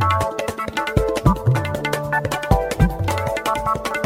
Thank you.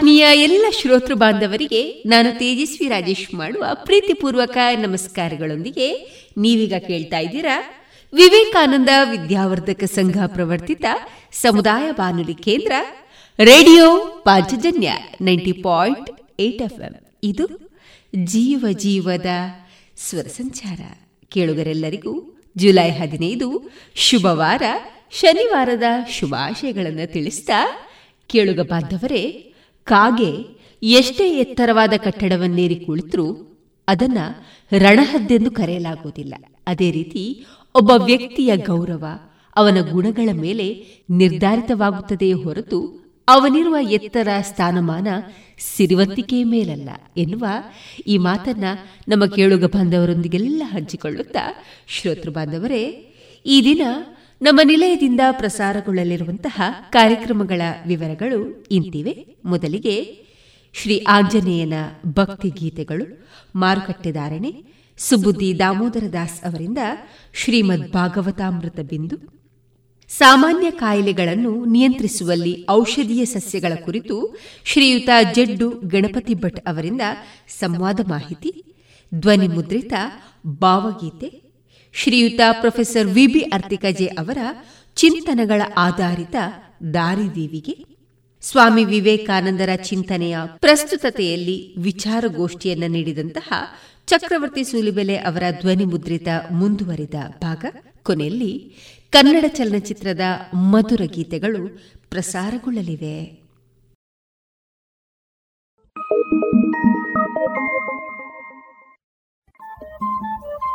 ಆತ್ಮೀಯ ಎಲ್ಲ ಶ್ರೋತೃ ಬಾಂಧವರಿಗೆ ನಾನು ತೇಜಸ್ವಿ ರಾಜೇಶ್ ಮಾಡುವ ಪ್ರೀತಿಪೂರ್ವಕ ನಮಸ್ಕಾರಗಳೊಂದಿಗೆ ನೀವೀಗ ಕೇಳ್ತಾ ಇದ್ದೀರಾ? ವಿವೇಕಾನಂದ ವಿದ್ಯಾವರ್ಧಕ ಸಂಘ ಪ್ರವರ್ತಿತ ಸಮುದಾಯ ಬಾನುಲಿ ಕೇಂದ್ರ, radio Panchajanya ninety point eight FM. ಇದು ಜೀವ ಜೀವದ ಸ್ವರ ಸಂಚಾರ. ಕೇಳುಗರೆಲ್ಲರಿಗೂ ಜುಲೈ ಹದಿನೈದು ಶುಭವಾರ. ಶನಿವಾರದ ಶುಭಾಶಯಗಳನ್ನು ತಿಳಿಸ್ತಾ ಕೇಳುಗ ಬಾಂಧವರೇ ಕಾಗೆ ಎಷ್ಟೇ ಎತ್ತರವಾದ ಕಟ್ಟಡವನ್ನೇರಿ ಕುಳಿತರೂ ಅದನ್ನ ರಣಹದ್ದೆಂದು ಕರೆಯಲಾಗುವುದಿಲ್ಲ. ಅದೇ ರೀತಿ ಒಬ್ಬ ವ್ಯಕ್ತಿಯ ಗೌರವ ಅವನ ಗುಣಗಳ ಮೇಲೆ ನಿರ್ಧಾರಿತವಾಗುತ್ತದೆಯೇ ಹೊರತು ಅವನಿರುವ ಎತ್ತರ ಸ್ಥಾನಮಾನ ಸಿರಿವಂತಿಕೆಯ ಮೇಲಲ್ಲ ಎನ್ನುವ ಈ ಮಾತನ್ನ ನಮ್ಮ ಕೇಳುಗ ಬಾಂಧವರೊಂದಿಗೆಲ್ಲ ಹಂಚಿಕೊಳ್ಳುತ್ತಾ ಶ್ರೋತೃ ಬಾಂಧವರೇ, ಈ ದಿನ ನಮ್ಮ ನಿಲಯದಿಂದ ಪ್ರಸಾರಗೊಳ್ಳಲಿರುವಂತಹ ಕಾರ್ಯಕ್ರಮಗಳ ವಿವರಗಳು ಇಂತಿವೆ. ಮೊದಲಿಗೆ ಶ್ರೀ ಆಂಜನೇಯನ ಭಕ್ತಿ ಗೀತೆಗಳು ಮಾರುಕಟ್ಟೆದಾರಣೆ. ಸುಬುದ್ದಿ ದಾಮೋದರ ದಾಸ್ ಅವರಿಂದ ಶ್ರೀಮದ್ ಭಾಗವತಾಮೃತ ಬಿಂದು. ಸಾಮಾನ್ಯ ಕಾಯಿಲೆಗಳನ್ನು ನಿಯಂತ್ರಿಸುವಲ್ಲಿ ಔಷಧೀಯ ಸಸ್ಯಗಳ ಕುರಿತು ಶ್ರೀಯುತ ಜಡ್ಡು ಗಣಪತಿ ಭಟ್ ಅವರಿಂದ ಸಂವಾದ ಮಾಹಿತಿ. ಧ್ವನಿ ಮುದ್ರಿತ ಭಾವಗೀತೆ. ಶ್ರೀಯುತ ಪ್ರೊಫೆಸರ್ ವಿಬಿ ಅರ್ತಿಕಜೆ ಅವರ ಚಿಂತನೆಗಳ ಆಧಾರಿತ ದಾರಿದೀವಿಗೆ ಸ್ವಾಮಿ ವಿವೇಕಾನಂದರ ಚಿಂತನೆಯ ಪ್ರಸ್ತುತತೆಯಲ್ಲಿ ವಿಚಾರಗೋಷ್ಠಿಯನ್ನು ನೀಡಿದಂತಹ ಚಕ್ರವರ್ತಿ ಸೂಲಿಬೆಲೆ ಅವರ ಧ್ವನಿ ಮುದ್ರಿತ ಮುಂದುವರಿದ ಭಾಗ. ಕೊನೆಯಲ್ಲಿ ಕನ್ನಡ ಚಲನಚಿತ್ರದ ಮಧುರ ಗೀತೆಗಳು ಪ್ರಸಾರಗೊಳ್ಳಲಿವೆ.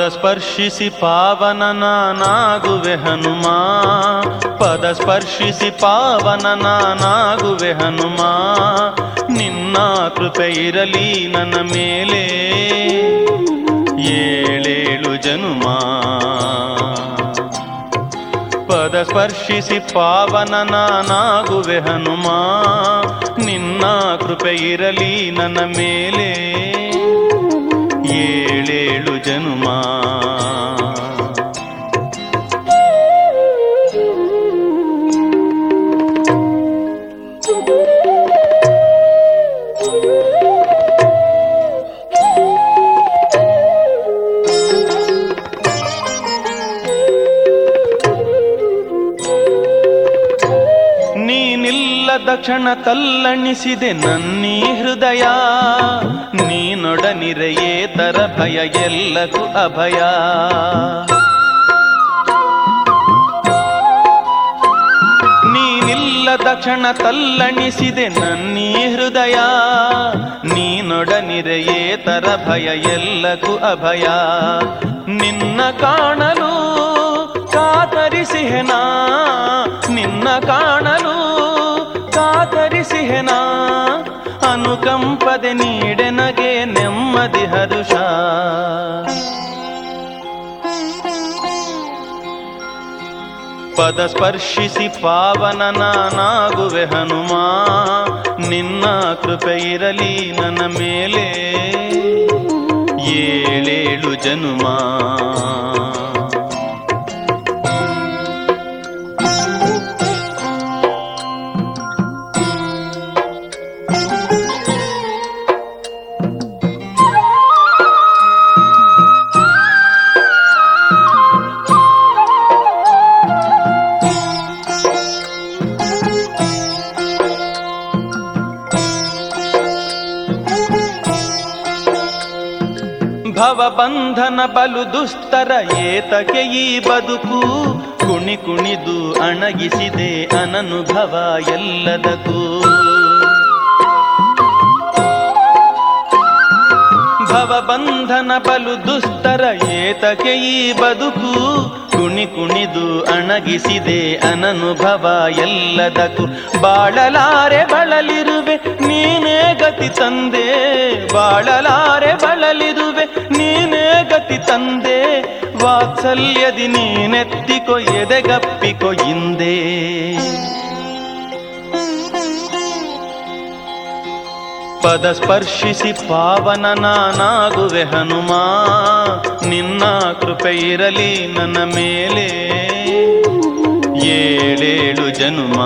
ಸ್ಪರ್ಶಿಸಿ ಪಾವನನಾಗುವೆ ಹನುಮ. ಪದ ಸ್ಪರ್ಶಿಸಿ ಪಾವನನಾಗುವೆ ಹನುಮ. ನಿನ್ನ ಕೃಪೆ ಇರಲಿ ನನ್ನ ಮೇಲೆ. ಏಳೇಳು ಜನುಮ. ಪದ ಸ್ಪರ್ಶಿಸಿ ಪಾವನನಾಗುವೆ ಹನುಮ. ನಿನ್ನ ಕೃಪೆ ಇರಲಿ ನನ್ನ ಮೇಲೆ. ಏಳೇಳು ಜನುಮಾ. ಕ್ಷಣ ತಲ್ಲಣಿಸಿದೆ ನನ್ನೀ ಹೃದಯ. ನೀನೊಡನಿರೆಯೇ ತರ ಭಯ, ಎಲ್ಲಕ್ಕೂ ಅಭಯ. ನೀನಿಲ್ಲದ ಕ್ಷಣ ತಲ್ಲಣಿಸಿದೆ ನನ್ನೀ ಹೃದಯ. ನೀನೊಡನಿರೆಯೇ ತರ ಭಯ, ಎಲ್ಲಕ್ಕೂ ಅಭಯ. ನಿನ್ನ ಕಾಣಲು ಕಾತರಿಸಿಹೆನಾ? ನಿನ್ನ ಕಾಣಲು ಕಾತರಿಸಿಹೆನಾ ಅನುಕಂಪದೆ ನೀಡೆನಗೆ ನೆಮ್ಮದಿ ಹರುಷ. ಪದ ಸ್ಪರ್ಶಿಸಿ ಪಾವನ ನಾನಾಗುವೆ ಹನುಮ, ನಿನ್ನ ಕೃಪೆ ಇರಲಿ ನನ್ನ ಮೇಲೆ. ಏಳೇಳು ಜನುಮಾ. ಬಂಧನ ಬಲು ದುಸ್ತರ ಏತಕೆ ಈ ಬದುಕು? ಕುಣಿ ಕುಣಿದು ಅಣಗಿಸಿದೆ ಅನನುಭವ ಎಲ್ಲದಕ್ಕೂ. ಭವಬಂಧನ ಬಲು ದುಸ್ತರ ಏತಕೆ ಈ ಬದುಕು? ಕುಣಿ ಕುಣಿದು ಅಣಗಿಸಿದೆ ಅನನುಭವ ಎಲ್ಲದಕ್ಕೂ. ಬಾಳಲಾರೆ ಬಳಲಿರುವೆ ನೀನೇ ಗತಿ ತಂದೆ. ಬಾಳಲಾರೆ ಬಳಲಿದುವೆ, ನೀನೇ ಗತಿ ತಂದೆ. ವಾತ್ಸಲ್ಯದಿ ನೀನೆತ್ತಿಕೊ, ಎದೆಗಪ್ಪಿಕೊ ಹಿಂದೆ. ಪದ ಸ್ಪರ್ಶಿಸಿ ಪಾವನ ನಾನಾಗುವೆ ಹನುಮ, ನಿನ್ನ ಕೃಪೆ ಇರಲಿ ನನ್ನ ಮೇಲೆ. ಏಳೇಳು ಜನುಮ.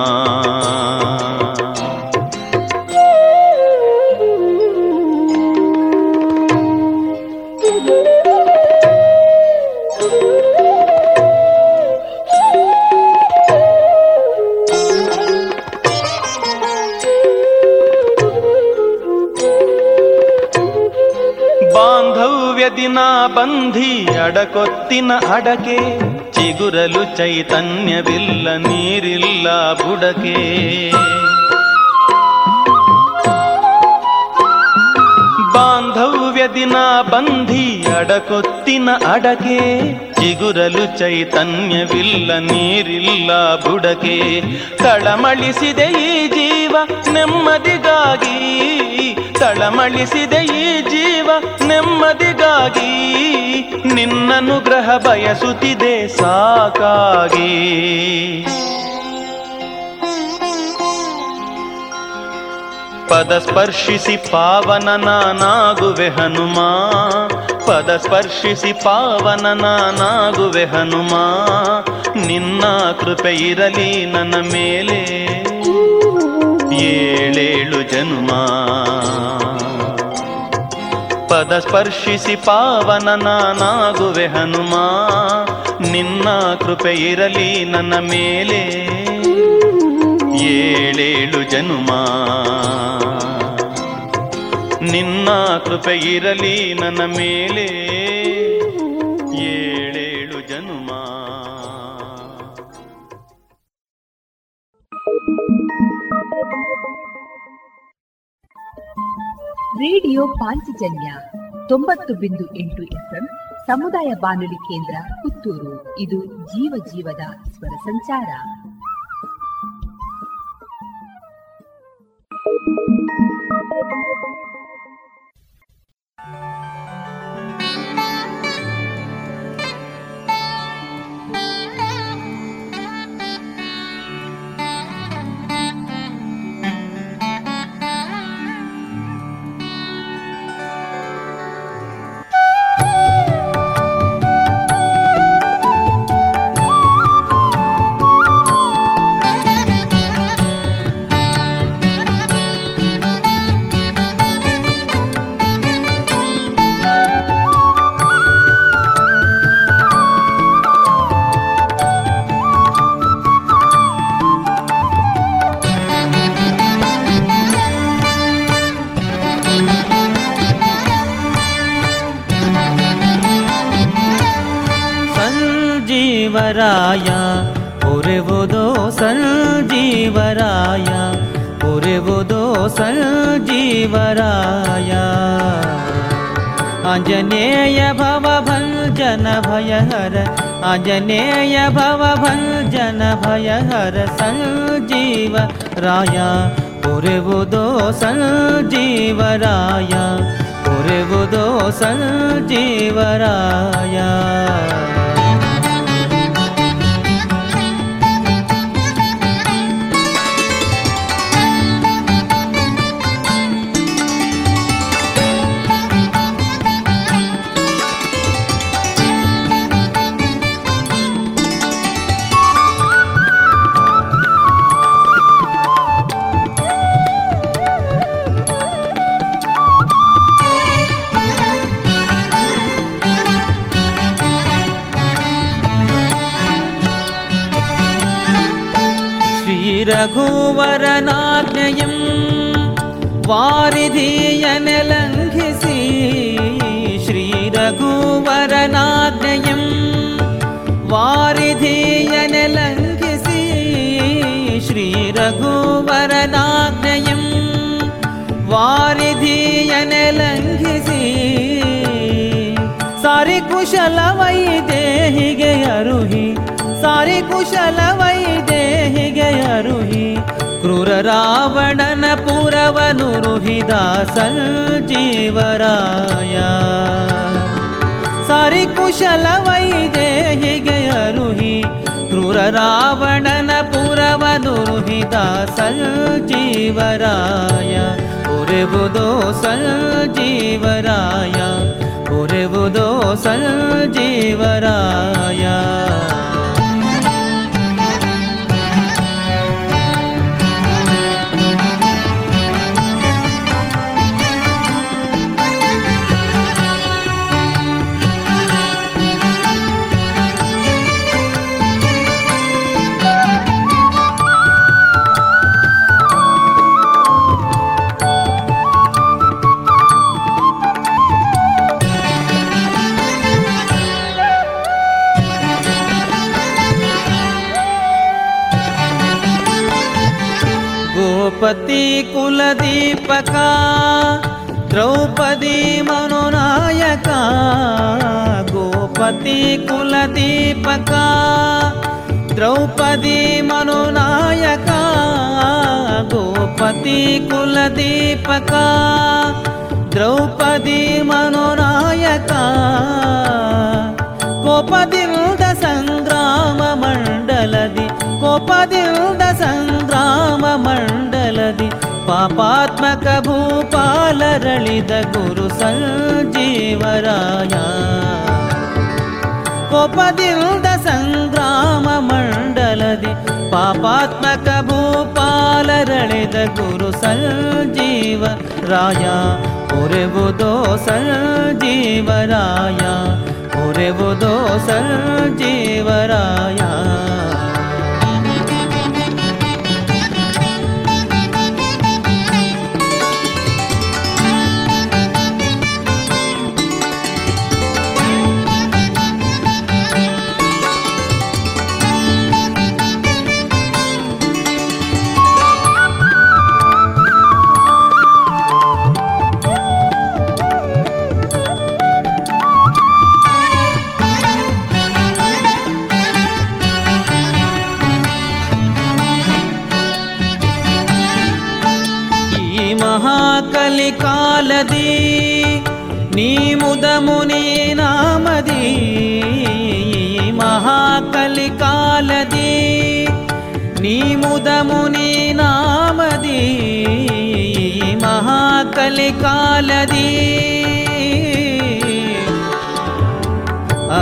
ಬಾಂಧವ್ಯದಿನ ಬಂಧಿ ಅಡಕೊತ್ತಿನ ಅಡಕೆ ಚಿಗುರಲು ಚೈತನ್ಯವಿಲ್ಲ ನೀರಿಲ್ಲ ಬುಡಕೆ. ಬಾಂಧವ್ಯದಿನ ಬಂಧಿ ಅಡಕೊತ್ತಿನ ಅಡಕೆ ಚಿಗುರಲು ಚೈತನ್ಯವಿಲ್ಲ, ನೀರಿಲ್ಲ ಬುಡಕೆ. ತಳಮಳಿಸಿದೆ ಈ ಜೀವ ನೆಮ್ಮದಿಗಾಗಿ. ತಳಮಳಿಸಿದೆ ಈ ಜೀವ ನೆಮ್ಮದಿಗಾಗಿ. ನಿನ್ನನುಗ್ರಹ ಬಯಸುತ್ತಿದೆ ಸಾಕಾಗಿ. ಪದ ಸ್ಪರ್ಶಿಸಿ ಪಾವನ ನಾನಾಗುವೆ ಹನುಮ. ಪದ ಸ್ಪರ್ಶಿಸಿ ಪಾವನ ನಾನಾಗುವೆ ಹನುಮ. ನಿನ್ನ ಕೃಪೆ ಇರಲಿ ನನ್ನ ಮೇಲೆ. ಏಳೇಳು ಜನುಮ. ಪದ ಸ್ಪರ್ಶಿಸಿ ಪಾವನ ನಾನಾಗುವೆ ಹನುಮ. ನಿನ್ನ ಕೃಪೆ ಇರಲಿ ನನ್ನ ಮೇಲೆ. ಏಳೇಳು ಜನುಮ. ನಿನ್ನ ಕೃಪೆ ಇರಲಿ ನನ್ನ ಮೇಲೆ. ಏಳೇಳು ಜನುಮ. ರೇಡಿಯೋ ಪಾಂಚಜನ್ಯ ತೊಂಬತ್ತು ಬಿಂದು ಎಂಟು ಎಫ್ಎಂ ಸಮುದಾಯ ಬಾನುಲಿ ಕೇಂದ್ರ ಪುತ್ತೂರು. ಇದು ಜೀವ ಜೀವದ ಸ್ವರ ಸಂಚಾರ. ಸಂಜೀವರಾಯ सञ्जीवराय अञ्जनेय भवभं जन भय हर अञनेय भवभं जन भय हर सन् जीवराया उर्बुदो सीवराया घुवरणाग्नयम् वारिधियन् लङ्घिसि श्री रघुवरणाग्नयम् वारिधियन लङ्घिसि श्री रघुवरणाग्नयम् वारिधियन लङ्घिसि सारि कुशल वै देहि ಅರುಹಿ ಕ್ರೂರ ರಾವಣನ ಪುರವನು ರುಹಿದ ಸಂಜೀವರಾಯ ಸಾರಿ ಕುಶಲ ವೈದೇಹಿಗೆ ಅರುಹಿ ಕ್ರೂರ ರಾವಣನ ಪುರವನು ರುಹಿದ ಸಂಜೀವರಾಯ ಒರೆಬುದೋ ಸಂಜೀವರಾಯ ಒರೆಬುದೋ ಸಂಜೀವರಾಯ द्रौपदी कुलदीपका द्रौपदी मनोनायका गोपति कुलदीपका द्रौपदी मनोनायका गोपति कुलदीपका द्रौपदी मनोनायका कोपदिल्द सङ्ग्राममण्डलदि कोपदिल्द सङ्ग्राम पापात्मकभूपालरलिद गुरु सञ्जीवराय। कोपदिल्द सङ्ग्राममण्डलदि पापात्मकभूपालरलिद गुरु सञ्जीवराय। जीव सञ्जीवराय उर्बुदो सीवराया मुदमुनी नामदी महाकलिकालदी आ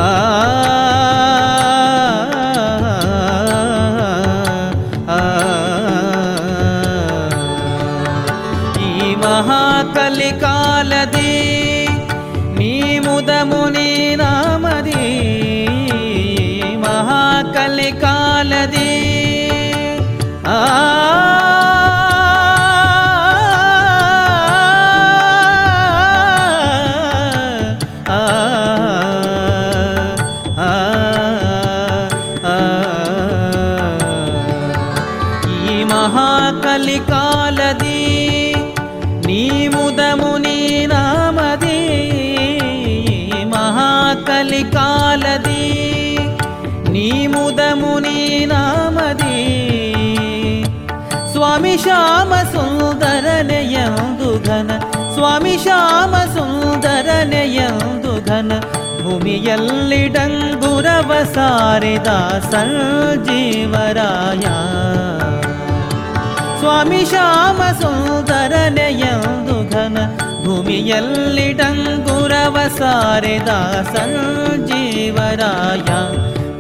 ಸ್ವಾಮಿ ಶ್ಯಾಮ ಸುಂದರನೆಯಂದು ಘನ ಭೂಮಿಯಲ್ಲಿ ಡಂಗುರವ ಸಾರಿದ ಸಂಜೀವರಾಯ ಸ್ವಾಮಿ ಶ್ಯಾಮ ಸುಂದರನೆಯಂದು ಘನ ಭೂಮಿಯಲ್ಲಿ ಡಂಗುರವ ಸಾರಿದ ಸಂಜೀವರಾಯ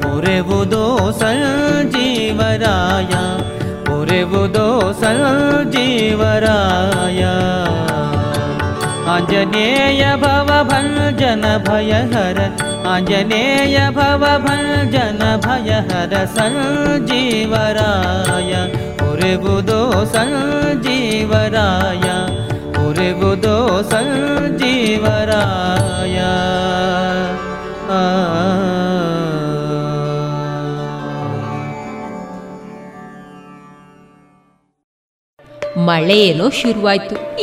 ಪೊರೆವುದೋ ಸಂಜೀವರಾಯ ಪೊರೆವುದೋ ಸಂಜೀವರಾಯ ಆಂಜನೇಯ ಭವ ಭಂಜನ ಭಯಹರ ಆಂಜನೇಯ ಭವ ಭಂಜನ ಭಯಹರ ಸಂಜೀವರಾಯ ಉರೆಬುದೋ ಸಂಜೀವರಾಯ ಉರೆಬುದೋ ಸಂಜೀವರಾಯ ಆ ಮಳೆ ಏನೋ ಶುರುವಾಯ್ತು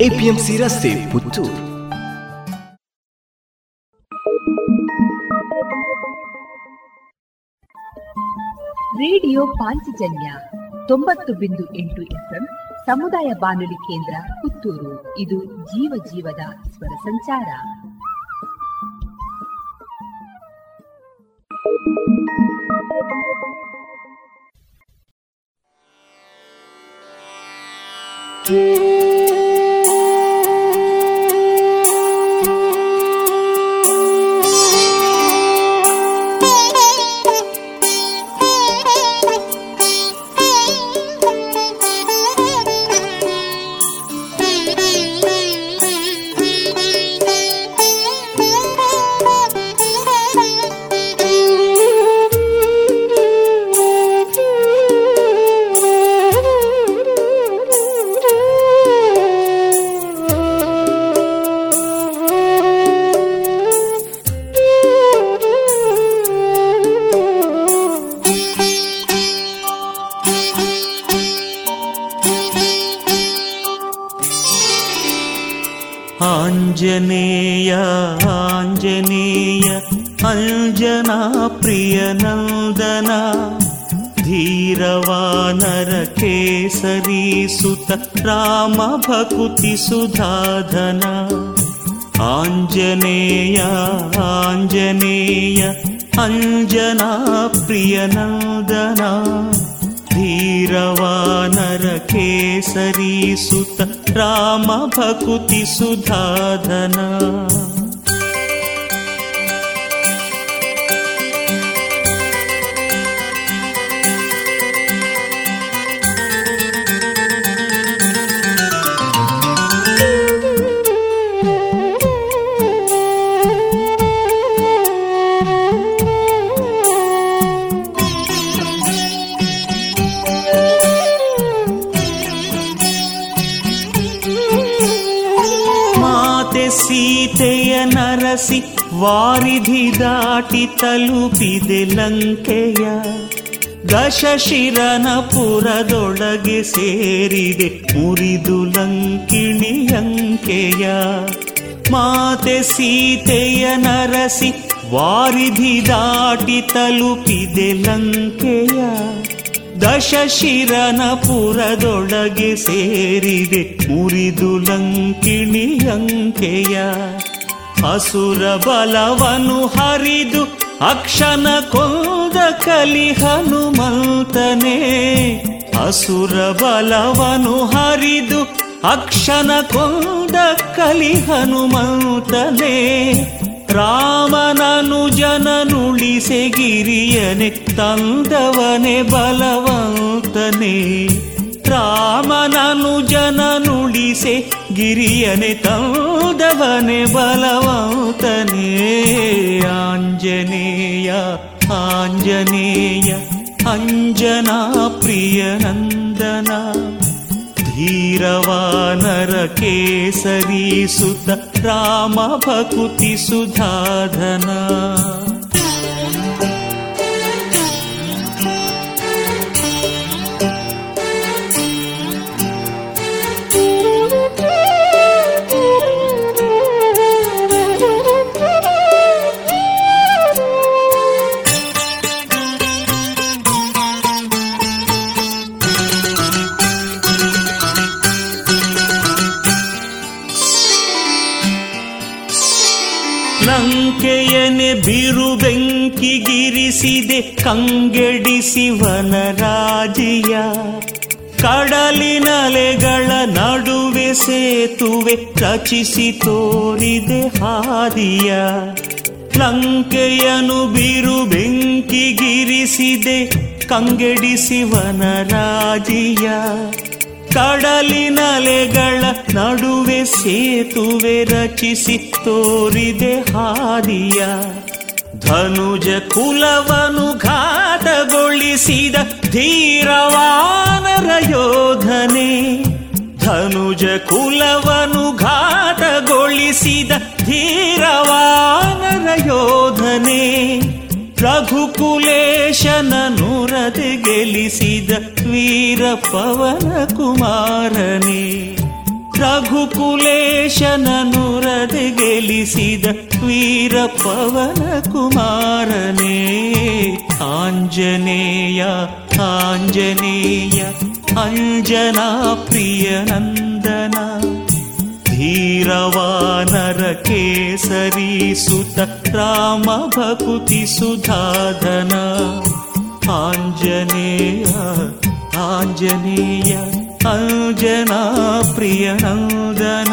APMC ರಸ್ತೆ ಪುತ್ತೂರು. ರೇಡಿಯೋ ಪಾಂಚಜನ್ಯ ತೊಂಬತ್ತು ಬಿಂದು ಎಂಟು ಎಫ್ಎಂ ಸಮುದಾಯ ಬಾನುಲಿ ಕೇಂದ್ರ ಪುತ್ತೂರು. ಇದು ಜೀವ ಜೀವದ ಸ್ವರ ಸಂಚಾರ. ಆಂಜನೇಯ प्रिय धीरवानरकेसरीसुत धीरवानरखेसरिसुत राम आञ्जनेय सुधाधना अञ्जना प्रिय धीरवानरकेसरीसुत धीरवानरखेसरिसुत राम ವಾರಿಧಿ ದಾಟಿ ತಲುಪಿದೆ ಲಂಕೆಯ ದಶಶಿರನ ಪುರದೊಳಗೆ ಸೇರಿದೆ ಮುರಿದು ಲಂಕಿಣಿಯಂಕೆಯ ಮಾತೆ ಸೀತೆಯ ನರಸಿ ವಾರಿಧಿ ದಾಟಿ ತಲುಪಿದೆ ಲಂಕೆಯ ದಶಶಿರನ ಪುರದೊಳಗೆ ಸೇರಿದೆ ಮುರಿದು ಲಂಕಿಣಿಯಂಕೆಯ ಅಸುರ ಬಲವನು ಹರಿದು ಅಕ್ಷನ ಕೊಂದ ಕಲಿ ಹನುಮಂತನೇ. ಅಸುರ ಬಲವನು ಹರಿದು ಅಕ್ಷನ ಕೊಂದ ಕಲಿ ಹನುಮಂತನೇ. ರಾಮನನು ಜನನುಳಿಸೆ ಗಿರಿಯನೆ ತಂದವನೆ ಬಲವಂತನೇ. ರಾಮನನು ಜನನುಳಿಸೆ ಗಿರಿಯನೆ ತಂದವನೆ ಬಲವಂತನೇ ಆಂಜನೇಯ ಆಂಜನೇಯ ಅಂಜನಾ ಪ್ರಿಯ ನಂದನ धीरवानर केसरी सुत राम भकुति सुधाधना ಬಿರು ಬೆಂಕಿಗಿರಿಸಿದೆ ಕಂಗೆಡಿಸಿ ವನರಾಜಿಯ ಕಡಲಿನಲೆಗಳ ನಡುವೆ ಸೇತುವೆ ರಚಿಸಿ ತೋರಿದೆ ಹಾದಿಯ ಲಂಕೆಯನು ಬಿರು ಬೆಂಕಿಗಿರಿಸಿದೆ ಕಂಗೆಡಿಸಿ ವನರಾಜಿಯ ಕಡಲಿನಲೆಗಳ ನಡುವೆ ಸೇತುವೆ ರಚಿಸಿ ತೋರಿದೆ ಹಾದಿಯ. ಧನುಜ ಕುಲವನು ಘಾತಗೊಳಿಸಿದ ಧೀರವಾನರ ಯೋಧನೆ. ಧನುಜ ಕುಲವನು ಘಾತಗೊಳಿಸಿದ ಧೀರವಾನರ ಯೋಧನೆ. ರಘುಕುಲೇಶನ ನುರದೆ ಗೆಲಿಸಿದ ವೀರ ಪವನ ಕುಮಾರನೇ. ರಘುಕುಲೇಶನ ನುರದೆ ಗೆಲಿಸಿದ ವೀರ ಪವನ ಕುಮಾರನೇ. ಆಂಜನೇಯ ಆಂಜನೇಯ, ಅಂಜನಾ ಪ್ರಿಯ धीरवानर केसरिसुत राम भकुति सुधाधन आञ्जनेय आञ्जनेय अञ्जना प्रियनन्दन। रञ्जन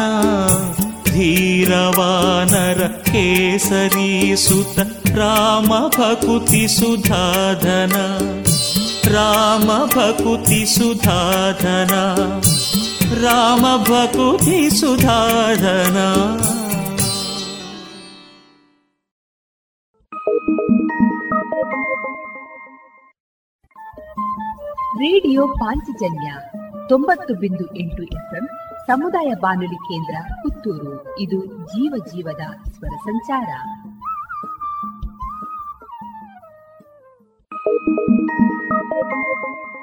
धीरवानर केसरिसुत राम भकुति सुधाधन राम भकुति सुधाधना ರಾಮ ಭಕುತಿ ರೇಡಿಯೋ ಪಾಂಚಜನ್ಯ ತೊಂಬತ್ತು ಬಿಂದು ಎಂಟು ಎಫ್ಎಂ ಸಮುದಾಯ ಬಾನುಲಿ ಕೇಂದ್ರ ಪುತ್ತೂರು. ಇದು ಜೀವ ಜೀವದ ಸ್ವರ ಸಂಚಾರ. ಜೈ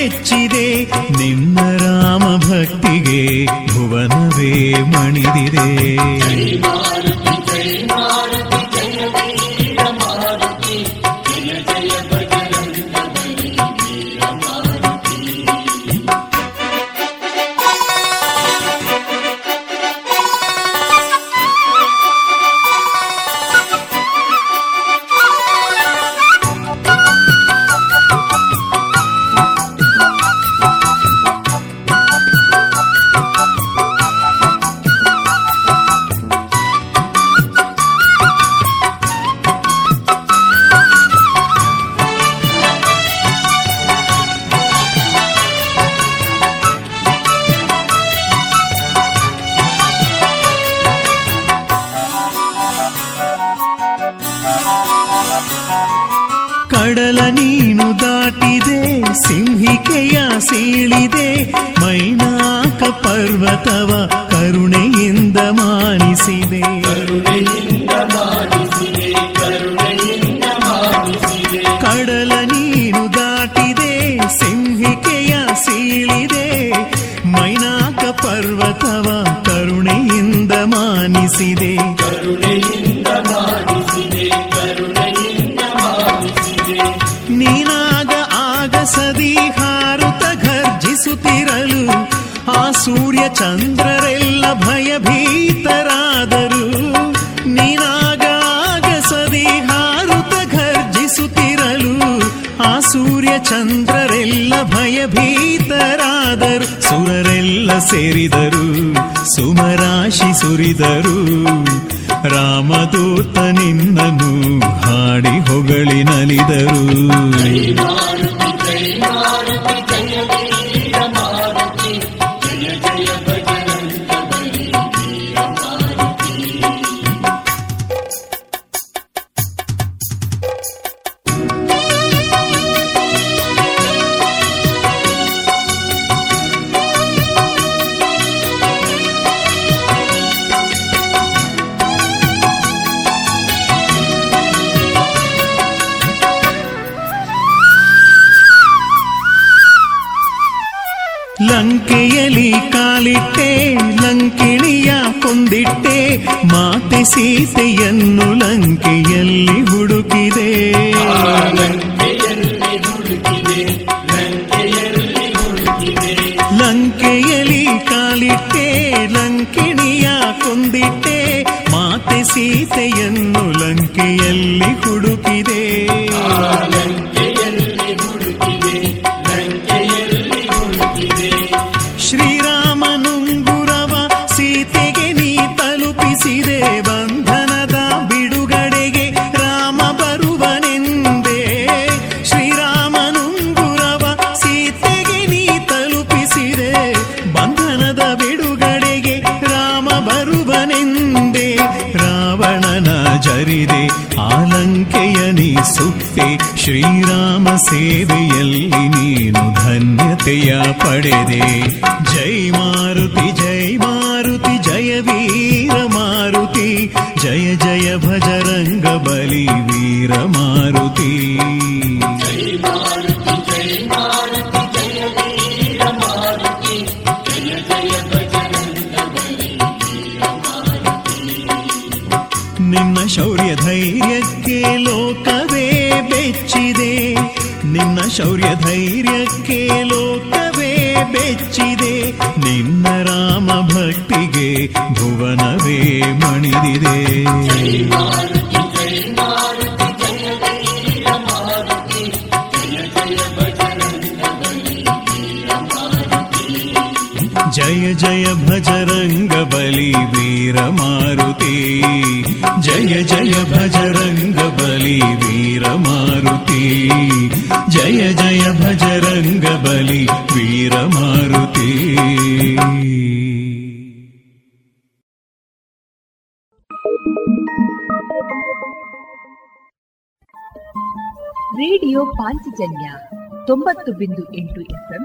ಬೆಚ್ಚಿದೆ ನಿನ್ನ ರಾಮ ಭಕ್ತಿಗೆ ಭುವನವೇ ಮಣಿದಿದೆ. ನಿನ್ನ ಶೌರ್ಯ ಧೈರ್ಯಕ್ಕೆ ಲೋಕವೇ ಬೆಚ್ಚಿದೆ. ನಿನ್ನ ಶೌರ್ಯ ಧೈರ್ಯಕ್ಕೆ ಲೋಕವೇ ಬೆಚ್ಚಿದೆ. ನಿನ್ನ ರಾಮ ಭಕ್ತಿಗೆ ಭುವನವೇ ಮಣಿದಿದೆ. ಜಯ ಜಯ ಭಜರಂಗ ಬಲಿ ವೀರ ಮಾರುತಿ ಜಯ ಜಯ ಭಜರಂಗ ಬಲಿ ವೀರ ಮಾರುತಿ ಜಯ ಜಯ ಭಜರಂಗ ಬಲಿ ವೀರ ಮಾರುತಿ ರೇಡಿಯೋ ಪಾಂಚಜನ್ಯ ತೊಂಬತ್ತು ಬಿಂದು ಎಂಟು ಎಫ್ಎಂ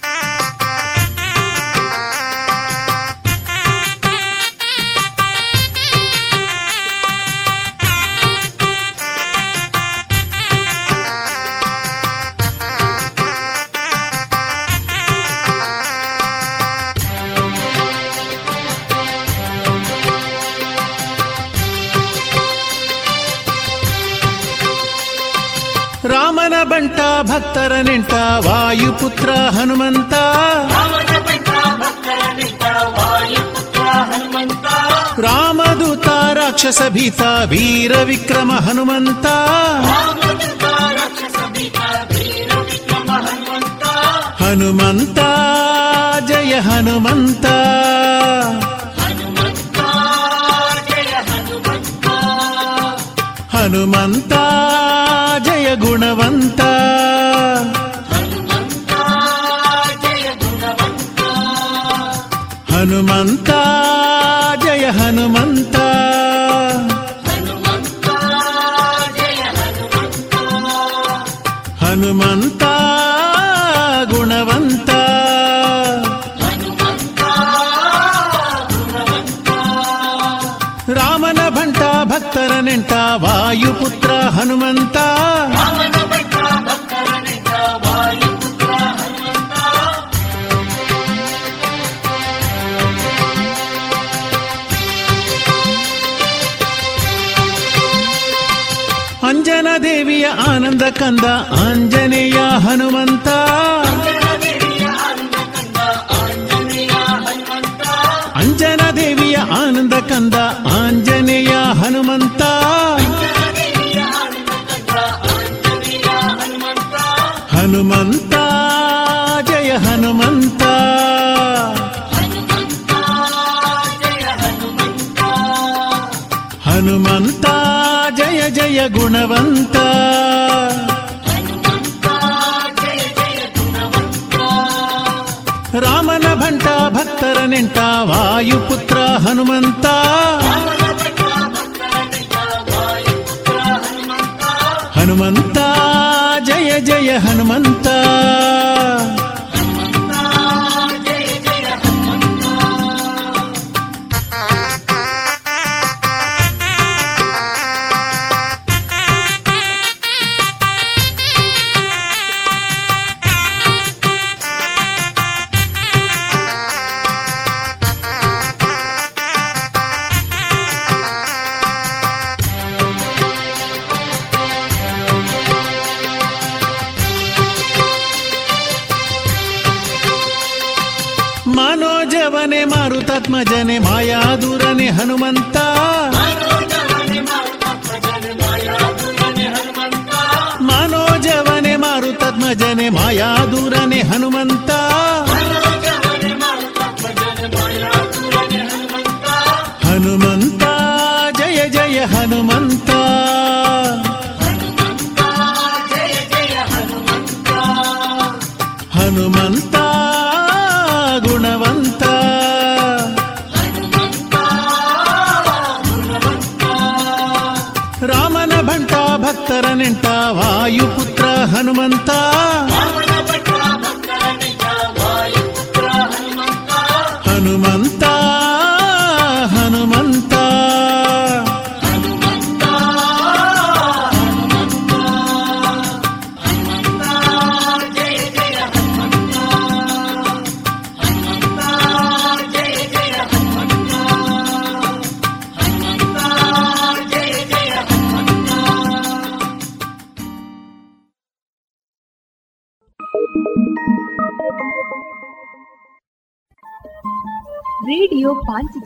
ಬಂಟ ಭಕ್ತರ ನಿಂಟ ವಾಯುಪುತ್ರ ಹನುಮಂತ. ರಾಮದೂತ ರಾಕ್ಷಸ ಭೀತ ವೀರ ವಿಕ್ರಮ ಹನುಮಂತ. ಹನುಮಂತ, ಜಯ ಹನುಮಂತ. ಹನುಮಂತ ಗುಣವಂತ. ಹನುಮಂತ ಆನಂದ ಕಂದ ಆಂಜನೇಯ ಹನುಮಂತ. ಅಂಜನ ದೇವಿಯ ಆನಂದ ಕಂದ ಆಂಜನೇಯ ಹನುಮಂತ. ಹನುಮಂತ, ಜಯ ಹನುಮಂತ. ಹನುಮಂತ, ಜಯ ಜಯ ಗುಣವಂತ. ಭಕ್ತರ ನೆಂಟ ವಾಯುಪುತ್ರ ಹನುಮಂತ ಹನುಮಂತ ಜಯ ಜಯ ಪದ್ಮಜನೆ ಮಾಯಾದುರನೆ ಹನುಮಂತ. ಮಾನೋಜವನೆ ಮಾರುತದ್ಮಜನೆ ಮಾಯಾದುರನೆ ಹನುಮಂತ. ನೆಂಟ ವಾಯುಪುತ್ರ ಹನುಮಂತ.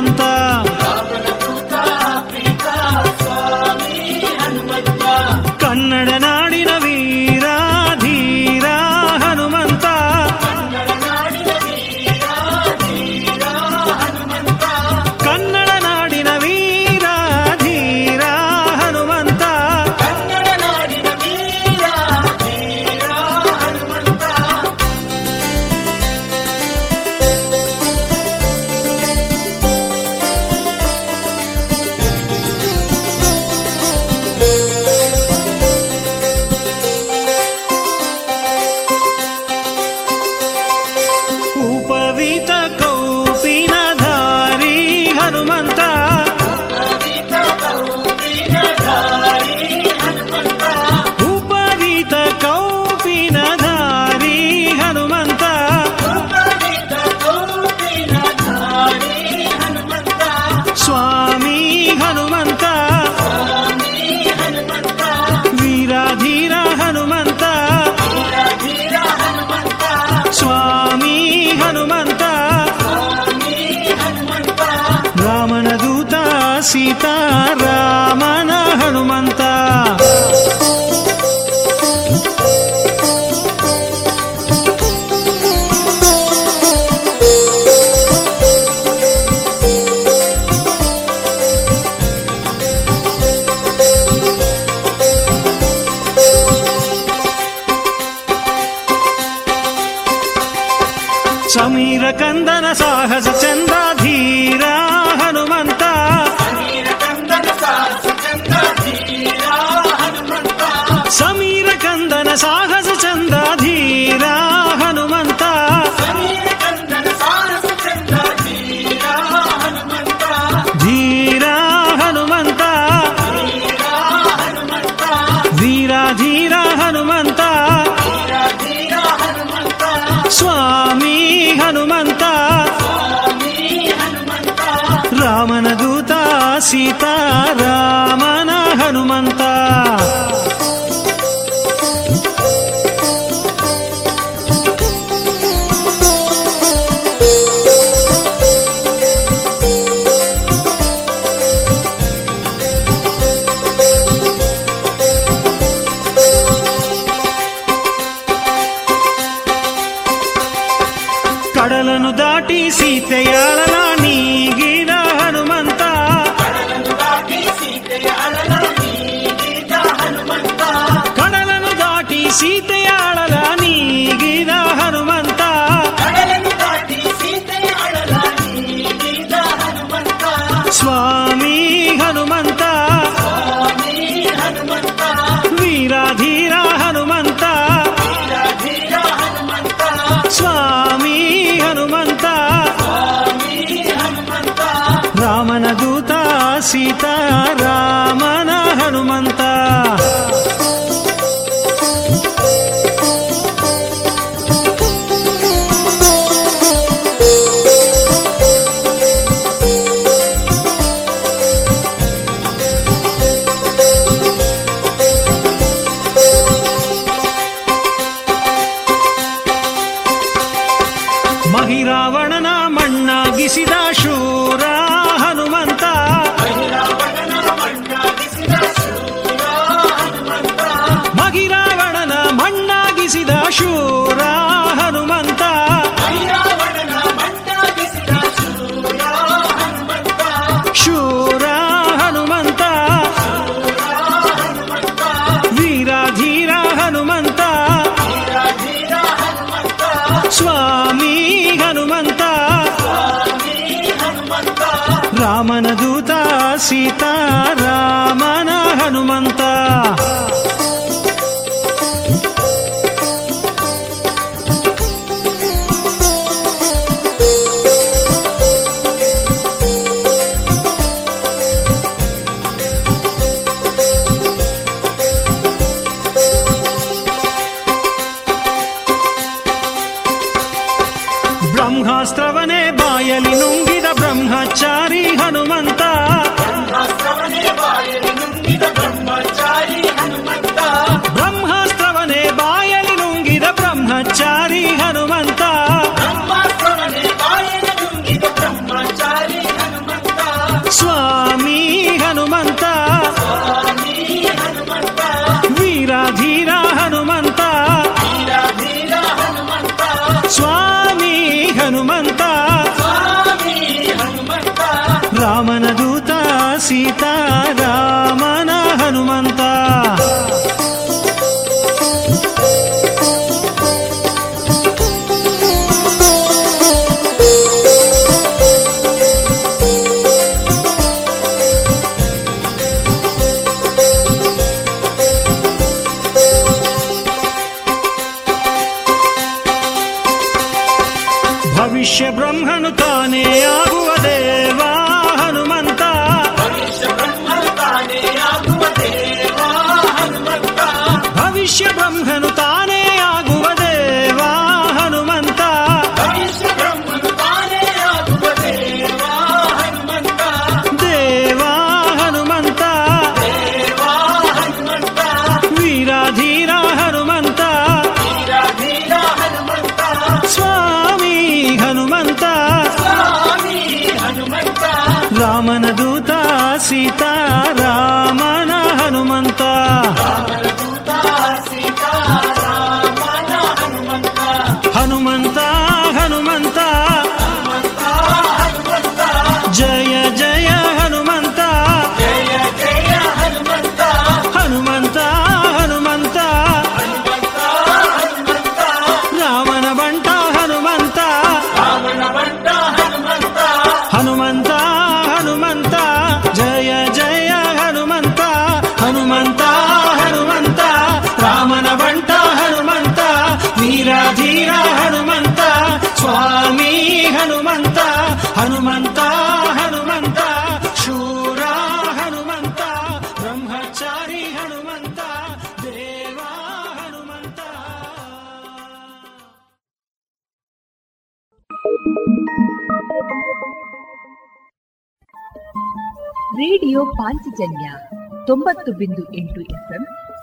levanta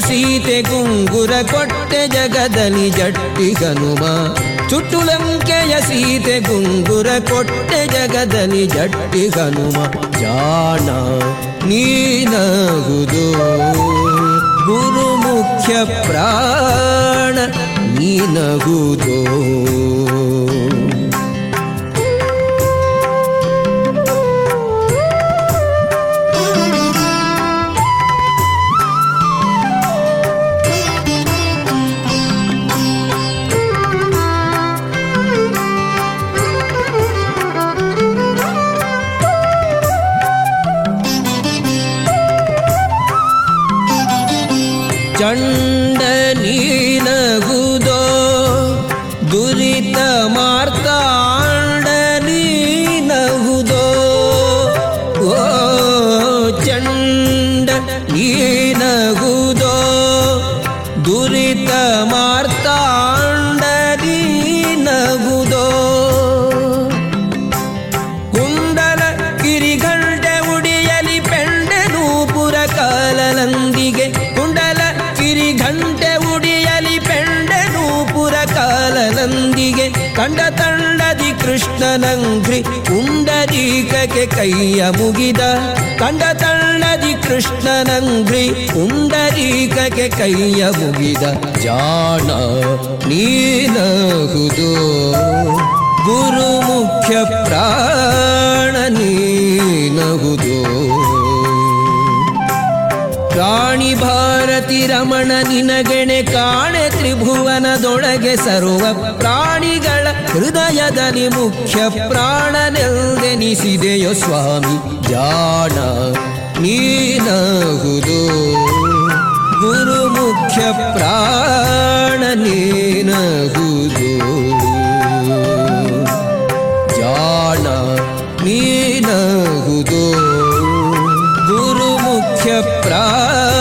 ಸೀತೆ ಗುಂಗುರ ಕೊಟ್ಟೆ ಜಗದಲ್ಲಿ ಜಟ್ಟಿ ಹನುಮ. ಸುಟ್ಟು ಲಂಕೆಯ ಸೀತೆ ಗುಂಗುರ ಕೊಟ್ಟೆ ಜಗದಲ್ಲಿ ಜಟ್ಟಿ ಹನುಮ. ಜಾಣ ನೀನಹುದು. ಗುರು ಮುಖ್ಯ ಪ್ರಾಣ ನೀನಗುದೋ ಕೈಯ ಮುಗಿದ ಕಂಡ ತಣ್ಣದಿ ಕೃಷ್ಣನಂಗ್ರಿ ಉಂಡರೀಕಕ್ಕೆ ಕೈಯ ಮುಗಿದ ಜಾಣ ನೀನಹುದು. ಗುರು ಮುಖ್ಯ ಪ್ರಾಣ ನೀನಹುದು. ಪ್ರಾಣಿ ಭಾರತಿ ರಮಣ ನಿನಗೆಣೆ ಕಾಣೆ ತ್ರಿಭುವನದೊಳಗೆ ಸರ್ವ ಪ್ರಾಣಿಗಳ ಹೃದಯದಲ್ಲಿ ಮುಖ್ಯ ಪ್ರಾಣನೆಲ್ದೆನಿಸಿದೆಯೋ ಸ್ವಾಮಿ ಜಾಣ ನೀನಹುದು ಗುರು ಮುಖ್ಯ ಪ್ರಾಣ ನೀನಹುದು ಜಾಣ ನೀನಹುದು ಗುರು ಮುಖ್ಯ ಪ್ರಾಣ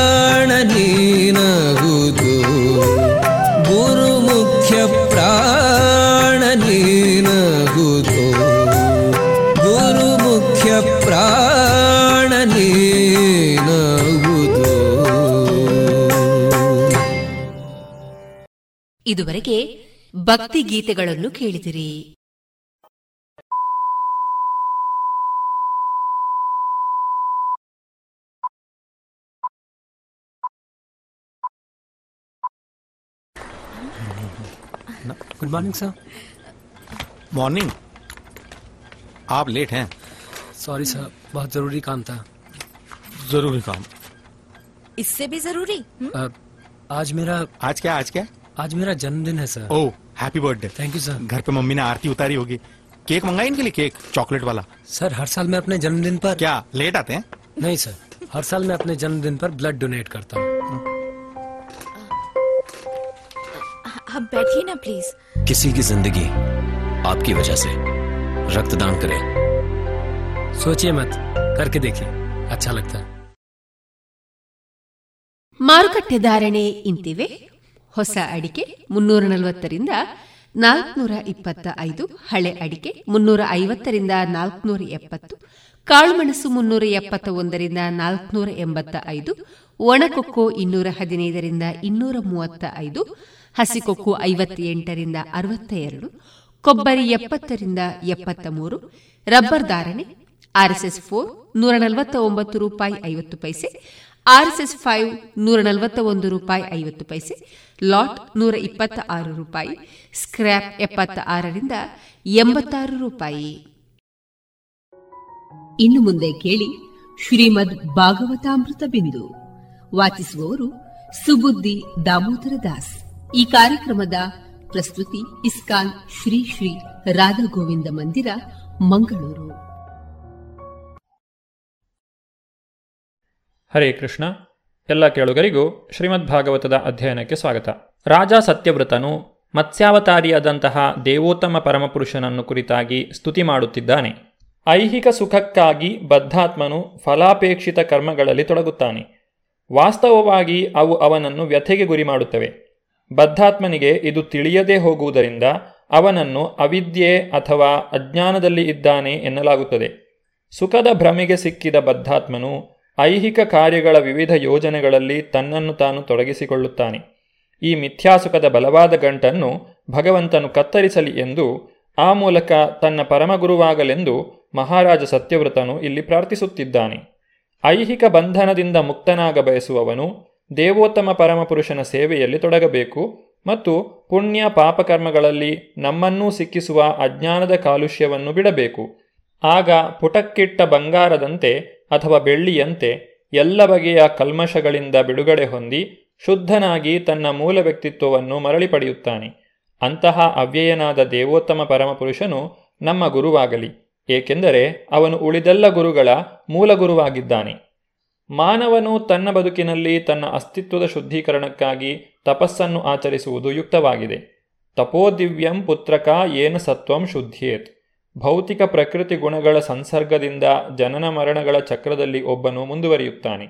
ಇದುವರೆಗೆ ಭಕ್ತಿ ಗೀತೆಗಳನ್ನು ಕೇಳಿದಿರಿ गुड मॉर्निंग सर मॉर्निंग आप लेट हैं सॉरी सर बहुत जरूरी काम था जरूरी काम इससे भी जरूरी अ, आज मेरा आज क्या आज क्या आज मेरा जन्मदिन है sir oh happy birthday thank you sir घर पे मम्मी ने आरती उतारी होगी केक मंगाई इनके लिए केक चॉकलेट वाला सर हर साल मैं अपने जन्मदिन पर क्या लेट आते हैं नहीं सर हर साल मैं अपने जन्मदिन पर ब्लड डोनेट करता हूँ आप बैठिए ना प्लीज किसी की जिंदगी आपकी वजह से रक्तदान करें सोचिए मत करके देखिए अच्छा लगता है ಮಾರುಕಟ್ಟೆ ಧಾರಣೆ ಇಂತಿವೆ ಹೊಸ ಅಡಿಕೆ ಮುನ್ನೂರ ನಲವತ್ತರಿಂದ ನಾಲ್ಕನೂರ ಇಪ್ಪತ್ತ ಐದು ಹಳೆ ಅಡಿಕೆ ಮುನ್ನೂರ ಐವತ್ತರಿಂದ ನಾಲ್ಕನೂರ ಎಪ್ಪತ್ತು ಕಾಳುಮೆಣಸು ಮುನ್ನೂರ ಎಪ್ಪತ್ತ ಒಂದರಿಂದ ನಾಲ್ಕನೂರ ಎಂಬತ್ತ ಐದು ಒಣಕೊಕ್ಕೋ ಇನ್ನೂರ ಹದಿನೈದರಿಂದ ಇನ್ನೂರ ಮೂವತ್ತ ಐದು ಹಸಿಕೊಕ್ಕು ಐವತ್ತೆಂಟರಿಂದ ಅರವತ್ತ ಎರಡು ಕೊಬ್ಬರಿ ಎಪ್ಪತ್ತರಿಂದ ಎಪ್ಪತ್ತ ಮೂರು ರಬ್ಬರ್ ಧಾರಣೆ ಆರ್ಎಸ್ಎಸ್ ಫೋರ್ ನೂರ ನಲವತ್ತ ಒಂಬತ್ತು ರೂಪಾಯಿ ಐವತ್ತು ಪೈಸೆ, ಆರ್ಎಸ್ಎಸ್ ಫೈವ್ ನೂರ ನಲವತ್ತ ಒಂದು ರೂಪಾಯಿ ಐವತ್ತು ಪೈಸೆ ಲಾಟ್ ನೂರ ಇಪ್ಪತ್ತ ಆರು ರೂಪಾಯಿ ಸ್ಕ್ರ್ಯಾಪ್ ಎಪ್ಪತ್ತ ಆರರಿಂದ ಎಂಬತ್ತಾರು ರೂಪಾಯಿ. ಇನ್ನು ಮುಂದೆ ಕೇಳಿ ಶ್ರೀಮದ್ ಭಾಗವತಾಮೃತ ಬಿಂದು. ವಾಚಿಸುವವರು ಸುಬುದ್ದಿ ದಾಮೋದರ ದಾಸ್. ಈ ಕಾರ್ಯಕ್ರಮದ ಪ್ರಸ್ತುತಿ ಇಸ್ಕಾನ್ ಶ್ರೀ ಶ್ರೀ ರಾಧಾ ಗೋವಿಂದ ಮಂದಿರ ಮಂಗಳೂರು. ಹರೇ ಕೃಷ್ಣ. ಎಲ್ಲ ಕೇಳುಗರಿಗೂ ಶ್ರೀಮದ್ ಭಾಗವತದ ಅಧ್ಯಯನಕ್ಕೆ ಸ್ವಾಗತ. ರಾಜ ಸತ್ಯವ್ರತನು ಮತ್ಸ್ಯಾವತಾರಿಯಾದಂತಹ ದೇವೋತ್ತಮ ಪರಮಪುರುಷನನ್ನು ಕುರಿತಾಗಿ ಸ್ತುತಿ ಮಾಡುತ್ತಿದ್ದಾನೆ. ಐಹಿಕ ಸುಖಕ್ಕಾಗಿ ಬದ್ಧಾತ್ಮನು ಫಲಾಪೇಕ್ಷಿತ ಕರ್ಮಗಳಲ್ಲಿ ತೊಡಗುತ್ತಾನೆ. ವಾಸ್ತವವಾಗಿ ಅವು ಅವನನ್ನು ವ್ಯಥೆಗೆ ಗುರಿ ಮಾಡುತ್ತವೆ. ಬದ್ಧಾತ್ಮನಿಗೆ ಇದು ತಿಳಿಯದೇ ಹೋಗುವುದರಿಂದ ಅವನನ್ನು ಅವಿದ್ಯೆ ಅಥವಾ ಅಜ್ಞಾನದಲ್ಲಿ ಇದ್ದಾನೆ ಎನ್ನಲಾಗುತ್ತದೆ. ಸುಖದ ಭ್ರಮೆಗೆ ಸಿಕ್ಕಿದ ಬದ್ಧಾತ್ಮನು ಐಹಿಕ ಕಾರ್ಯಗಳ ವಿವಿಧ ಯೋಜನೆಗಳಲ್ಲಿ ತನ್ನನ್ನು ತಾನು ತೊಡಗಿಸಿಕೊಳ್ಳುತ್ತಾನೆ. ಈ ಮಿಥ್ಯಾಸುಖದ ಬಲವಾದ ಗಂಟನ್ನು ಭಗವಂತನು ಕತ್ತರಿಸಲಿ ಎಂದು ಆ ಮೂಲಕ ತನ್ನ ಪರಮಗುರುವಾಗಲೆಂದು ಮಹಾರಾಜ ಸತ್ಯವ್ರತನು ಇಲ್ಲಿ ಪ್ರಾರ್ಥಿಸುತ್ತಿದ್ದಾನೆ. ಐಹಿಕ ಬಂಧನದಿಂದ ಮುಕ್ತನಾಗ ಬಯಸುವವನು ದೇವೋತ್ತಮ ಪರಮಪುರುಷನ ಸೇವೆಯಲ್ಲಿ ತೊಡಗಬೇಕು ಮತ್ತು ಪುಣ್ಯ ಪಾಪಕರ್ಮಗಳಲ್ಲಿ ನಮ್ಮನ್ನೂ ಸಿಕ್ಕಿಸುವ ಅಜ್ಞಾನದ ಕಾಲುಷ್ಯವನ್ನು ಬಿಡಬೇಕು. ಆಗ ಪುಟಕ್ಕಿಟ್ಟ ಬಂಗಾರದಂತೆ ಅಥವಾ ಬೆಳ್ಳಿಯಂತೆ ಎಲ್ಲ ಬಗೆಯ ಕಲ್ಮಶಗಳಿಂದ ಬಿಡುಗಡೆ ಹೊಂದಿ ಶುದ್ಧನಾಗಿ ತನ್ನ ಮೂಲ ವ್ಯಕ್ತಿತ್ವವನ್ನು ಮರಳಿ ಪಡೆಯುತ್ತಾನೆ. ಅಂತಹ ಅವ್ಯಯನಾದ ದೇವೋತ್ತಮ ಪರಮಪುರುಷನು ನಮ್ಮ ಗುರುವಾಗಲಿ, ಏಕೆಂದರೆ ಅವನು ಉಳಿದೆಲ್ಲ ಗುರುಗಳ ಮೂಲ ಗುರುವಾಗಿದ್ದಾನೆ. ಮಾನವನು ತನ್ನ ಬದುಕಿನಲ್ಲಿ ತನ್ನ ಅಸ್ತಿತ್ವದ ಶುದ್ಧೀಕರಣಕ್ಕಾಗಿ ತಪಸ್ಸನ್ನು ಆಚರಿಸುವುದು ಯುಕ್ತವಾಗಿದೆ. ತಪೋದಿವ್ಯಂ ಪುತ್ರಕ ಏನ ಸತ್ವಂ ಶುದ್ಧಿಯೇತ್ ಭೌತಿಕ ಪ್ರಕೃತಿ ಗುಣಗಳ ಸಂಸರ್ಗದಿಂದ ಜನನ ಮರಣಗಳ ಚಕ್ರದಲ್ಲಿ ಒಬ್ಬನು ಮುಂದುವರಿಯುತ್ತಾನೆ.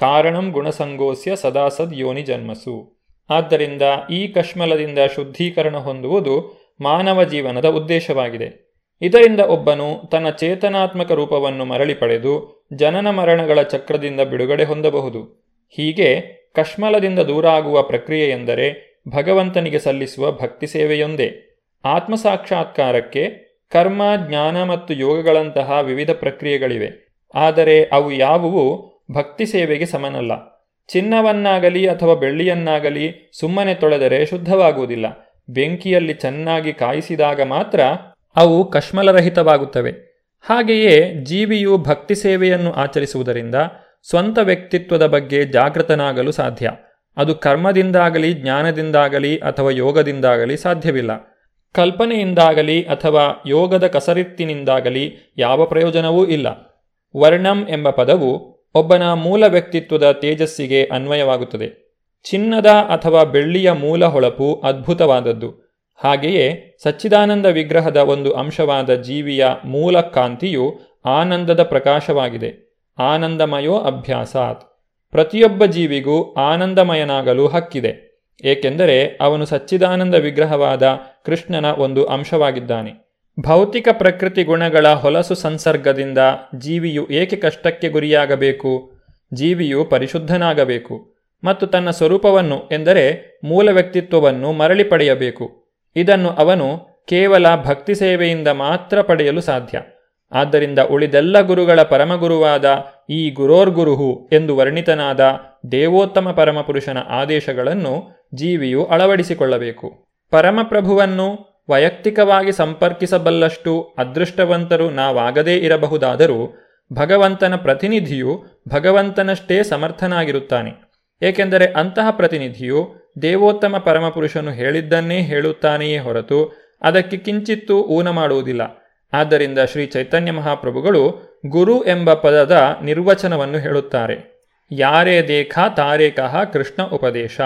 ಕಾರಣಂ ಗುಣಸಂಗೋಸ್ಯ ಸದಾಸದ್ ಯೋನಿ ಜನ್ಮಸು. ಆದ್ದರಿಂದ ಈ ಕಶ್ಮಲದಿಂದ ಶುದ್ಧೀಕರಣ ಹೊಂದುವುದು ಮಾನವ ಜೀವನದ ಉದ್ದೇಶವಾಗಿದೆ. ಇದರಿಂದ ಒಬ್ಬನು ತನ್ನ ಚೇತನಾತ್ಮಕ ರೂಪವನ್ನು ಮರಳಿ ಪಡೆದು ಜನನ ಮರಣಗಳ ಚಕ್ರದಿಂದ ಬಿಡುಗಡೆ ಹೊಂದಬಹುದು. ಹೀಗೆ ಕಶ್ಮಲದಿಂದ ದೂರಾಗುವ ಪ್ರಕ್ರಿಯೆ ಎಂದರೆ ಭಗವಂತನಿಗೆ ಸಲ್ಲಿಸುವ ಭಕ್ತಿ ಸೇವೆಯೊಂದೇ. ಆತ್ಮಸಾಕ್ಷಾತ್ಕಾರಕ್ಕೆ ಕರ್ಮ, ಜ್ಞಾನ ಮತ್ತು ಯೋಗಗಳಂತಹ ವಿವಿಧ ಪ್ರಕ್ರಿಯೆಗಳಿವೆ. ಆದರೆ ಅವು ಯಾವುವು ಭಕ್ತಿ ಸೇವೆಗೆ ಸಮನಲ್ಲ. ಚಿನ್ನವನ್ನಾಗಲಿ ಅಥವಾ ಬೆಳ್ಳಿಯನ್ನಾಗಲಿ ಸುಮ್ಮನೆ ತೊಳೆದರೆ ಶುದ್ಧವಾಗುವುದಿಲ್ಲ. ಬೆಂಕಿಯಲ್ಲಿ ಚೆನ್ನಾಗಿ ಕಾಯಿಸಿದಾಗ ಮಾತ್ರ ಅವು ಕಶ್ಮಲರಹಿತವಾಗುತ್ತವೆ. ಹಾಗೆಯೇ ಜೀವಿಯು ಭಕ್ತಿ ಸೇವೆಯನ್ನು ಆಚರಿಸುವುದರಿಂದ ಸ್ವಂತ ವ್ಯಕ್ತಿತ್ವದ ಬಗ್ಗೆ ಜಾಗೃತನಾಗಲು ಸಾಧ್ಯ. ಅದು ಕರ್ಮದಿಂದಾಗಲಿ, ಜ್ಞಾನದಿಂದಾಗಲಿ ಅಥವಾ ಯೋಗದಿಂದಾಗಲಿ ಸಾಧ್ಯವಿಲ್ಲ. ಕಲ್ಪನೆಯಿಂದಾಗಲಿ ಅಥವಾ ಯೋಗದ ಕಸರಿತ್ತಿನಿಂದಾಗಲಿ ಯಾವ ಪ್ರಯೋಜನವೂ ಇಲ್ಲ. ವರ್ಣಂ ಎಂಬ ಪದವು ಒಬ್ಬನ ಮೂಲ ವ್ಯಕ್ತಿತ್ವದ ತೇಜಸ್ಸಿಗೆ ಅನ್ವಯವಾಗುತ್ತದೆ. ಚಿನ್ನದ ಅಥವಾ ಬೆಳ್ಳಿಯ ಮೂಲ ಹೊಳಪು ಅದ್ಭುತವಾದದ್ದು. ಹಾಗೆಯೇ ಸಚ್ಚಿದಾನಂದ ವಿಗ್ರಹದ ಒಂದು ಅಂಶವಾದ ಜೀವಿಯ ಮೂಲ ಕಾಂತಿಯು ಆನಂದದ ಪ್ರಕಾಶವಾಗಿದೆ. ಆನಂದಮಯೋ ಅಭ್ಯಾಸಾತ್. ಪ್ರತಿಯೊಬ್ಬ ಜೀವಿಗೂ ಆನಂದಮಯನಾಗಲು ಹಕ್ಕಿದೆ. ಏಕೆಂದರೆ ಅವನು ಸಚ್ಚಿದಾನಂದ ವಿಗ್ರಹವಾದ ಕೃಷ್ಣನ ಒಂದು ಅಂಶವಾಗಿದ್ದಾನೆ. ಭೌತಿಕ ಪ್ರಕೃತಿ ಗುಣಗಳ ಹೊಲಸು ಸಂಸರ್ಗದಿಂದ ಜೀವಿಯು ಏಕೆ ಕಷ್ಟಕ್ಕೆ ಗುರಿಯಾಗಬೇಕು? ಜೀವಿಯು ಪರಿಶುದ್ಧನಾಗಬೇಕು. ಮತ್ತು ತನ್ನ ಸ್ವರೂಪವನ್ನು ಎಂದರೆ ಮೂಲ ವ್ಯಕ್ತಿತ್ವವನ್ನು ಮರಳಿ ಪಡೆಯಬೇಕು. ಇದನ್ನು ಅವನು ಕೇವಲ ಭಕ್ತಿ ಸೇವೆಯಿಂದ ಮಾತ್ರ ಪಡೆಯಲು ಸಾಧ್ಯ. ಆದ್ದರಿಂದ ಉಳಿದೆಲ್ಲ ಗುರುಗಳ ಪರಮಗುರುವಾದ ಈ ಗುರೋರ್ಗುರುಹು ಎಂದು ವರ್ಣಿತನಾದ ದೇವೋತ್ತಮ ಪರಮಪುರುಷನ ಆದೇಶಗಳನ್ನು ಜೀವಿಯು ಅಳವಡಿಸಿಕೊಳ್ಳಬೇಕು. ಪರಮಪ್ರಭುವನ್ನು ವೈಯಕ್ತಿಕವಾಗಿ ಸಂಪರ್ಕಿಸಬಲ್ಲಷ್ಟು ಅದೃಷ್ಟವಂತರು ನಾವಾಗದೇ ಇರಬಹುದಾದರೂ ಭಗವಂತನ ಪ್ರತಿನಿಧಿಯು ಭಗವಂತನಷ್ಟೇ ಸಮರ್ಥನಾಗಿರುತ್ತಾನೆ. ಏಕೆಂದರೆ ಅಂತಹ ಪ್ರತಿನಿಧಿಯು ದೇವೋತ್ತಮ ಪರಮಪುರುಷನು ಹೇಳಿದ್ದನ್ನೇ ಹೇಳುತ್ತಾನೆಯೇ ಹೊರತು ಅದಕ್ಕೆ ಕಿಂಚಿತ್ತೂ ಊನ ಮಾಡುವುದಿಲ್ಲ ಆದ್ದರಿಂದ ಶ್ರೀ ಚೈತನ್ಯ ಮಹಾಪ್ರಭುಗಳು ಗುರು ಎಂಬ ಪದದ ನಿರ್ವಚನವನ್ನು ಹೇಳುತ್ತಾರೆ. ಯಾರೇ ದೇಖ ತಾರೇಕಃ ಕೃಷ್ಣ ಉಪದೇಶ.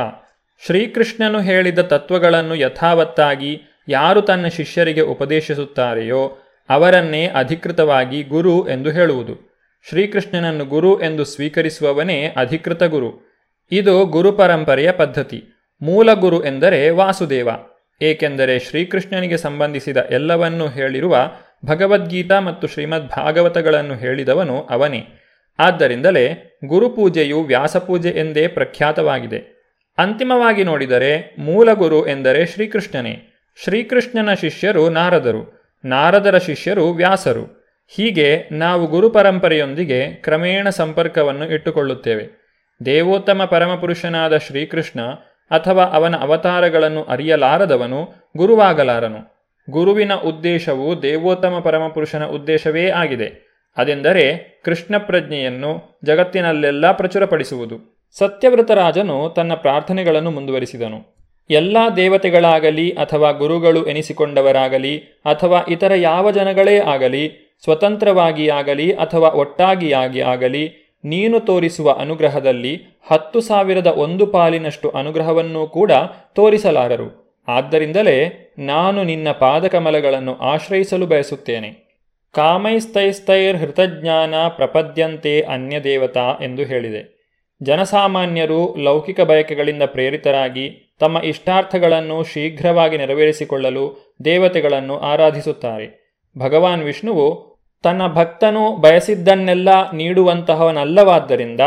ಶ್ರೀಕೃಷ್ಣನು ಹೇಳಿದ ತತ್ವಗಳನ್ನು ಯಥಾವತ್ತಾಗಿ ಯಾರು ತನ್ನ ಶಿಷ್ಯರಿಗೆ ಉಪದೇಶಿಸುತ್ತಾರೆಯೋ ಅವರನ್ನೇ ಅಧಿಕೃತವಾಗಿ ಗುರು ಎಂದು ಹೇಳುವುದು. ಶ್ರೀಕೃಷ್ಣನನ್ನು ಗುರು ಎಂದು ಸ್ವೀಕರಿಸುವವನೇ ಅಧಿಕೃತ ಗುರು. ಇದು ಗುರು ಪರಂಪರೆಯ ಪದ್ಧತಿ. ಮೂಲ ಗುರು ಎಂದರೆ ವಾಸುದೇವ. ಏಕೆಂದರೆ ಶ್ರೀಕೃಷ್ಣನಿಗೆ ಸಂಬಂಧಿಸಿದ ಎಲ್ಲವನ್ನೂ ಹೇಳಿರುವ ಭಗವದ್ಗೀತಾ ಮತ್ತು ಶ್ರೀಮದ್ ಭಾಗವತಗಳನ್ನು ಹೇಳಿದವನು ಅವನೇ. ಆದ್ದರಿಂದಲೇ ಗುರುಪೂಜೆಯು ವ್ಯಾಸಪೂಜೆ ಎಂದೇ ಪ್ರಖ್ಯಾತವಾಗಿದೆ. ಅಂತಿಮವಾಗಿ ನೋಡಿದರೆ ಮೂಲ ಗುರು ಎಂದರೆ ಶ್ರೀಕೃಷ್ಣನೇ. ಶ್ರೀಕೃಷ್ಣನ ಶಿಷ್ಯರು ನಾರದರು, ನಾರದರ ಶಿಷ್ಯರು ವ್ಯಾಸರು. ಹೀಗೆ ನಾವು ಗುರುಪರಂಪರೆಯೊಂದಿಗೆ ಕ್ರಮೇಣ ಸಂಪರ್ಕವನ್ನು ಇಟ್ಟುಕೊಳ್ಳುತ್ತೇವೆ. ದೇವೋತ್ತಮ ಪರಮಪುರುಷನಾದ ಶ್ರೀಕೃಷ್ಣ ಅಥವಾ ಅವನ ಅವತಾರಗಳನ್ನು ಅರಿಯಲಾರದವನು ಗುರುವಾಗಲಾರನು. ಗುರುವಿನ ಉದ್ದೇಶವು ದೇವೋತ್ತಮ ಪರಮಪುರುಷನ ಉದ್ದೇಶವೇ ಆಗಿದೆ. ಅದೆಂದರೆ ಕೃಷ್ಣ ಪ್ರಜ್ಞೆಯನ್ನು ಜಗತ್ತಿನಲ್ಲೆಲ್ಲ ಪ್ರಚುರಪಡಿಸುವುದು. ಸತ್ಯವ್ರತರಾಜನು ತನ್ನ ಪ್ರಾರ್ಥನೆಗಳನ್ನು ಮುಂದುವರಿಸಿದನು. ಎಲ್ಲ ದೇವತೆಗಳಾಗಲಿ ಅಥವಾ ಗುರುಗಳು ಎನಿಸಿಕೊಂಡವರಾಗಲಿ ಅಥವಾ ಇತರ ಯಾವ ಜನಗಳೇ ಆಗಲಿ, ಸ್ವತಂತ್ರವಾಗಿ ಆಗಲಿ ಅಥವಾ ಒಟ್ಟಾಗಿಯಾಗಿ ಆಗಲಿ, ನೀನು ತೋರಿಸುವ ಅನುಗ್ರಹದಲ್ಲಿ ಹತ್ತು ಸಾವಿರದ ಒಂದು ಪಾಲಿನಷ್ಟು ಅನುಗ್ರಹವನ್ನೂ ಕೂಡ ತೋರಿಸಲಾರರು. ಆದ್ದರಿಂದಲೇ ನಾನು ನಿನ್ನ ಪಾದಕಮಲಗಳನ್ನು ಆಶ್ರಯಿಸಲು ಬಯಸುತ್ತೇನೆ. ಕಾಮೈಸ್ತೈಸ್ತೈರ್ ಹೃತಜ್ಞಾನ ಪ್ರಪದ್ಯಂತೆ ಅನ್ಯ ದೇವತಾ ಎಂದು ಹೇಳಿದೆ. ಜನಸಾಮಾನ್ಯರು ಲೌಕಿಕ ಬಯಕೆಗಳಿಂದ ಪ್ರೇರಿತರಾಗಿ ತಮ್ಮ ಇಷ್ಟಾರ್ಥಗಳನ್ನು ಶೀಘ್ರವಾಗಿ ನೆರವೇರಿಸಿಕೊಳ್ಳಲು ದೇವತೆಗಳನ್ನು ಆರಾಧಿಸುತ್ತಾರೆ. ಭಗವಾನ್ ವಿಷ್ಣುವು ತನ್ನ ಭಕ್ತನು ಬಯಸಿದ್ದನ್ನೆಲ್ಲ ನೀಡುವಂತಹವನಲ್ಲವಾದ್ದರಿಂದ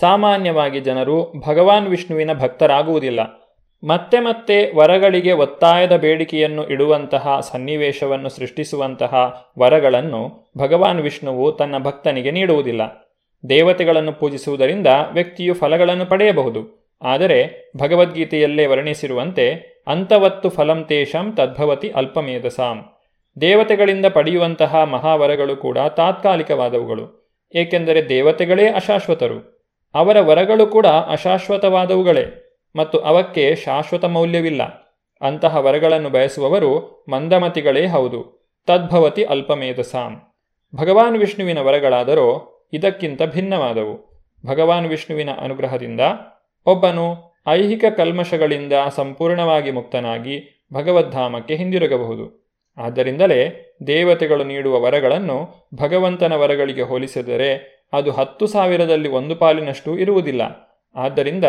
ಸಾಮಾನ್ಯವಾಗಿ ಜನರು ಭಗವಾನ್ ವಿಷ್ಣುವಿನ ಭಕ್ತರಾಗುವುದಿಲ್ಲ. ಮತ್ತೆ ಮತ್ತೆ ವರಗಳಿಗೆ ಒತ್ತಾಯದ ಬೇಡಿಕೆಯನ್ನು ಇಡುವಂತಹ ಸನ್ನಿವೇಶವನ್ನು ಸೃಷ್ಟಿಸುವಂತಹ ವರಗಳನ್ನು ಭಗವಾನ್ ವಿಷ್ಣುವು ತನ್ನ ಭಕ್ತನಿಗೆ ನೀಡುವುದಿಲ್ಲ. ದೇವತೆಗಳನ್ನು ಪೂಜಿಸುವುದರಿಂದ ವ್ಯಕ್ತಿಯು ಫಲಗಳನ್ನು ಪಡೆಯಬಹುದು. ಆದರೆ ಭಗವದ್ಗೀತೆಯಲ್ಲೇ ವರ್ಣಿಸಿರುವಂತೆ ಅಂತವತ್ತು ಫಲಂ ತೇಷಂ ತದ್ಭವತಿ ಅಲ್ಪಮೇಧಸಾಂ. ದೇವತೆಗಳಿಂದ ಪಡೆಯುವಂತಹ ಮಹಾವರಗಳು ಕೂಡ ತಾತ್ಕಾಲಿಕವಾದವುಗಳು. ಏಕೆಂದರೆ ದೇವತೆಗಳೇ ಅಶಾಶ್ವತರು. ಅವರ ವರಗಳು ಕೂಡ ಅಶಾಶ್ವತವಾದವುಗಳೇ. ಮತ್ತು ಅವಕ್ಕೆ ಶಾಶ್ವತ ಮೌಲ್ಯವಿಲ್ಲ. ಅಂತಹ ವರಗಳನ್ನು ಬಯಸುವವರು ಮಂದಮತಿಗಳೇ ಹೌದು. ತದ್ಭವತಿ ಅಲ್ಪಮೇಧಸಾಂ. ಭಗವಾನ್ ವಿಷ್ಣುವಿನ ವರಗಳಾದರೋ ಇದಕ್ಕಿಂತ ಭಿನ್ನವಾದವು. ಭಗವಾನ್ ವಿಷ್ಣುವಿನ ಅನುಗ್ರಹದಿಂದ ಒಬ್ಬನು ಐಹಿಕ ಕಲ್ಮಶಗಳಿಂದ ಸಂಪೂರ್ಣವಾಗಿ ಮುಕ್ತನಾಗಿ ಭಗವದ್ಧಾಮಕ್ಕೆ ಹಿಂದಿರುಗಬಹುದು. ಆದ್ದರಿಂದಲೇ ದೇವತೆಗಳು ನೀಡುವ ವರಗಳನ್ನು ಭಗವಂತನ ವರಗಳಿಗೆ ಹೋಲಿಸಿದರೆ ಅದು ಹತ್ತು ಸಾವಿರದಲ್ಲಿ ಒಂದು ಪಾಲಿನಷ್ಟು ಇರುವುದಿಲ್ಲ. ಆದ್ದರಿಂದ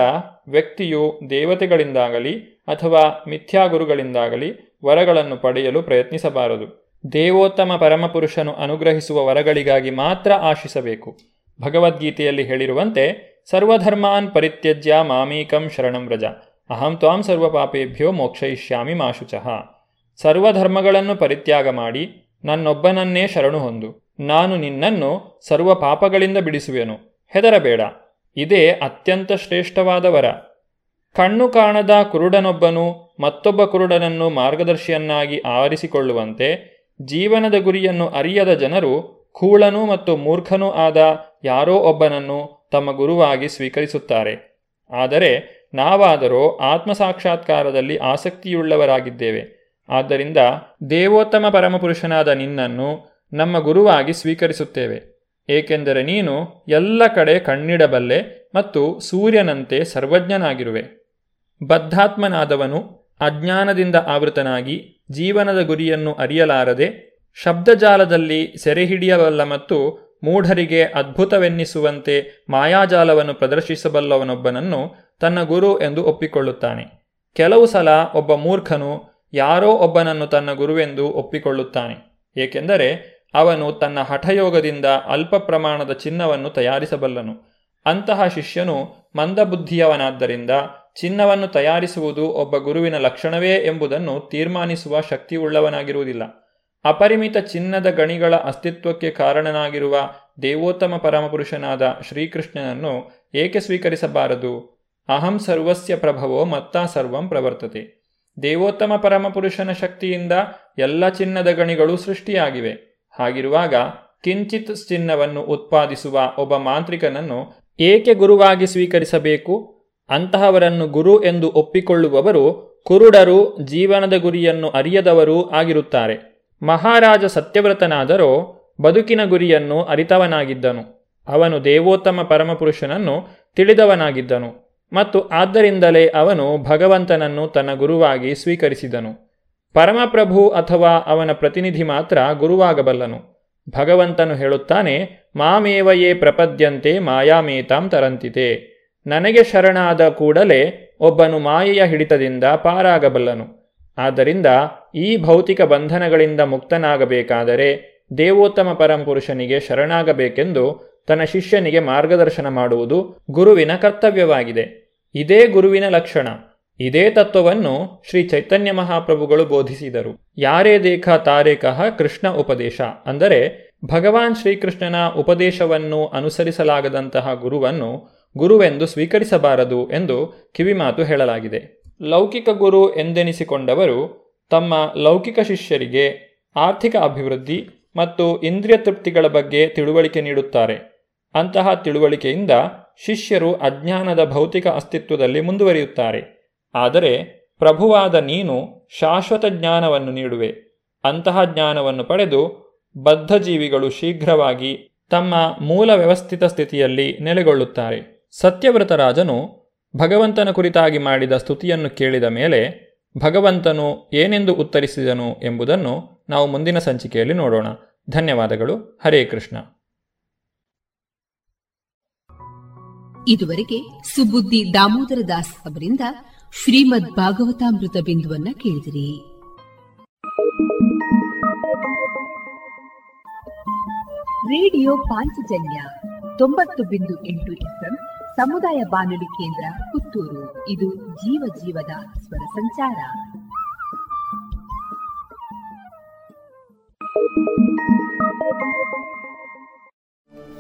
ವ್ಯಕ್ತಿಯು ದೇವತೆಗಳಿಂದಾಗಲಿ ಅಥವಾ ಮಿಥ್ಯಾಗುರುಗಳಿಂದಾಗಲಿ ವರಗಳನ್ನು ಪಡೆಯಲು ಪ್ರಯತ್ನಿಸಬಾರದು. ದೇವೋತ್ತಮ ಪರಮಪುರುಷನು ಅನುಗ್ರಹಿಸುವ ವರಗಳಿಗಾಗಿ ಮಾತ್ರ ಆಶಿಸಬೇಕು. ಭಗವದ್ಗೀತೆಯಲ್ಲಿ ಹೇಳಿರುವಂತೆ, ಸರ್ವಧರ್ಮಾನ್ ಪರಿತ್ಯಜ್ಯ ಮಾಮೀಕಂ ಶರಣಂ ವ್ರಜ. ಅಹಂ ತ್ವಾಂ ಸರ್ವಪಾಪೇಭ್ಯೋ ಮೋಕ್ಷಯಿಷ್ಯಾಮಿ ಮಾಶುಚಃ. ಸರ್ವಧರ್ಮಗಳನ್ನು ಪರಿತ್ಯಾಗ ಮಾಡಿ, ನನ್ನೊಬ್ಬನನ್ನೇ ಶರಣು ಹೊಂದು, ನಾನು ನಿನ್ನನ್ನು ಸರ್ವ ಪಾಪಗಳಿಂದ ಬಿಡಿಸುವೆನು. ಹೆದರಬೇಡ. ಇದೇ ಅತ್ಯಂತ ಶ್ರೇಷ್ಠವಾದ ವರ. ಕಣ್ಣು ಕಾಣದ ಕುರುಡನೊಬ್ಬನು ಮತ್ತೊಬ್ಬ ಕುರುಡನನ್ನು ಮಾರ್ಗದರ್ಶಿಯನ್ನಾಗಿ ಆವರಿಸಿಕೊಳ್ಳುವಂತೆ ಜೀವನದ ಗುರಿಯನ್ನು ಅರಿಯದ ಜನರು ಕೂಳನೂ ಮತ್ತು ಮೂರ್ಖನೂ ಆದ ಯಾರೋ ಒಬ್ಬನನ್ನು ತಮ್ಮ ಗುರುವಾಗಿ ಸ್ವೀಕರಿಸುತ್ತಾರೆ. ಆದರೆ ನಾವಾದರೋ ಆತ್ಮಸಾಕ್ಷಾತ್ಕಾರದಲ್ಲಿ ಆಸಕ್ತಿಯುಳ್ಳವರಾಗಿದ್ದೇವೆ. ಆದ್ದರಿಂದ ದೇವೋತ್ತಮ ಪರಮಪುರುಷನಾದ ನಿನ್ನನ್ನು ನಮ್ಮ ಗುರುವಾಗಿ ಸ್ವೀಕರಿಸುತ್ತೇವೆ. ಏಕೆಂದರೆ ನೀನು ಎಲ್ಲ ಕಡೆ ಕಣ್ಣಿಡಬಲ್ಲೆ ಮತ್ತು ಸೂರ್ಯನಂತೆ ಸರ್ವಜ್ಞನಾಗಿರುವೆ. ಬದ್ಧಾತ್ಮನಾದವನು ಅಜ್ಞಾನದಿಂದ ಆವೃತನಾಗಿ ಜೀವನದ ಗುರಿಯನ್ನು ಅರಿಯಲಾರದೆ ಶಬ್ದಜಾಲದಲ್ಲಿ ಸೆರೆಹಿಡಿಯಬಲ್ಲ ಮತ್ತು ಮೂಢರಿಗೆ ಅದ್ಭುತವೆನ್ನಿಸುವಂತೆ ಮಾಯಾಜಾಲವನ್ನು ಪ್ರದರ್ಶಿಸಬಲ್ಲವನೊಬ್ಬನನ್ನು ತನ್ನ ಗುರು ಎಂದು ಒಪ್ಪಿಕೊಳ್ಳುತ್ತಾನೆ. ಕೆಲವು ಸಲ ಒಬ್ಬ ಮೂರ್ಖನು ಯಾರೋ ಒಬ್ಬನನ್ನು ತನ್ನ ಗುರುವೆಂದು ಒಪ್ಪಿಕೊಳ್ಳುತ್ತಾನೆ. ಏಕೆಂದರೆ ಅವನು ತನ್ನ ಹಠಯೋಗದಿಂದ ಅಲ್ಪ ಪ್ರಮಾಣದ ಚಿನ್ನವನ್ನು ತಯಾರಿಸಬಲ್ಲನು. ಅಂತಹ ಶಿಷ್ಯನು ಮಂದಬುದ್ಧಿಯವನಾದ್ದರಿಂದ ಚಿನ್ನವನ್ನು ತಯಾರಿಸುವುದು ಒಬ್ಬ ಗುರುವಿನ ಲಕ್ಷಣವೇ ಎಂಬುದನ್ನು ತೀರ್ಮಾನಿಸುವ ಶಕ್ತಿಯುಳ್ಳವನಾಗಿರುವುದಿಲ್ಲ. ಅಪರಿಮಿತ ಚಿನ್ನದ ಗಣಿಗಳ ಅಸ್ತಿತ್ವಕ್ಕೆ ಕಾರಣನಾಗಿರುವ ದೇವೋತ್ತಮ ಪರಮಪುರುಷನಾದ ಶ್ರೀಕೃಷ್ಣನನ್ನು ಏಕೆ ಸ್ವೀಕರಿಸಬಾರದು? ಅಹಂ ಸರ್ವಸ್ಯ ಪ್ರಭವೋ ಮತ್ತ ಸರ್ವಂ ಪ್ರವರ್ತತೆ. ದೇವೋತ್ತಮ ಪರಮಪುರುಷನ ಶಕ್ತಿಯಿಂದ ಎಲ್ಲ ಚಿನ್ನದ ಗಣಿಗಳು ಸೃಷ್ಟಿಯಾಗಿವೆ. ಹಾಗಿರುವಾಗ ಕಿಂಚಿತ್ ಚಿನ್ನವನ್ನು ಉತ್ಪಾದಿಸುವ ಒಬ್ಬ ಮಾಂತ್ರಿಕನನ್ನು ಏಕೆ ಗುರುವಾಗಿ ಸ್ವೀಕರಿಸಬೇಕು? ಅಂತಹವರನ್ನು ಗುರು ಎಂದು ಒಪ್ಪಿಕೊಳ್ಳುವವರು ಕುರುಡರು ಜೀವನದ ಗುರಿಯನ್ನು ಅರಿಯದವರೂ ಆಗಿರುತ್ತಾರೆ. ಮಹಾರಾಜ ಸತ್ಯವ್ರತನಾದರೂ ಬದುಕಿನ ಗುರಿಯನ್ನು ಅರಿತವನಾಗಿದ್ದನು. ಅವನು ದೇವೋತ್ತಮ ಪರಮಪುರುಷನನ್ನು ತಿಳಿದವನಾಗಿದ್ದನು ಮತ್ತು ಆದ್ದರಿಂದಲೇ ಅವನು ಭಗವಂತನನ್ನು ತನ್ನ ಗುರುವಾಗಿ ಸ್ವೀಕರಿಸಿದನು. ಪರಮಪ್ರಭು ಅಥವಾ ಅವನ ಪ್ರತಿನಿಧಿ ಮಾತ್ರ ಗುರುವಾಗಬಲ್ಲನು. ಭಗವಂತನು ಹೇಳುತ್ತಾನೆ ಮಾಮೇವಯೇ ಪ್ರಪದ್ಯಂತೆ ಮಾಯಾಮೇತಾಂ ತರಂತಿತೆ. ನನಗೆ ಶರಣಾದ ಕೂಡಲೇ ಒಬ್ಬನು ಮಾಯೆಯ ಹಿಡಿತದಿಂದ ಪಾರಾಗಬಲ್ಲನು. ಆದ್ದರಿಂದ ಈ ಭೌತಿಕ ಬಂಧನಗಳಿಂದ ಮುಕ್ತನಾಗಬೇಕಾದರೆ ದೇವೋತ್ತಮ ಪರಂಪುರುಷನಿಗೆ ಶರಣಾಗಬೇಕೆಂದು ತನ್ನ ಶಿಷ್ಯನಿಗೆ ಮಾರ್ಗದರ್ಶನ ಮಾಡುವುದು ಗುರುವಿನ ಕರ್ತವ್ಯವಾಗಿದೆ. ಇದೇ ಗುರುವಿನ ಲಕ್ಷಣ. ಇದೇ ತತ್ವವನ್ನು ಶ್ರೀ ಚೈತನ್ಯ ಮಹಾಪ್ರಭುಗಳು ಬೋಧಿಸಿದರು. ಯಾರೇ ದೇಖ ತಾರೇಕಃ ಕೃಷ್ಣ ಉಪದೇಶ. ಅಂದರೆ ಭಗವಾನ್ ಶ್ರೀಕೃಷ್ಣನ ಉಪದೇಶವನ್ನು ಅನುಸರಿಸಲಾಗದಂತಹ ಗುರುವನ್ನು ಗುರುವೆಂದು ಸ್ವೀಕರಿಸಬಾರದು ಎಂದು ಕಿವಿಮಾತು ಹೇಳಲಾಗಿದೆ. ಲೌಕಿಕ ಗುರು ಎಂದೆನಿಸಿಕೊಂಡವರು ತಮ್ಮ ಲೌಕಿಕ ಶಿಷ್ಯರಿಗೆ ಆರ್ಥಿಕ ಅಭಿವೃದ್ಧಿ ಮತ್ತು ಇಂದ್ರಿಯ ತೃಪ್ತಿಗಳ ಬಗ್ಗೆ ತಿಳುವಳಿಕೆ ನೀಡುತ್ತಾರೆ. ಅಂತಹ ತಿಳುವಳಿಕೆಯಿಂದ ಶಿಷ್ಯರು ಅಜ್ಞಾನದ ಭೌತಿಕ ಅಸ್ತಿತ್ವದಲ್ಲಿ ಮುಂದುವರಿಯುತ್ತಾರೆ. ಆದರೆ ಪ್ರಭುವಾದ ನೀನು ಶಾಶ್ವತ ಜ್ಞಾನವನ್ನು ನೀಡುವೆ. ಅಂತಹ ಜ್ಞಾನವನ್ನು ಪಡೆದು ಬದ್ಧಜೀವಿಗಳು ಶೀಘ್ರವಾಗಿ ತಮ್ಮ ಮೂಲ ವ್ಯವಸ್ಥಿತ ಸ್ಥಿತಿಯಲ್ಲಿ ನೆಲೆಗೊಳ್ಳುತ್ತಾರೆ. ಸತ್ಯವ್ರತರಾಜನು ಭಗವಂತನ ಕುರಿತಾಗಿ ಮಾಡಿದ ಸ್ತುತಿಯನ್ನು ಕೇಳಿದ ಮೇಲೆ, ಭಗವಂತನು ಏನೆಂದು ಉತ್ತರಿಸಿದನು ಎಂಬುದನ್ನು ನಾವು ಮುಂದಿನ ಸಂಚಿಕೆಯಲ್ಲಿ ನೋಡೋಣ. ಧನ್ಯವಾದಗಳು. ಹರೇ ಕೃಷ್ಣ. ಇದುವರೆಗೆ ಸುಬುದ್ದಿ ದಾಮೋದರ ದಾಸ್ ಅವರಿಂದ ಶ್ರೀಮದ್ ಭಾಗವತಾಮೃತ ಬಿಂದುವನ್ನ ಕೇಳಿದಿರಿ. ರೇಡಿಯೋ ಪಾಂಚಜನ್ಯ ತೊಂಬತ್ತು ಬಿಂದು ಎಂಟು ಎಫ್ಎಂ ಸಮುದಾಯ ಬಾನುಲಿ ಕೇಂದ್ರ ಪುತ್ತೂರು. ಇದು ಜೀವ ಜೀವದ ಸ್ವರ ಸಂಚಾರ.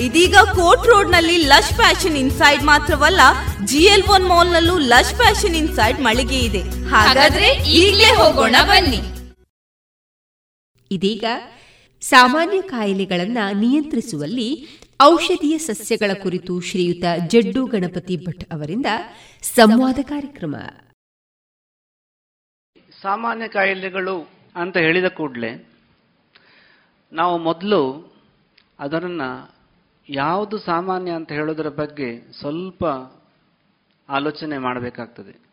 ಇದೀಗ ಕೋರ್ಟ್ ರೋಡ್ನಲ್ಲಿ ಲಶ್ ಫ್ಯಾಷನ್ ಇನ್ಸೈಡ್ ಮಾತ್ರವಲ್ಲ ಜಿ ಎಲ್ ಒನ್ ಮಾಲ್ ನಲ್ಲೂ ಲಶ್ ಫ್ಯಾಷನ್ ಇನ್ಸೈಡ್ ಮಳಿಗೆ ಇದೆ. ಹಾಗಾದ್ರೆ ಈಗಲೇ ಹೋಗೋಣ ಬನ್ನಿ. ಇದೀಗ ಸಾಮಾನ್ಯ ಕಾಯಿಲೆಗಳನ್ನ ನಿಯಂತ್ರಿಸುವಲ್ಲಿ ಔಷಧೀಯ ಸಸ್ಯಗಳ ಕುರಿತು ಶ್ರೀಯುತ ಜಡ್ಡು ಗಣಪತಿ ಭಟ್ ಅವರಿಂದ ಸಂವಾದ ಕಾರ್ಯಕ್ರಮ. ಸಾಮಾನ್ಯ ಕಾಯಿಲೆಗಳು ಅಂತ ಹೇಳಿದ ಕೂಡಲೇ ನಾವು ಮೊದಲು ಅದನ್ನು ಯಾವುದು ಸಾಮಾನ್ಯ ಅಂತ ಹೇಳೋದರ ಬಗ್ಗೆ ಸ್ವಲ್ಪ ಆಲೋಚನೆ ಮಾಡಬೇಕಾಗ್ತದೆ.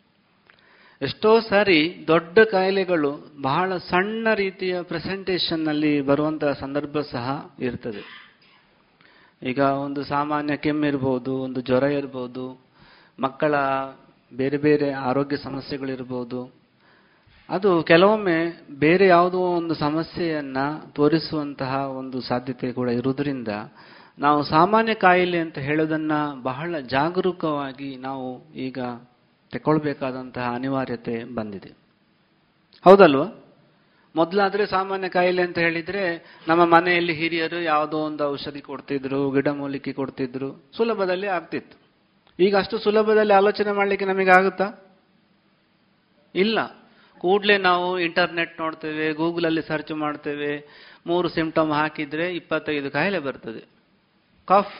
ಎಷ್ಟೋ ಸಾರಿ ದೊಡ್ಡ ಕಾಯಿಲೆಗಳು ಬಹಳ ಸಣ್ಣ ರೀತಿಯ ಪ್ರೆಸೆಂಟೇಷನ್ನಲ್ಲಿ ಬರುವಂತಹ ಸಂದರ್ಭ ಸಹ ಇರ್ತದೆ. ಈಗ ಒಂದು ಸಾಮಾನ್ಯ ಕೆಮ್ಮಿರ್ಬೋದು ಒಂದು ಜ್ವರ ಇರ್ಬೋದು, ಮಕ್ಕಳ ಬೇರೆ ಬೇರೆ ಆರೋಗ್ಯ ಸಮಸ್ಯೆಗಳಿರ್ಬೋದು ಅದು ಕೆಲವೊಮ್ಮೆ ಬೇರೆ ಯಾವುದೋ ಒಂದು ಸಮಸ್ಯೆಯನ್ನು ತೋರಿಸುವಂತಹ ಒಂದು ಸಾಧ್ಯತೆ ಕೂಡ ಇರುವುದರಿಂದ ನಾವು ಸಾಮಾನ್ಯ ಕಾಯಿಲೆ ಅಂತ ಹೇಳೋದನ್ನ ಬಹಳ ಜಾಗರೂಕವಾಗಿ ನಾವು ಈಗ ತಗೊಳ್ಬೇಕಾದಂತಹ ಅನಿವಾರ್ಯತೆ ಬಂದಿದೆ. ಹೌದಲ್ವಾ? ಮೊದಲಾದ್ರೆ ಸಾಮಾನ್ಯ ಕಾಯಿಲೆ ಅಂತ ಹೇಳಿದ್ರೆ ನಮ್ಮ ಮನೆಯಲ್ಲಿ ಹಿರಿಯರು ಯಾವುದೋ ಒಂದು ಔಷಧಿ ಕೊಡ್ತಿದ್ರು ಗಿಡಮೂಲಿಕೆ ಕೊಡ್ತಿದ್ರು, ಸುಲಭದಲ್ಲಿ ಆಗ್ತಿತ್ತು. ಈಗ ಅಷ್ಟು ಸುಲಭದಲ್ಲಿ ಆಲೋಚನೆ ಮಾಡಲಿಕ್ಕೆ ನಮಗೆ ಆಗುತ್ತಾ? ಇಲ್ಲ. ಕೂಡಲೇ ನಾವು ಇಂಟರ್ನೆಟ್ ನೋಡ್ತೇವೆ, ಗೂಗಲಲ್ಲಿ ಸರ್ಚ್ ಮಾಡ್ತೇವೆ, ಮೂರು ಸಿಂಪ್ಟಮ್ ಹಾಕಿದ್ರೆ ಇಪ್ಪತ್ತೈದು ಕಾಯಿಲೆ ಬರ್ತದೆ. ಕಫ್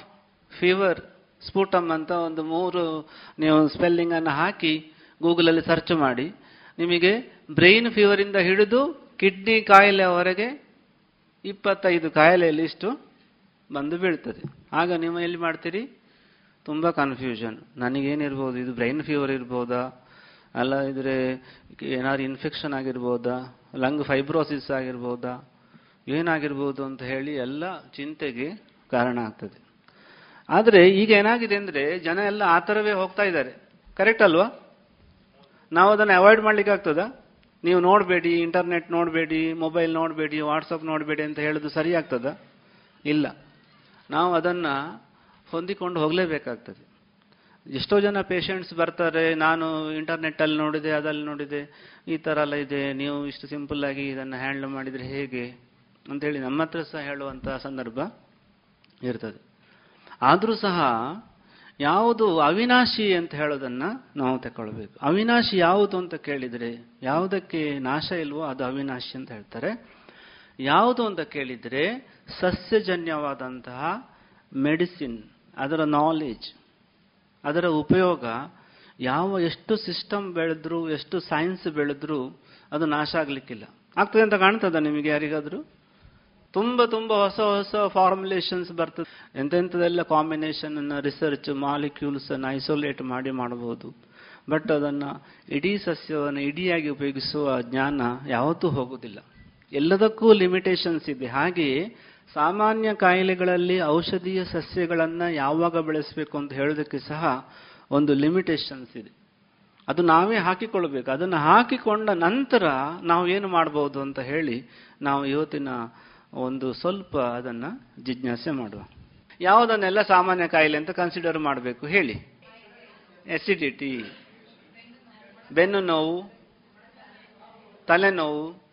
ಫೀವರ್ ಸ್ಪೂಟಮ್ ಅಂತ ಒಂದು ಮೂರು ನೀವು ಸ್ಪೆಲ್ಲಿಂಗ್ ಅನ್ನು ಹಾಕಿ ಗೂಗಲಲ್ಲಿ ಸರ್ಚ್ ಮಾಡಿ. ನಿಮಗೆ ಬ್ರೈನ್ ಫೀವರಿಂದ ಹಿಡಿದು ಕಿಡ್ನಿ ಕಾಯಿಲೆವರೆಗೆ ಇಪ್ಪತ್ತೈದು ಕಾಯಿಲೆ ಲಿಸ್ಟು ಬಂದು ಬೀಳ್ತದೆ. ಆಗ ನೀವು ಎಲ್ಲಿ ಮಾಡ್ತೀರಿ? ತುಂಬ ಕನ್ಫ್ಯೂಷನ್ ನನಗೇನಿರ್ಬೋದು? ಇದು ಬ್ರೈನ್ ಫೀವರ್ ಇರ್ಬೋದಾ? ಅಲ್ಲ, ಇದ್ರೆ ಏನಾದ್ರು ಇನ್ಫೆಕ್ಷನ್ ಆಗಿರ್ಬೋದಾ? ಲಂಗ್ ಫೈಬ್ರೋಸಿಸ್ ಆಗಿರ್ಬೋದಾ? ಏನಾಗಿರ್ಬೋದು ಅಂತ ಹೇಳಿ ಎಲ್ಲ ಚಿಂತೆಗೆ ಕಾರಣ ಆಗ್ತದೆ. ಆದರೆ ಈಗ ಏನಾಗಿದೆ ಅಂದರೆ ಜನ ಎಲ್ಲ ಆ ಥರವೇ ಹೋಗ್ತಾ ಇದ್ದಾರೆ. ಕರೆಕ್ಟ್ ಅಲ್ವಾ? ನಾವು ಅದನ್ನು ಅವಾಯ್ಡ್ ಮಾಡ್ಲಿಕ್ಕೆ ಆಗ್ತದಾ? ನೀವು ನೋಡಬೇಡಿ ಇಂಟರ್ನೆಟ್ ನೋಡಬೇಡಿ ಮೊಬೈಲ್ ನೋಡಬೇಡಿ ವಾಟ್ಸಪ್ ನೋಡಬೇಡಿ ಅಂತ ಹೇಳೋದು ಸರಿ ಆಗ್ತದ? ಇಲ್ಲ. ನಾವು ಅದನ್ನು ಹೊಂದಿಕೊಂಡು ಹೋಗಲೇಬೇಕಾಗ್ತದೆ. ಎಷ್ಟೋ ಜನ ಪೇಷಂಟ್ಸ್ ಬರ್ತಾರೆ, ನಾನು ಇಂಟರ್ನೆಟ್ಟಲ್ಲಿ ನೋಡಿದೆ ಅದಲ್ಲಿ ನೋಡಿದೆ, ಈ ಥರ ಎಲ್ಲ ಇದೆ, ನೀವು ಇಷ್ಟು ಸಿಂಪಲ್ ಆಗಿ ಇದನ್ನು ಹ್ಯಾಂಡಲ್ ಮಾಡಿದರೆ ಹೇಗೆ? ಅಂತೇಳಿ ನಮ್ಮ ಹತ್ರ ಸಹ ಹೇಳುವಂಥ ಸಂದರ್ಭ. ಇರ್ತದೆ. ಆದರೂ ಸಹ ಯಾವುದು ಅವಿನಾಶಿ ಅಂತ ಹೇಳೋದನ್ನ ನಾವು ತಗೊಳ್ಬೇಕು. ಅವಿನಾಶಿ ಯಾವುದು ಅಂತ ಕೇಳಿದರೆ ಯಾವುದಕ್ಕೆ ನಾಶ ಇಲ್ವೋ ಅದು ಅವಿನಾಶಿ ಅಂತ ಹೇಳ್ತಾರೆ. ಯಾವುದು ಅಂತ ಕೇಳಿದರೆ ಸಸ್ಯಜನ್ಯವಾದಂತಹ ಮೆಡಿಸಿನ್, ಅದರ ನಾಲೆಜ್ ಅದರ ಉಪಯೋಗ ಯಾವ ಎಷ್ಟು ಸಿಸ್ಟಮ್ ಬೆಳೆದ್ರು, ಎಷ್ಟು ಸೈನ್ಸ್ ಬೆಳೆದ್ರು ಅದು ನಾಶ ಆಗ್ಲಿಕ್ಕಿಲ್ಲ. ಆಗ್ತದೆ ಅಂತ ಕಾಣ್ತದ ನಿಮಗೆ ಯಾರಿಗಾದ್ರೂ? ತುಂಬ ತುಂಬ ಹೊಸ ಹೊಸ ಫಾರ್ಮುಲೇಷನ್ಸ್ ಬರ್ತದೆ. ಎಂತೆಂಥದೆಲ್ಲ ಕಾಂಬಿನೇಷನ್ ಅನ್ನ ರಿಸರ್ಚ್ ಮಾಲಿಕ್ಯೂಲ್ಸ್ ಅನ್ನು ಐಸೋಲೇಟ್ ಮಾಡಿ ಮಾಡಬಹುದು ಬಟ್ ಅದನ್ನ ಇಡೀ ಸಸ್ಯವನ್ನು ಇಡಿಯಾಗಿ ಉಪಯೋಗಿಸುವ ಜ್ಞಾನ ಯಾವತ್ತೂ ಹೋಗುವುದಿಲ್ಲ ಎಲ್ಲದಕ್ಕೂ ಲಿಮಿಟೇಷನ್ಸ್ ಇದೆ. ಹಾಗೆಯೇ ಸಾಮಾನ್ಯ ಕಾಯಿಲೆಗಳಲ್ಲಿ ಔಷಧೀಯ ಸಸ್ಯಗಳನ್ನು ಯಾವಾಗ ಬೆಳೆಸಬೇಕು ಅಂತ ಹೇಳೋದಕ್ಕೆ ಸಹ ಒಂದು ಲಿಮಿಟೇಷನ್ಸ್ ಇದೆ. ಅದು ನಾವೇ ಹಾಕಿಕೊಳ್ಬೇಕು. ಅದನ್ನು ಹಾಕಿಕೊಂಡ ನಂತರ ನಾವು ಏನು ಮಾಡಬಹುದು ಅಂತ ಹೇಳಿ ನಾವು ಇವತ್ತಿನ ಒಂದು ಸ್ವಲ್ಪ ಅದನ್ನು ಜಿಜ್ಞಾಸೆ ಮಾಡುವ. ಯಾವುದನ್ನೆಲ್ಲ ಸಾಮಾನ್ಯ ಕಾಯಿಲೆ ಅಂತ ಕನ್ಸಿಡರ್ ಮಾಡಬೇಕು ಹೇಳಿ. ಎಸಿಡಿಟಿ ಬೆನ್ನು ನೋವು ತಲೆನೋವು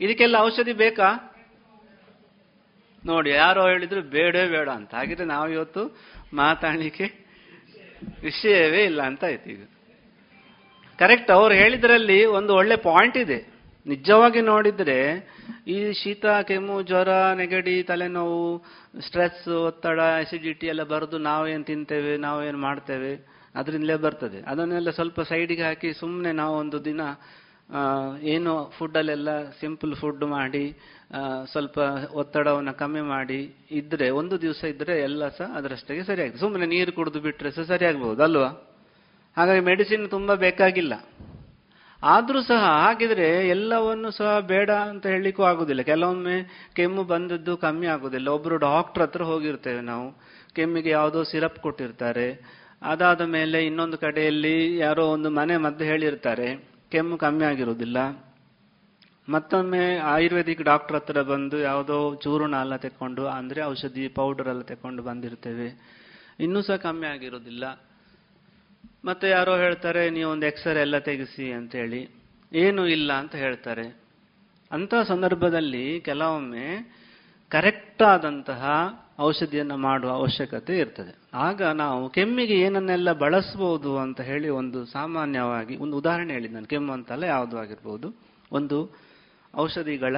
ಇದಕ್ಕೆಲ್ಲ ಔಷಧಿ ಬೇಕಾ? ನೋಡಿ, ಯಾರೋ ಹೇಳಿದ್ರು ಬೇಡವೇ ಬೇಡ ಅಂತ. ಹಾಗಿದ್ರೆ ನಾವು ಇವತ್ತು ಮಾತಾಡಲಿಕ್ಕೆ ವಿಷಯವೇ ಇಲ್ಲ ಅಂತ ಆಯ್ತು ಈಗ. ಕರೆಕ್ಟ್ ಅವ್ರು ಹೇಳಿದ್ರಲ್ಲಿ ಒಂದು ಒಳ್ಳೆ ಪಾಯಿಂಟ್ ಇದೆ. ನಿಜವಾಗಿ ನೋಡಿದ್ರೆ ಈ ಶೀತ, ಕೆಮ್ಮು, ಜ್ವರ, ನೆಗಡಿ, ತಲೆನೋವು ಸ್ಟ್ರೆಸ್ ಒತ್ತಡ ಅಸಿಡಿಟಿ ಎಲ್ಲ ಬರೆದು ನಾವೇನು ತಿಂತೇವೆ, ನಾವೇನು ಮಾಡ್ತೇವೆ, ಅದರಿಂದಲೇ ಬರ್ತದೆ. ಅದನ್ನೆಲ್ಲ ಸ್ವಲ್ಪ ಸೈಡಿಗೆ ಹಾಕಿ ಸುಮ್ಮನೆ ನಾವು ಒಂದು ದಿನ ಏನು ಫುಡ್ಡಲ್ಲೆಲ್ಲ ಸಿಂಪಲ್ ಫುಡ್ ಮಾಡಿ ಸ್ವಲ್ಪ ಒತ್ತಡವನ್ನು ಕಮ್ಮಿ ಮಾಡಿ ಇದ್ರೆ, ಒಂದು ದಿವಸ ಇದ್ರೆ ಎಲ್ಲ ಸಹ ಅದರಷ್ಟೇ ಸರಿಯಾಗ್ತದೆ. ಸುಮ್ಮನೆ ನೀರು ಕುಡಿದು ಬಿಟ್ರೆ ಸಹ ಸರಿಯಾಗಬಹುದು ಅಲ್ವಾ? ಹಾಗಾಗಿ ಮೆಡಿಸಿನ್ ತುಂಬಾ ಬೇಕಾಗಿಲ್ಲ. ಆದ್ರೂ ಸಹ ಹಾಗಿದ್ರೆ ಎಲ್ಲವನ್ನು ಸಹ ಬೇಡ ಅಂತ ಹೇಳಲಿಕ್ಕೂ ಆಗುದಿಲ್ಲ. ಕೆಲವೊಮ್ಮೆ ಕೆಮ್ಮು ಬಂದದ್ದು ಕಮ್ಮಿ ಆಗುದಿಲ್ಲ. ಒಬ್ಬರು ಡಾಕ್ಟರ್ ಹತ್ರ ಹೋಗಿರ್ತೇವೆ ನಾವು. ಕೆಮ್ಮಿಗೆ ಯಾವುದೋ ಸಿರಪ್ ಕೊಟ್ಟಿರ್ತಾರೆ. ಅದಾದ ಮೇಲೆ ಇನ್ನೊಂದು ಕಡೆಯಲ್ಲಿ ಯಾರೋ ಒಂದು ಮನೆ ಮದ್ದು ಹೇಳಿರ್ತಾರೆ. ಕೆಮ್ಮು ಕಮ್ಮಿ ಆಗಿರುವುದಿಲ್ಲ. ಮತ್ತೊಮ್ಮೆ ಆಯುರ್ವೇದಿಕ್ ಡಾಕ್ಟರ್ ಹತ್ರ ಬಂದು ಯಾವುದೋ ಚೂರ್ಣ ಎಲ್ಲ ತೆಕ್ಕೊಂಡು, ಅಂದ್ರೆ ಔಷಧಿ ಪೌಡರ್ ಎಲ್ಲ ತೆಕ್ಕೊಂಡು ಬಂದಿರ್ತೇವೆ. ಇನ್ನೂ ಸಹ ಕಮ್ಮಿ ಆಗಿರೋದಿಲ್ಲ ಮತ್ತೆ ಯಾರೋ ಹೇಳ್ತಾರೆ ನೀವು ಒಂದು ಎಕ್ಸ್ರೇ ಎಲ್ಲ ತೆಗೆಸಿ ಅಂತ ಹೇಳಿ. ಏನು ಇಲ್ಲ ಅಂತ ಹೇಳ್ತಾರೆ. ಅಂತ ಸಂದರ್ಭದಲ್ಲಿ ಕೆಲವೊಮ್ಮೆ ಕರೆಕ್ಟ್ ಆದಂತಹ ಔಷಧಿಯನ್ನು ಮಾಡುವ ಅವಶ್ಯಕತೆ ಇರ್ತದೆ. ಆಗ ನಾವು ಕೆಮ್ಮಿಗೆ ಏನನ್ನೆಲ್ಲ ಬಳಸಬಹುದು ಅಂತ ಹೇಳಿ ಒಂದು ಸಾಮಾನ್ಯವಾಗಿ ಒಂದು ಉದಾಹರಣೆ ಹೇಳಿ ನಾನು. ಕೆಮ್ಮು ಅಂತಲ್ಲ ಯಾವುದು ಆಗಿರ್ಬೋದು. ಒಂದು ಔಷಧಿಗಳ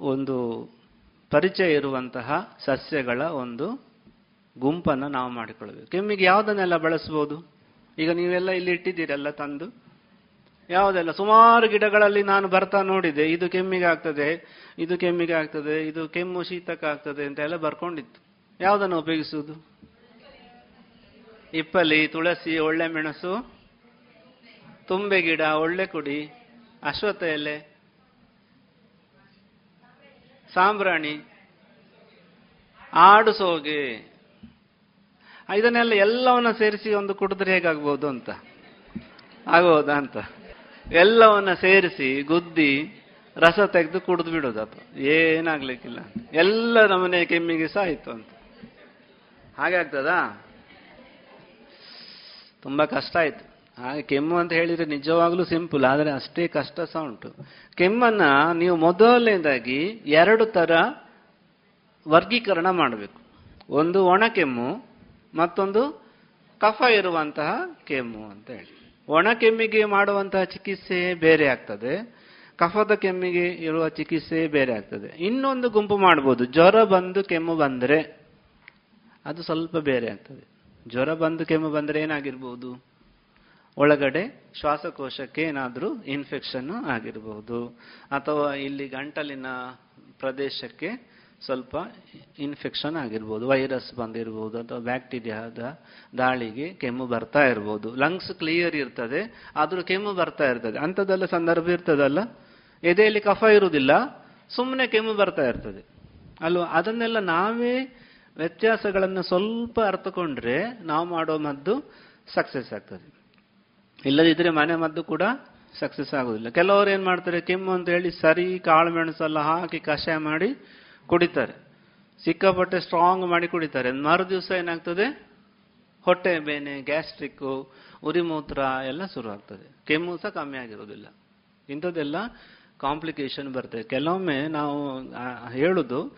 ಒಂದು ಪರಿಚಯ ಇರುವಂತಹ ಸಸ್ಯಗಳ ಒಂದು ಗುಂಪನ್ನು ನಾವು ಮಾಡಿಕೊಳ್ಬೇಕು ಕೆಮ್ಮಿಗೆ ಯಾವುದನ್ನೆಲ್ಲ ಬಳಸ್ಬೋದು? ಈಗ ನೀವೆಲ್ಲ ಇಲ್ಲಿ ಇಟ್ಟಿದ್ದೀರಲ್ಲ ತಂದು? ಯಾವುದೆಲ್ಲ? ಸುಮಾರು ಗಿಡಗಳಲ್ಲಿ ನಾನು ಬರ್ತಾ ನೋಡಿದೆ. ಇದು ಕೆಮ್ಮಿಗೆ ಆಗ್ತದೆ, ಇದು ಕೆಮ್ಮಿಗೆ ಆಗ್ತದೆ, ಇದು ಕೆಮ್ಮು ಶೀತಕ್ಕೆ ಆಗ್ತದೆ ಅಂತ ಎಲ್ಲ ಬರ್ಕೊಂಡಿತ್ತು. ಯಾವುದನ್ನು ಉಪಯೋಗಿಸುವುದು? ಇಪ್ಪಲಿ, ತುಳಸಿ, ಒಳ್ಳೆ ಮೆಣಸು, ತುಂಬೆ ಗಿಡ, ಒಳ್ಳೆ ಕುಡಿ ಅಶ್ವಥ ಎಲೆ, ಸಾಂಬ್ರಾಣಿ, ಆಡು ಸೋಗೆ. ಇದನ್ನೆಲ್ಲ ಎಲ್ಲವನ್ನ ಸೇರಿಸಿ ಒಂದು ಕುಡಿದ್ರೆ ಹೇಗಾಗ್ಬೋದು ಅಂತ? ಆಗ್ಬೋದಾ ಅಂತ? ಎಲ್ಲವನ್ನ ಸೇರಿಸಿ, ಗುದ್ದಿ, ರಸ ತೆಗೆದು ಕುಡಿದು ಬಿಡೋದು ಬಿಡೋದಪ್ಪ ಏನಾಗ್ಲಿಕ್ಕಿಲ್ಲ. ಎಲ್ಲ ನಮ್ಮನೆ ಕೆಮ್ಮಿಗೆ ಸಹ ಆಯ್ತು ಅಂತ. ಹಾಗೆ ಆಗ್ತದಾ? ತುಂಬಾ ಕಷ್ಟ ಆಯ್ತು. ಹಾಗೆ ಕೆಮ್ಮು ಅಂತ ಹೇಳಿದ್ರೆ ನಿಜವಾಗ್ಲೂ ಸಿಂಪಲ್, ಆದರೆ ಅಷ್ಟೇ ಕಷ್ಟ ಸಹ ಉಂಟು. ಕೆಮ್ಮನ್ನ ನೀವು ಮೊದಲನೇದಾಗಿ ಎರಡು ತರ ವರ್ಗೀಕರಣ ಮಾಡಬೇಕು. ಒಂದು ಒಣ ಕೆಮ್ಮು ಮತ್ತೊಂದು ಕಫ ಇರುವಂತಹ ಕೆಮ್ಮು ಅಂತ ಹೇಳಿ. ಒಣ ಕೆಮ್ಮಿಗೆ ಮಾಡುವಂತಹ ಚಿಕಿತ್ಸೆ ಬೇರೆ ಆಗ್ತದೆ. ಕಫದ ಕೆಮ್ಮಿಗೆ ಇರುವ ಚಿಕಿತ್ಸೆ ಬೇರೆ ಆಗ್ತದೆ. ಇನ್ನೊಂದು ಗುಂಪು ಮಾಡ್ಬೋದು. ಜ್ವರ ಬಂದು ಕೆಮ್ಮು ಬಂದರೆ ಅದು ಸ್ವಲ್ಪ ಬೇರೆ ಆಗ್ತದೆ. ಜ್ವರ ಬಂದು ಕೆಮ್ಮು ಬಂದರೆ ಏನಾಗಿರ್ಬೋದು? ಒಳಗಡೆ ಶ್ವಾಸಕೋಶಕ್ಕೆ ಏನಾದರೂ ಇನ್ಫೆಕ್ಷನ್ ಆಗಿರಬಹುದು ಅಥವಾ ಇಲ್ಲಿ ಗಂಟಲಿನ ಪ್ರದೇಶಕ್ಕೆ ಸ್ವಲ್ಪ ಇನ್ಫೆಕ್ಷನ್ ಆಗಿರ್ಬೋದು ವೈರಸ್ ಬಂದಿರ್ಬೋದು ಅಥವಾ ಬ್ಯಾಕ್ಟೀರಿಯಾದ ದಾಳಿಗೆ ಕೆಮ್ಮು ಬರ್ತಾ ಇರ್ಬೋದು. ಲಂಗ್ಸ್ ಕ್ಲಿಯರ್ ಇರ್ತದೆ, ಆದರೂ ಕೆಮ್ಮು ಬರ್ತಾ ಇರ್ತದೆ. ಅಂಥದ್ದೆಲ್ಲ ಸಂದರ್ಭ ಇರ್ತದಲ್ಲ? ಎದೆಯಲ್ಲಿ ಕಫ ಇರುವುದಿಲ್ಲ ಸುಮ್ಮನೆ ಕೆಮ್ಮು ಬರ್ತಾ ಇರ್ತದೆ. ಅಲ್ವಾ? ಅದನ್ನೆಲ್ಲ ನಾವೇ ವ್ಯತ್ಯಾಸಗಳನ್ನು ಸ್ವಲ್ಪ ಅರ್ಥಕೊಂಡ್ರೆ ನಾವು ಮಾಡೋ ಮದ್ದು ಸಕ್ಸಸ್ ಆಗ್ತದೆ. ಇಲ್ಲದಿದ್ದರೆ ಮನೆ ಮದ್ದು ಕೂಡ ಸಕ್ಸಸ್ ಆಗೋದಿಲ್ಲ ಕೆಲವರು ಏನು ಮಾಡ್ತಾರೆ, ಕೆಮ್ಮು ಅಂತ ಹೇಳಿ ಸರಿ ಕಾಳು ಮೆಣಸೆಲ್ಲ ಹಾಕಿ ಕಷಾಯ ಮಾಡಿ ಕುಡಿತಾರೆ. ಸಿಕ್ಕಾಪಟ್ಟೆ ಸ್ಟ್ರಾಂಗ್ ಮಾಡಿ ಕುಡಿತಾರೆ. ಮರು ದಿವಸ ಏನಾಗ್ತದೆ? ಹೊಟ್ಟೆ ಬೇನೆ ಗ್ಯಾಸ್ಟ್ರಿಕ್ ಉರಿಮೂತ್ರ ಎಲ್ಲ ಶುರು ಆಗ್ತದೆ ಕೆಮ್ಮು ಸಹ ಕಮ್ಮಿ ಆಗಿರೋದಿಲ್ಲ. ಇಂಥದ್ದೆಲ್ಲ ಕಾಂಪ್ಲಿಕೇಶನ್ ಬರ್ತದೆ. ಕೆಲವೊಮ್ಮೆ ನಾವು ಹೇಳುದು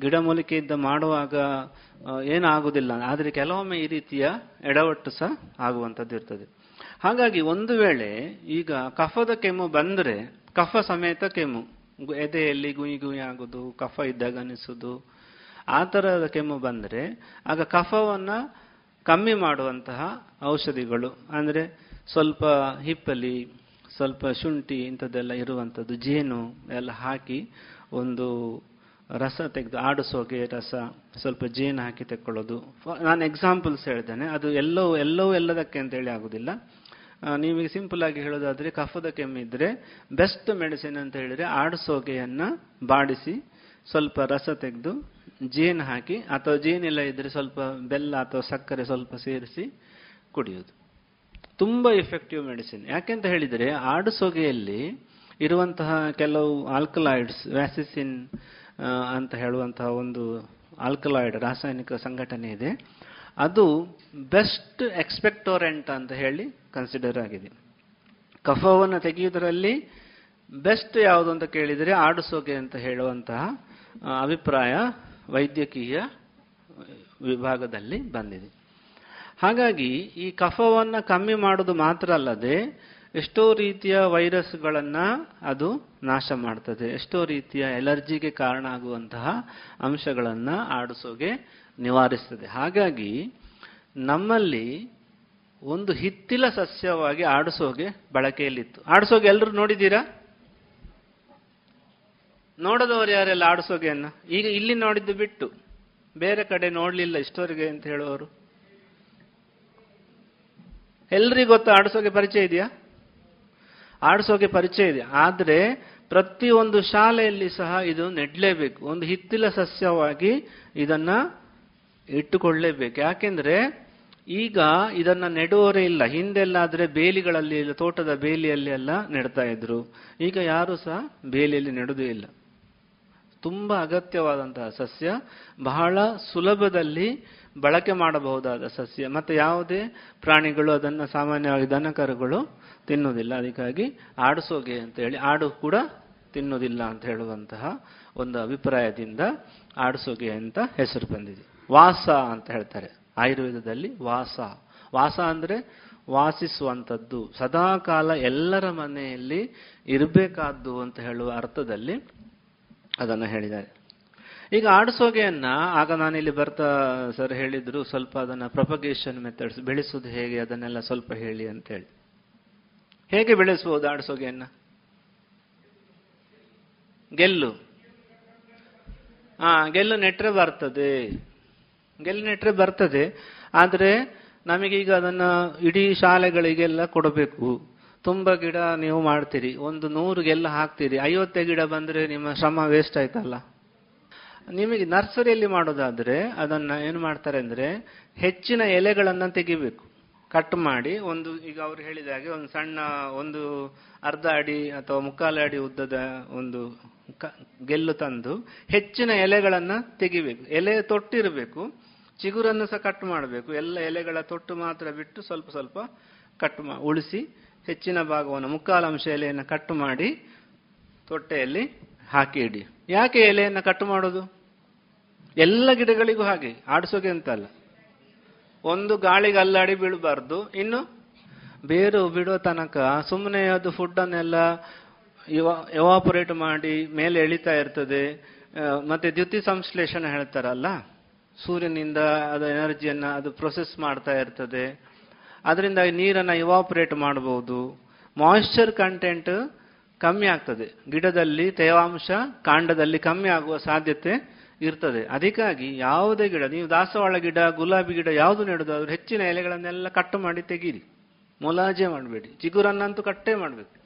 ಗಿಡಮೂಲಿಕೆಯಿಂದ ಮಾಡುವಾಗ ಏನಾಗುವುದಿಲ್ಲ ಆದರೆ ಕೆಲವೊಮ್ಮೆ ಈ ರೀತಿಯ ಎಡವಟ್ಟು ಸಹ ಆಗುವಂಥದ್ದು ಇರ್ತದೆ. ಹಾಗಾಗಿ ಒಂದು ವೇಳೆ ಈಗ ಕಫದ ಕೆಮ್ಮು ಬಂದ್ರೆ, ಕಫ ಸಮೇತ ಕೆಮ್ಮು. ಎದೆಯಲ್ಲಿ ಗುಯಿ ಗುಯಿ ಆಗೋದು, ಕಫ ಇದ್ದಾಗ ಅನಿಸುದು. ಆ ಥರದ ಕೆಮ್ಮು ಬಂದ್ರೆ ಆಗ ಕಫವನ್ನ ಕಮ್ಮಿ ಮಾಡುವಂತಹ ಔಷಧಿಗಳು. ಅಂದ್ರೆ ಸ್ವಲ್ಪ ಹಿಪ್ಪಲಿ ಸ್ವಲ್ಪ ಶುಂಠಿ ಇಂಥದ್ದೆಲ್ಲ ಇರುವಂಥದ್ದು, ಜೇನು ಎಲ್ಲ ಹಾಕಿ ಒಂದು ರಸ ತೆಗೆದು ಆಡಿಸೋಗೆ ರಸ, ಸ್ವಲ್ಪ ಜೇನು ಹಾಕಿ ತೆಕ್ಕೊಳ್ಳೋದು. ನಾನು ಎಕ್ಸಾಂಪಲ್ಸ್ ಹೇಳ್ತೇನೆ. ಅದು ಎಲ್ಲವೂ ಎಲ್ಲವೂ ಎಲ್ಲದಕ್ಕೆ ಅಂತೇಳಿ ಆಗುದಿಲ್ಲ. ಆ, ನಿಮಗೆ ಸಿಂಪಲ್ ಆಗಿ ಹೇಳೋದಾದ್ರೆ ಕಫದ ಕೆಮ್ಮಿದ್ರೆ ಬೆಸ್ಟ್ ಮೆಡಿಸಿನ್ ಅಂತ ಹೇಳಿದ್ರೆ ಆಡಸೋಗೆಯನ್ನ ಬಾಡಿಸಿ ಸ್ವಲ್ಪ ರಸ ತೆಗೆದು ಜೇನು ಹಾಕಿ ಅಥವಾ ಜೇನಿಲ್ಲ ಇದ್ರೆ ಸ್ವಲ್ಪ ಬೆಲ್ಲ ಅಥವಾ ಸಕ್ಕರೆ ಸ್ವಲ್ಪ ಸೇರಿಸಿ ಕುಡಿಯೋದು. ತುಂಬಾ ಎಫೆಕ್ಟಿವ್ ಮೆಡಿಸಿನ್ ಯಾಕೆಂತ ಹೇಳಿದ್ರೆ ಆಡಸೋಗೆಯಲ್ಲಿ ಇರುವಂತಹ ಕೆಲವು ಆಲ್ಕಲಾಯ್ಡ್ಸ್ ವ್ಯಾಸಿಸಿನ್ ಅಂತ ಹೇಳುವಂತಹ ಒಂದು ಆಲ್ಕಲಾಯ್ಡ್ ರಾಸಾಯನಿಕ ಸಂಘಟನೆ ಇದೆ. ಅದು ಬೆಸ್ಟ್ ಎಕ್ಸ್ಪೆಕ್ಟೋರೆಂಟ್ ಅಂತ ಹೇಳಿ ಕನ್ಸಿಡರ್ ಆಗಿದೆ. ಕಫವನ್ನು ತೆಗೆಯುವುದರಲ್ಲಿ ಬೆಸ್ಟ್ ಯಾವುದು ಅಂತ ಕೇಳಿದರೆ ಆಡಿಸೋಕೆ ಅಂತ ಹೇಳುವಂತಹ ಅಭಿಪ್ರಾಯ ವೈದ್ಯಕೀಯ ವಿಭಾಗದಲ್ಲಿ ಬಂದಿದೆ. ಹಾಗಾಗಿ ಈ ಕಫವನ್ನು ಕಮ್ಮಿ ಮಾಡೋದು ಮಾತ್ರ ಅಲ್ಲದೆ ಎಷ್ಟೋ ರೀತಿಯ ವೈರಸ್ಗಳನ್ನು ಅದು ನಾಶ ಮಾಡ್ತದೆ. ಎಷ್ಟೋ ರೀತಿಯ ಎಲರ್ಜಿಗೆ ಕಾರಣ ಆಗುವಂತಹ ಅಂಶಗಳನ್ನು ಆಡಿಸೋಗೆ ನಿವಾರಿಸ್ತದೆ. ಹಾಗಾಗಿ ನಮ್ಮಲ್ಲಿ ಒಂದು ಹಿತ್ತಿಲ ಸಸ್ಯವಾಗಿ ಆಡಿಸೋಗೆ ಬಳಕೆಯಲ್ಲಿತ್ತು. ಆಡಿಸೋಗೆ ಎಲ್ಲರೂ ನೋಡಿದ್ದೀರಾ? ನೋಡದವರು ಯಾರೆಲ್ಲ ಆಡಿಸೋಗೆಯನ್ನ? ಈಗ ಇಲ್ಲಿ ನೋಡಿದ್ದು ಬಿಟ್ಟು. ಬೇರೆ ಕಡೆ ನೋಡಲಿಲ್ಲ ಇಷ್ಟವರೆಗೆ ಅಂತ ಹೇಳುವವರು. ಎಲ್ರಿಗೂ ಗೊತ್ತು ಆಡಿಸೋಗೆ ಪರಿಚಯ ಇದೆಯಾ? ಆಡಿಸೋಗೆ ಪರಿಚಯ ಇದೆ. ಆದ್ರೆ ಪ್ರತಿಯೊಂದು ಶಾಲೆಯಲ್ಲಿ ಸಹ ಇದು ನೆಡ್ಲೇಬೇಕು. ಒಂದು ಹಿತ್ತಿಲ ಸಸ್ಯವಾಗಿ ಇದನ್ನ ಇಟ್ಟುಕೊಳ್ಳೇಬೇಕು. ಯಾಕೆಂದ್ರೆ ಈಗ ಇದನ್ನ ನೆಡುವವರೇ ಇಲ್ಲ. ಹಿಂದೆಲ್ಲಾದ್ರೆ ಬೇಲಿಗಳಲ್ಲಿ ತೋಟದ ಬೇಲಿಯಲ್ಲಿ ಎಲ್ಲ ನೆಡ್ತಾ ಇದ್ರು. ಈಗ ಯಾರು ಸಹ ಬೇಲಿಯಲ್ಲಿ ನೆಡುವುದೇ ಇಲ್ಲ. ತುಂಬಾ ಅಗತ್ಯವಾದಂತಹ ಸಸ್ಯ, ಬಹಳ ಸುಲಭದಲ್ಲಿ ಬಳಕೆ ಮಾಡಬಹುದಾದ ಸಸ್ಯ. ಮತ್ತೆ ಯಾವುದೇ ಪ್ರಾಣಿಗಳು ಅದನ್ನ ಸಾಮಾನ್ಯವಾಗಿ ದನಕರುಗಳು ತಿನ್ನುವುದಿಲ್ಲ. ಅದಕ್ಕಾಗಿ ಆಡಿಸೋಗೆ ಅಂತ ಹೇಳಿ ಆಡು ಕೂಡ ತಿನ್ನುವುದಿಲ್ಲ ಅಂತ ಹೇಳುವಂತಹ ಒಂದು ಅಭಿಪ್ರಾಯದಿಂದ ಆಡಿಸೋಗೆ ಅಂತ ಹೆಸರು ಬಂದಿದೆ. ವಾಸ ಅಂತ ಹೇಳ್ತಾರೆ. ಆಯುರ್ವೇದದಲ್ಲಿ ವಾಸ. ವಾಸ ಅಂದರೆ ವಾಸಿಸುವಂಥದ್ದು. ಸದಾಕಾಲ ಎಲ್ಲರ ಮನೆಯಲ್ಲಿ ಇರಬೇಕಾದ್ದು ಅಂತ ಹೇಳುವ ಅರ್ಥದಲ್ಲಿ ಅದನ್ನು ಹೇಳಿದ್ದಾರೆ. ಈಗ ಆಡಿಸೋಗೆಯನ್ನ, ಆಗ ನಾನಿಲ್ಲಿ ಬರ್ತಾ ಸರ್ ಹೇಳಿದ್ರು ಸ್ವಲ್ಪ ಅದನ್ನ ಪ್ರೊಪಗೇಷನ್ ಮೆಥಡ್ಸ್ ಬೆಳೆಸೋದು ಹೇಗೆ ಅದನ್ನೆಲ್ಲ ಸ್ವಲ್ಪ ಹೇಳಿ ಅಂತ ಹೇಳಿ ಹೇಗೆ ಬೆಳೆಸಬಹುದು ಆಡಿಸೋಗೆಯನ್ನ? ಗೆಲ್ಲು. ಹಾ ಗೆಲ್ಲು ನೆಟ್ರೆ ಬರ್ತದೆ. ಗೆಲ್ಲು ನೆಟ್ರೆ ಬರ್ತದೆ. ಆದ್ರೆ ನಮಗೀಗ ಅದನ್ನ ಇಡೀ ಶಾಲೆಗಳಿಗೆಲ್ಲ ಕೊಡಬೇಕು. ತುಂಬ ಗಿಡ ನೀವು ಮಾಡ್ತೀರಿ. ಒಂದು ನೂರು ಗೆಲ್ಲ ಹಾಕ್ತೀರಿ. ಐವತ್ತೇ ಗಿಡ ಬಂದ್ರೆ ನಿಮ್ಮ ಶ್ರಮ ವೇಸ್ಟ್ ಆಯ್ತಲ್ಲ? ನಿಮಗೆ ನರ್ಸರಿಯಲ್ಲಿ ಮಾಡೋದಾದ್ರೆ ಅದನ್ನ ಏನು ಮಾಡ್ತಾರೆ ಅಂದ್ರೆ ಹೆಚ್ಚಿನ ಎಲೆಗಳನ್ನ ತೆಗಿಬೇಕು. ಕಟ್ ಮಾಡಿ ಒಂದು, ಈಗ ಅವ್ರು ಹೇಳಿದ ಹಾಗೆ ಒಂದು ಸಣ್ಣ ಒಂದು ಅರ್ಧ ಅಡಿ ಅಥವಾ ಮುಕ್ಕಾಲು ಅಡಿ ಉದ್ದದ ಒಂದು ಗೆಲ್ಲು ತಂದು ಹೆಚ್ಚಿನ ಎಲೆಗಳನ್ನ ತೆಗಿಬೇಕು. ಎಲೆ ತೊಟ್ಟಿರಬೇಕು. ಚಿಗುರನ್ನು ಸಹ ಕಟ್ ಮಾಡಬೇಕು. ಎಲ್ಲ ಎಲೆಗಳ ತೊಟ್ಟು ಮಾತ್ರ ಬಿಟ್ಟು ಸ್ವಲ್ಪ ಸ್ವಲ್ಪ ಕಟ್ ಮಾ, ಉಳಿಸಿ ಹೆಚ್ಚಿನ ಭಾಗವನ್ನು ಮುಕ್ಕಾಲು ಅಂಶ ಎಲೆಯನ್ನು ಕಟ್ ಮಾಡಿ ತೊಟ್ಟೆಯಲ್ಲಿ ಹಾಕಿ ಇಡಿ. ಯಾಕೆ ಎಲೆಯನ್ನು ಕಟ್ ಮಾಡೋದು? ಎಲ್ಲ ಗಿಡಗಳಿಗೂ ಹಾಗೆ, ಆಡಿಸೋಕೆ ಅಂತಲ್ಲ ಒಂದು ಗಾಳಿಗೆ ಅಲ್ಲಾಡಿ ಬೀಳಬಾರ್ದು. ಇನ್ನು ಬೇರು ಬಿಡೋ ತನಕ ಸುಮ್ಮನೆ ಅದು ಫುಡ್ಡನ್ನೆಲ್ಲ ಎವಾಪರೇಟ್ ಮಾಡಿ ಮೇಲೆ ಎಳಿತಾ ಇರ್ತದೆ. ಮತ್ತೆ ದ್ಯುತಿ ಸಂಶ್ಲೇಷಣೆ ಹೇಳ್ತಾರಲ್ಲ? ಸೂರ್ಯನಿಂದ ಅದು ಎನರ್ಜಿಯನ್ನ ಅದು ಪ್ರೊಸೆಸ್ ಮಾಡ್ತಾ ಇರ್ತದೆ. ಅದರಿಂದ ನೀರನ್ನ ಇವಾಪರೇಟ್ ಮಾಡಬಹುದು. ಮಾಯಿಶ್ಚರ್ ಕಂಟೆಂಟ್ ಕಮ್ಮಿ ಆಗ್ತದೆ. ಗಿಡದಲ್ಲಿ ತೇವಾಂಶ ಕಾಂಡದಲ್ಲಿ ಕಮ್ಮಿ ಆಗುವ ಸಾಧ್ಯತೆ ಇರ್ತದೆ. ಅದಕ್ಕಾಗಿ ಯಾವುದೇ ಗಿಡ, ನೀವು ದಾಸವಾಳ ಗಿಡ, ಗುಲಾಬಿ ಗಿಡ ಯಾವುದು ನೆಡೋದಾದ್ರೂ ಹೆಚ್ಚಿನ ಎಲೆಗಳನ್ನೆಲ್ಲ ಕಟ್ ಮಾಡಿ ತೆಗೀರಿ. ಮೊಲಾಜೆ ಮಾಡಬೇಡಿ. ಚಿಗುರನ್ನಂತೂ ಕಟ್ಟೇ ಮಾಡಬೇಕು.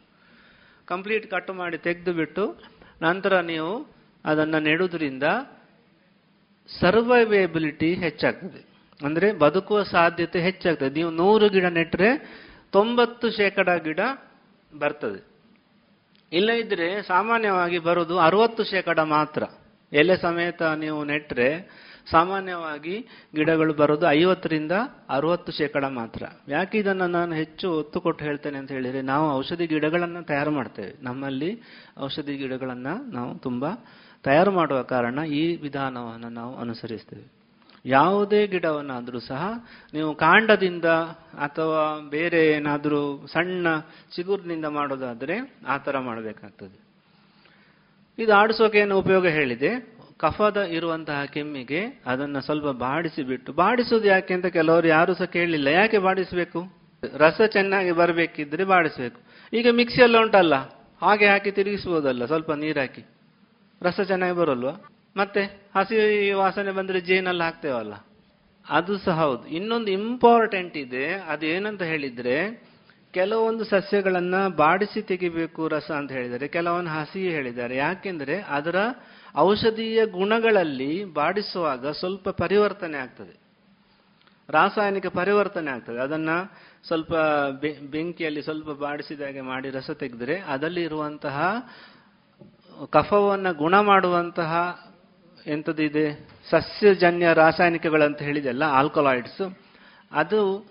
ಕಂಪ್ಲೀಟ್ ಕಟ್ ಮಾಡಿ ತೆಗೆದು ಬಿಟ್ಟು ನಂತರ ನೀವು ಅದನ್ನು ನೆಡುವುದರಿಂದ ಸರ್ವೈವೇಬಿಲಿಟಿ ಹೆಚ್ಚಾಗ್ತದೆ. ಅಂದ್ರೆ ಬದುಕುವ ಸಾಧ್ಯತೆ ಹೆಚ್ಚಾಗ್ತದೆ. ನೀವು ನೂರು ಗಿಡ ನೆಟ್ಟರೆ ತೊಂಬತ್ತು ಶೇಕಡ ಗಿಡ ಬರ್ತದೆ. ಇಲ್ಲ ಇದ್ರೆ ಸಾಮಾನ್ಯವಾಗಿ ಬರೋದು ಅರವತ್ತು ಶೇಕಡ ಮಾತ್ರ. ಎಲೆ ಸಮೇತ ನೀವು ನೆಟ್ಟರೆ ಸಾಮಾನ್ಯವಾಗಿ ಗಿಡಗಳು ಬರೋದು ಐವತ್ತರಿಂದ ಅರವತ್ತು ಶೇಕಡ ಮಾತ್ರ. ಯಾಕೆ ಇದನ್ನು ನಾನು ಹೆಚ್ಚು ಒತ್ತು ಕೊಟ್ಟು ಹೇಳ್ತೇನೆ ಅಂತ ಹೇಳಿದರೆ, ನಾವು ಔಷಧಿ ಗಿಡಗಳನ್ನು ತಯಾರು ಮಾಡ್ತೇವೆ. ನಮ್ಮಲ್ಲಿ ಔಷಧಿ ಗಿಡಗಳನ್ನು ನಾವು ತುಂಬಾ ತಯಾರು ಮಾಡುವ ಕಾರಣ ಈ ವಿಧಾನವನ್ನು ನಾವು ಅನುಸರಿಸ್ತೇವೆ. ಯಾವುದೇ ಗಿಡವನ್ನಾದರೂ ಸಹ ನೀವು ಕಾಂಡದಿಂದ ಅಥವಾ ಬೇರೆ ಏನಾದರೂ ಸಣ್ಣ ಚಿಗುರಿನಿಂದ ಮಾಡೋದಾದರೆ ಆ ಥರ ಮಾಡಬೇಕಾಗ್ತದೆ. ಇದು ಆಡಿಸೋಕೆ ಏನು ಉಪಯೋಗ ಹೇಳಿದೆ? ಕಫದ ಇರುವಂತಹ ಕೆಮ್ಮಿಗೆ ಅದನ್ನು ಸ್ವಲ್ಪ ಬಾಡಿಸಿ ಬಿಟ್ಟು ಬಾಡಿಸೋದು ಯಾಕೆ ಅಂತ ಕೆಲವರು ಯಾರು ಸಹ ಕೇಳಲಿಲ್ಲ. ಯಾಕೆ ಬಾಡಿಸಬೇಕು? ರಸ ಚೆನ್ನಾಗಿ ಬರಬೇಕಿದ್ರೆ ಬಾಡಿಸಬೇಕು. ಈಗ ಮಿಕ್ಸಿಯೆಲ್ಲ ಉಂಟಲ್ಲ, ಹಾಗೆ ಹಾಕಿ ತಿರುಗಿಸ್ಬೋದಲ್ಲ ಸ್ವಲ್ಪ ನೀರು ಹಾಕಿ ರಸ ಚೆನ್ನಾಗಿ ಬರೋಲ್ವಾ ಮತ್ತೆ ಹಸಿ ವಾಸನೆ ಬಂದರೆ ಜೇನಲ್ಲಿ ಹಾಕ್ತೇವಲ್ಲ. ಅದು ಸಹ ಹೌದು. ಇನ್ನೊಂದು ಇಂಪಾರ್ಟೆಂಟ್ ಇದೆ ಅದು ಏನಂತ ಹೇಳಿದ್ರೆ, ಕೆಲವೊಂದು ಸಸ್ಯಗಳನ್ನು ಬಾಡಿಸಿ ತೆಗಿಬೇಕು ರಸ ಅಂತ ಹೇಳಿದರೆ ಕೆಲವೊಂದು ಹಸಿ ಹೇಳಿದ್ದಾರೆ. ಯಾಕೆಂದ್ರೆ ಅದರ ಔಷಧೀಯ ಗುಣಗಳಲ್ಲಿ ಬಾಡಿಸುವಾಗ ಸ್ವಲ್ಪ ಪರಿವರ್ತನೆ ಆಗ್ತದೆ. ರಾಸಾಯನಿಕ ಪರಿವರ್ತನೆ ಆಗ್ತದೆ. ಅದನ್ನ ಸ್ವಲ್ಪ ಬೆಂಕಿಯಲ್ಲಿ ಸ್ವಲ್ಪ ಬಾಡಿಸಿದಾಗೆ ಮಾಡಿ ರಸ ತೆಗೆದ್ರೆ ಅದರಲ್ಲಿ ಇರುವಂತಹ ಕಫವನ್ನ ಗುಣ ಮಾಡುವಂತಹ ಎಂಥದ್ದಿದೆ ಸಸ್ಯಜನ್ಯ ರಾಸಾಯನಿಕಗಳಂತ ಹೇಳಿದೆಲ್ಲ ಆಲ್ಕೊಲಾಯ್ಡ್ಸ್ ಅದು